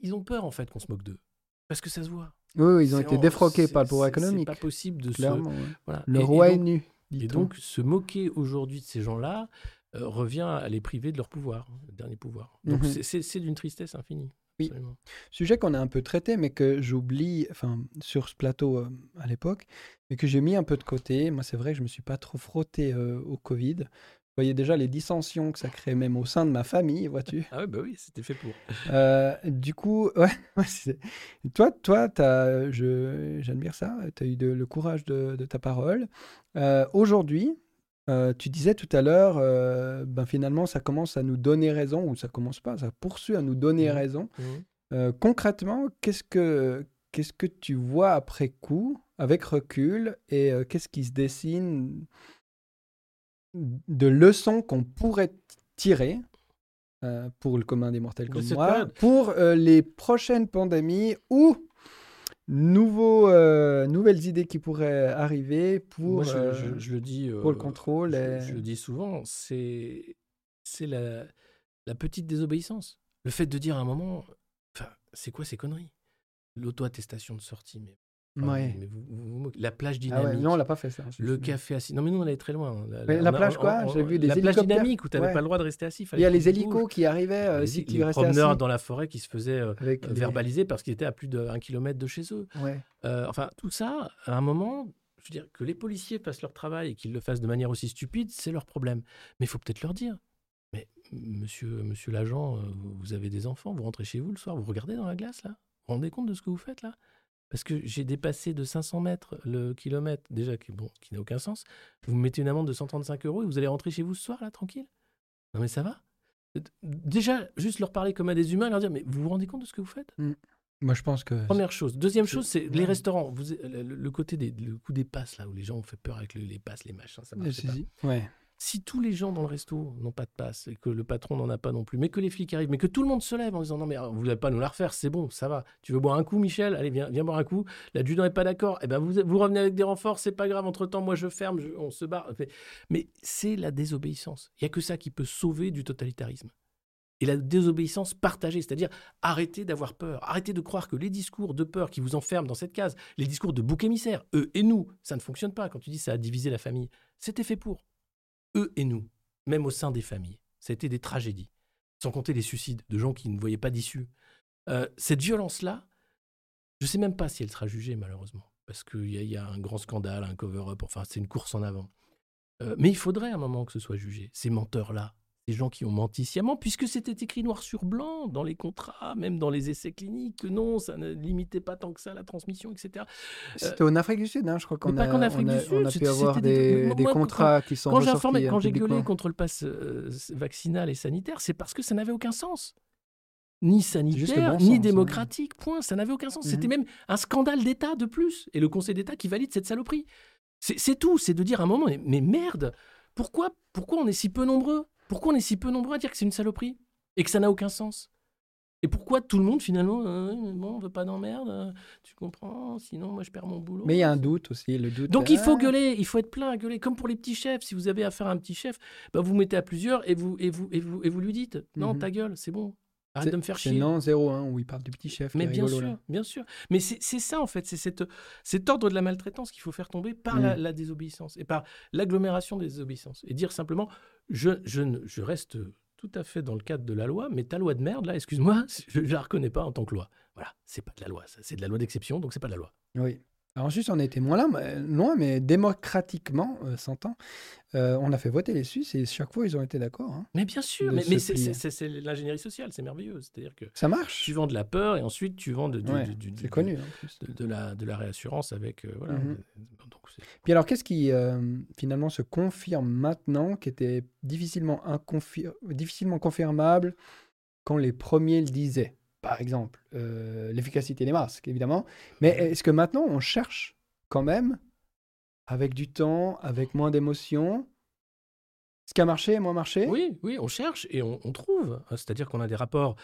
ils ont peur en fait qu'on se moque d'eux. Parce que ça se voit. Oui, oui, ils ont été défroqués par le pouvoir économique. C'est pas possible de Clairement. se. ouais. Voilà. Le Et- et roi est nu. Et donc, se moquer aujourd'hui de ces gens-là euh, revient à les priver de leur pouvoir, le dernier pouvoir. Donc, c'est- c'est c'est d'une tristesse infinie. Oui. absolument. Sujet qu'on a un peu traité, mais que j'oublie, enfin, sur ce plateau euh, à l'époque, mais que j'ai mis un peu de côté. Moi, c'est vrai que je me suis pas trop frotté euh, au Covid. Vous voyez déjà les dissensions que ça crée même au sein de ma famille, vois-tu. Ah ouais, bah oui, c'était fait pour. Euh, du coup, ouais, toi, toi, t'as, je, j'admire ça. Tu as eu de- le courage de, de ta parole. Aujourd'hui, euh, tu disais tout à l'heure, euh, ben finalement, ça commence à nous donner raison, ou ça commence pas, ça poursuit à nous donner Mhm. raison. Mhm. Euh, concrètement, qu'est-ce que, qu'est-ce que tu vois après coup, avec recul, et qu'est-ce qui se dessine de leçons qu'on pourrait tirer pour le commun des mortels comme moi, période. pour les prochaines pandémies ou nouveaux, euh, nouvelles idées qui pourraient arriver pour, Moi, je, euh, je- je le dis. pour le euh, contrôle. je, et- je le dis souvent, c'est c'est la, la petite désobéissance. Le fait de dire à un moment, c'est quoi ces conneries? L'auto-attestation de sortie, mais, enfin, Ouais. mais vous- vous- vous moquez. la plage Ah dynamique. ouais, non, on l'a pas fait ça. Le café assis. Non, mais nous, on allait très loin. hein. La, Mais la on a- plage, on- quoi J'ai vu des La plage dynamique où tu n'avais Ouais. pas le droit de rester assis. Il y a les hélicos qui arrivaient euh, Les- si les tu restais promeneurs assis. dans la forêt qui se faisaient euh, euh, les- verbaliser parce qu'ils étaient à plus d'un kilomètre de chez eux. Ouais. Euh, enfin, tout ça, à un moment, je veux dire, que les policiers fassent leur travail et qu'ils le fassent de manière aussi stupide, c'est leur problème. Mais il faut peut-être leur dire. Mais monsieur, monsieur l'agent, euh, vous vous avez des enfants, vous rentrez chez vous le soir, vous regardez dans la glace là? Vous vous rendez compte de ce que vous faites là? Parce que j'ai dépassé de 500 mètres le kilomètre, déjà, qui, bon, qui n'a aucun sens. Vous me mettez une amende de 135 euros et vous allez rentrer chez vous ce soir là, tranquille? Non mais ça va Déjà, juste leur parler comme à des humains, leur dire, mais vous vous rendez compte de ce que vous faites? Moi, je pense que. Première chose. Deuxième chose, c'est les restaurants. Vous, le, le côté des, le coup des passes, là, où les gens ont fait peur avec le- les passes, les machins, ça marche pas. Ouais. Si tous les gens dans le resto n'ont pas de passe et que le patron n'en a pas non plus, mais que les flics arrivent, mais que tout le monde se lève en disant non mais euh, vous n'allez pas nous la refaire, c'est bon, ça va. Tu veux boire un coup, Michel? Allez, viens, viens boire un coup. L'adjudant n'est pas d'accord. Eh ben vous, vous revenez avec des renforts, c'est pas grave. Entre temps, moi je ferme, on se barre. Mais, mais c'est la désobéissance. Il y a que ça qui peut sauver du totalitarisme. Et la désobéissance partagée, c'est-à-dire arrêtez d'avoir peur, arrêtez de croire que les discours de peur qui vous enferment dans cette case, les discours de bouc émissaire, eux et nous, ça ne fonctionne pas. Quand tu dis ça a divisé la famille, c'était fait pour eux et nous, même au sein des familles. Ça a été des tragédies, sans compter les suicides de gens qui ne voyaient pas d'issue. Euh, cette violence-là, je ne sais même pas si elle sera jugée, malheureusement, parce qu'il y, a- un grand scandale, un cover-up, enfin, c'est une course en avant. Euh, mais il faudrait un moment que ce soit jugé, ces menteurs-là, ces gens qui ont menti sciemment, puisque c'était écrit noir sur blanc dans les contrats, même dans les essais cliniques, que non, ça ne limitait pas tant que ça la transmission, etc. C'était en Afrique du Sud, hein, je crois qu'on mais pas a, qu'en Afrique on a, du Sud, on a pu avoir des, des- des moi, quand- contrats qui sont Quand j'ai euh, quand j'ai gueulé contre le pass euh, vaccinal et sanitaire, c'est parce que ça n'avait aucun sens. Ni sanitaire, bon ni sens, hein. démocratique, point. Ça n'avait aucun sens. Mhm. C'était même un scandale d'État de plus. Et le Conseil d'État qui valide cette saloperie. C'est c'est tout. C'est de dire à un moment, mais, mais merde, pourquoi, pourquoi on est si peu nombreux? Pourquoi on est si peu nombreux à dire que c'est une saloperie et que ça n'a aucun sens? Et pourquoi tout le monde finalement, euh, bon, on veut pas d'emmerde, euh, tu comprends Sinon, moi, je perds mon boulot. Mais il y a un doute aussi, le doute. Donc il faut ah, gueuler, il faut être plein à gueuler, comme pour les petits chefs. Si vous avez affaire à un petit chef, bah vous mettez à plusieurs et vous et vous et vous et vous lui dites non Mhm. ta gueule, c'est bon, arrête de me faire chier. non 01 où il parle du petit chef. Mais bien rigolo, sûr, là. bien sûr. Mais c'est ça en fait, c'est cet ordre de la maltraitance qu'il faut faire tomber par la, Mhm. la désobéissance et par l'agglomération des désobéissances et dire simplement je je ne- je reste tout à fait dans le cadre de la loi, mais ta loi de merde là, excuse-moi, je, je la reconnais pas en tant que loi. Voilà, c'est pas de la loi, c'est de la loi d'exception, donc c'est pas de la loi. Oui. Alors en Suisse, on était moins là, mais- loin, mais démocratiquement, euh, s'entend, euh, on a fait voter les Suisses et chaque fois, ils ont été d'accord. hein. Mais bien sûr, De mais, c'est- l'ingénierie sociale, c'est merveilleux. C'est-à-dire que Ça marche. tu vends de la peur et ensuite tu vends de, du- Ouais, du- du- c'est du- connu plus. de, de la, de la réassurance avec. euh, voilà. Mhm. Donc, c'est- Puis alors, qu'est-ce qui euh, finalement se confirme maintenant, qui était difficilement, difficilement confirmable quand les premiers le disaient? Par exemple, euh, l'efficacité des masques, évidemment. Mais est-ce que maintenant, on cherche quand même, avec du temps, avec moins d'émotions, ce qui a marché, moins marché? Oui, oui, on cherche et on, on trouve. hein. C'est-à-dire qu'on a des rapports,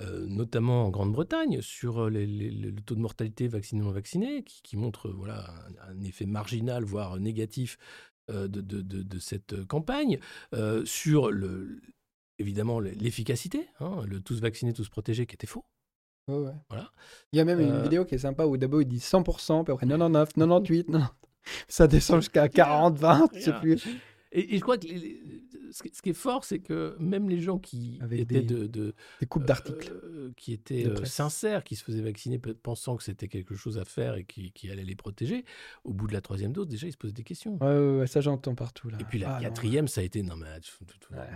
euh, notamment en Grande-Bretagne, sur euh, les- les- les- le taux de mortalité vacciné non vacciné, qui, qui montre voilà, un, un effet marginal, voire négatif de, de- de- de cette campagne, euh, sur le, évidemment l'efficacité, hein, le tous vaccinés, tous protégés, qui était faux. Ouais, ouais. Voilà. Il y a même une Euh, vidéo qui est sympa où d'abord il dit 100%, puis après 99, 98, 90. Ça descend jusqu'à 40, 20, je sais plus. Et, et je crois que les- ce, qui, ce qui est fort, c'est que même les gens qui Avec étaient des- de, de- Des coupes d'articles. euh, qui étaient euh, sincères, qui se faisaient vacciner pe- pensant que c'était quelque chose à faire et qui, qui allait les protéger, au bout de la troisième dose, déjà, ils se posaient des questions. Ouais, ouais, ouais, ça j'entends partout là. Et puis la Ah, non. quatrième, ça a été non mais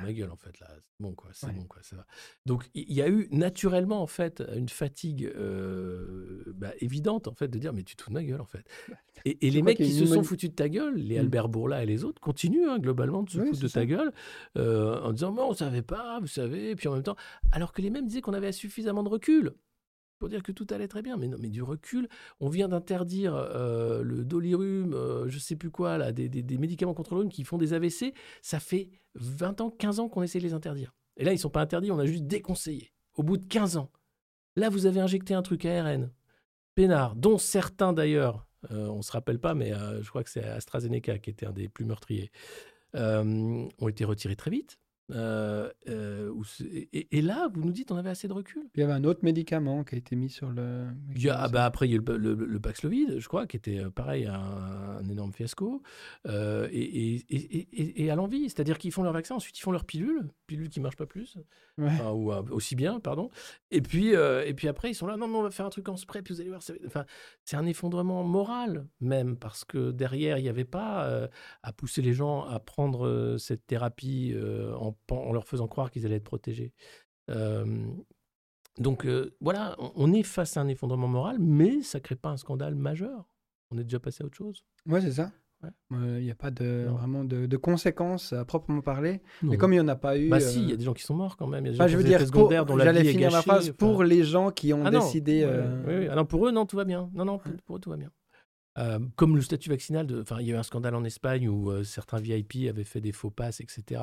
ma gueule en fait là, bon quoi, c'est bon quoi, ça va. Donc il y, a eu naturellement en fait une fatigue euh, bah, évidente en fait de dire mais tu te fous de ma gueule en fait. Et, et les mecs qui se sont foutus de ta gueule, les Mm. Albert Bourla et les autres continuent hein, globalement de se foutre de ta gueule euh, en disant mais on savait pas, vous savez, et puis en même temps, alors que les mêmes disaient qu'on avait suffisamment de recul. pour dire que tout allait très bien. Mais non, mais du recul, on vient d'interdire euh, le dolirum, euh, je sais plus quoi, là, des, des- médicaments contre le rhume qui font des AVC. Ça fait 20 ans, 15 ans qu'on essaie de les interdire. Et là, ils sont pas interdits, on a juste déconseillé. Au bout de 15 ans. Là, vous avez injecté un truc ARN, peinard, dont certains d'ailleurs, euh, on se rappelle pas, mais je crois que c'est AstraZeneca qui était un des plus meurtriers, ont été retirés très vite. Euh, euh, et, et là, vous nous dites, on avait assez de recul? Il y avait un autre médicament qui a été mis sur le. Il y a- ah bah après, il y a eu le, le, le Paxlovid, je crois, qui était euh, pareil, un, un énorme fiasco. Euh, et, à l'envie, c'est-à-dire qu'ils font leur vaccin, ensuite ils font leur pilule, pilule qui marche pas plus, Ouais. enfin, ou aussi bien, pardon. Et puis, et puis après, ils sont là, non, mais on va faire un truc en spray, puis vous allez voir, enfin, c'est un effondrement moral même, parce que derrière, il n'y avait pas à pousser les gens à prendre cette thérapie euh, en, leur faisant croire qu'ils allaient être protégés. Euh, donc euh, voilà, on, on est face à un effondrement moral, mais ça crée pas un scandale majeur. On est déjà passé à autre chose. Ouais, c'est ça. Ouais. Euh, Il n'y a pas de, Non. vraiment de, de conséquences à proprement parler. Mais Non. comme il n'y en a pas eu. bah euh, si, il y a des gens qui sont morts quand même. Il y a des enfin, gens je veux dire, effets pour- secondaires dont la est finir ma gâchée, phrase enfin. pour les gens qui ont Ah décidé. ouais, euh, oui, oui. Alors pour eux, non, tout va bien. Non, non, pour, pour eux, tout va bien. Euh, comme le statut vaccinal, de- enfin, il y a eu un scandale en Espagne où euh, certains VIP avaient fait des faux passes, etc.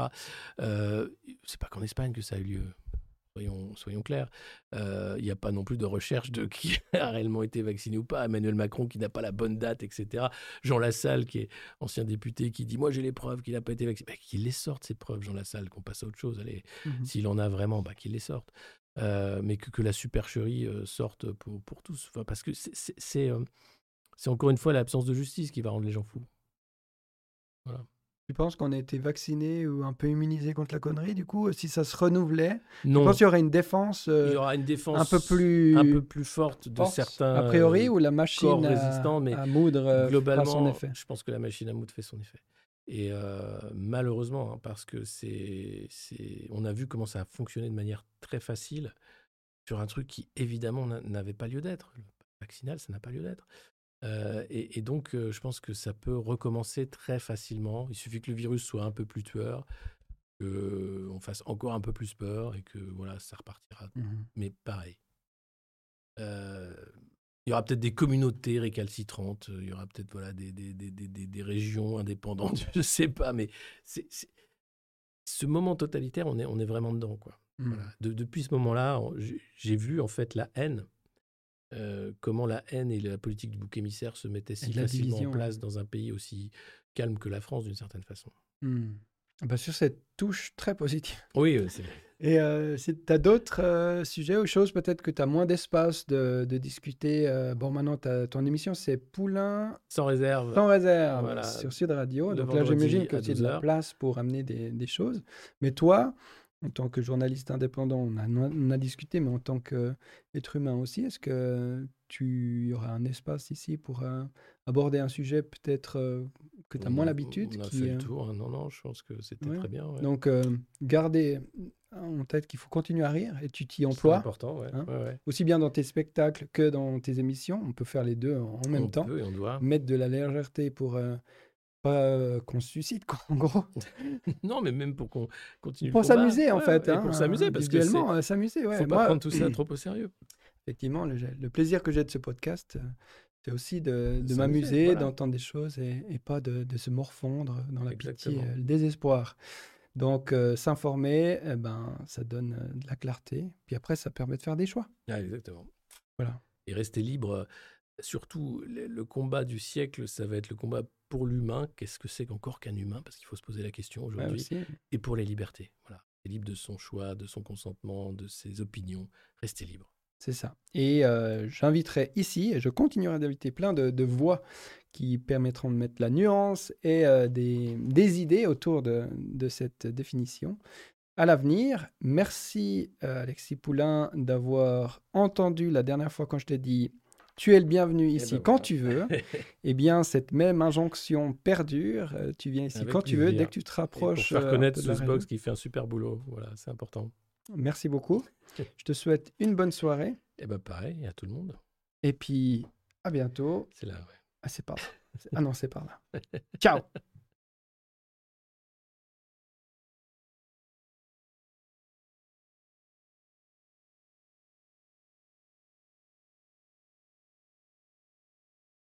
Euh, c'est pas qu'en Espagne que ça a eu lieu. Soyons, soyons clairs. Euh, Il n'y a pas non plus de recherche de qui a réellement été vacciné ou pas. Emmanuel Macron qui n'a pas la bonne date, etc. Jean Lassalle, qui est ancien député, qui dit Moi j'ai les preuves qu'il n'a pas été vacciné. Bah, qu'il les sorte, ces preuves, Jean Lassalle, qu'on passe à autre chose. Allez, mhm. s'il en a vraiment, bah, qu'il les sorte. Mais que, que la supercherie sorte pour, pour tous. Enfin, parce que c'est- c'est c'est, c'est encore une fois l'absence de justice qui va rendre les gens fous. Tu penses qu'on a été vacciné ou un peu immunisé contre la connerie Du coup, si ça se renouvelait, je Non, pense qu'il y aurait une défense euh, il y aura une défense un peu plus. un peu plus forte de force, certains. A priori, ou la machine à, mais à moudre euh, globalement, son effet? je pense que la machine à moudre fait son effet. Et euh, malheureusement, hein, parce que c'est, c'est, on a vu comment ça a fonctionné de manière très facile sur un truc qui évidemment n'a- n'avait pas lieu d'être. Le vaccinal, ça n'a pas lieu d'être. Euh, et, et donc, euh, je pense que ça peut recommencer très facilement. Il suffit que le virus soit un peu plus tueur, qu'on fasse encore un peu plus peur et que voilà, ça repartira Mhm. mais pareil. Euh, il y aura peut-être des communautés récalcitrantes, il y aura peut-être voilà, des, des, des, des, des- des régions indépendantes, je ne sais pas, mais c'est, c'est- ce moment totalitaire, on est, on est vraiment dedans. Quoi. Voilà. De- depuis ce moment-là, j'ai vu en fait la haine, euh, comment la haine et la politique du bouc émissaire se mettaient si facilement division, en ouais. place dans un pays aussi calme que la France d'une certaine façon. Bah, sur cette touche très positive. Oui, euh, c'est Et tu as d'autres euh, sujets ou choses peut-être que tu as moins d'espace de, de discuter euh, Bon, maintenant, ton émission, c'est Poulain sans réserve. sans réserve Voilà. sur Sud Radio. Le Donc là, j'imagine que tu as de la 12 heures. place pour amener des, des choses. Mais toi, en tant que journaliste indépendant, on a, on a discuté, mais en tant qu'être humain aussi, est-ce que tu auras un espace ici pour euh, aborder un sujet peut-être euh, que tu as moins l'habitude On a qui, fait euh, le tour. hein. Non, non, je pense que c'était Ouais. très bien. ouais. Donc, euh, garder en tête qu'il faut continuer à rire et tu t'y C'est emploies, important, ouais. hein. ouais, ouais. aussi bien dans tes spectacles que dans tes émissions. On peut faire les deux en même on temps. peut et on doit. Mettre de la légèreté pour euh, pas euh, qu'on se suicide, quoi, en gros. non, mais même pour qu'on continue Pour s'amuser, en Ouais, fait. et hein, pour s'amuser, parce que visuellement, euh, s'amuser, ouais. faut pas Moi, prendre tout ça trop au sérieux. Effectivement, le, le plaisir que j'ai de ce podcast, euh, c'est aussi de, m'amuser, voilà. d'entendre des choses et, et pas de, de se morfondre dans la pitié, Exactement. euh, le désespoir. Donc, euh, s'informer, eh ben, ça donne de la clarté. Puis après, ça permet de faire des choix. Ah, exactement. Voilà. Et rester libre. Surtout, le combat du siècle, ça va être le combat pour l'humain. Qu'est-ce que c'est qu'encore qu'un humain? Parce qu'il faut se poser la question Ouais, aujourd'hui. et pour les libertés. Voilà. Libre de son choix, de son consentement, de ses opinions. Rester libre. C'est ça. Et euh, j'inviterai ici, et je continuerai d'inviter plein de, de voix qui permettront de mettre la nuance et euh, des, des idées autour de, de cette définition à l'avenir. Merci euh, Alexis Poulain d'avoir entendu la dernière fois quand je t'ai dit tu es le bienvenu ici ben quand voilà. tu veux. Eh bien, cette même injonction perdure. Euh, tu viens ici Avec quand tu veux, dès que tu te Et pour rapproches. faire euh, connaître région. qui fait un super boulot. Voilà, c'est important. Merci beaucoup. Je te souhaite une bonne soirée. Et ben pareil, à tout le monde. Et puis, à bientôt. C'est là, ouais. Ah, c'est par là. Ah non, c'est par là. Ciao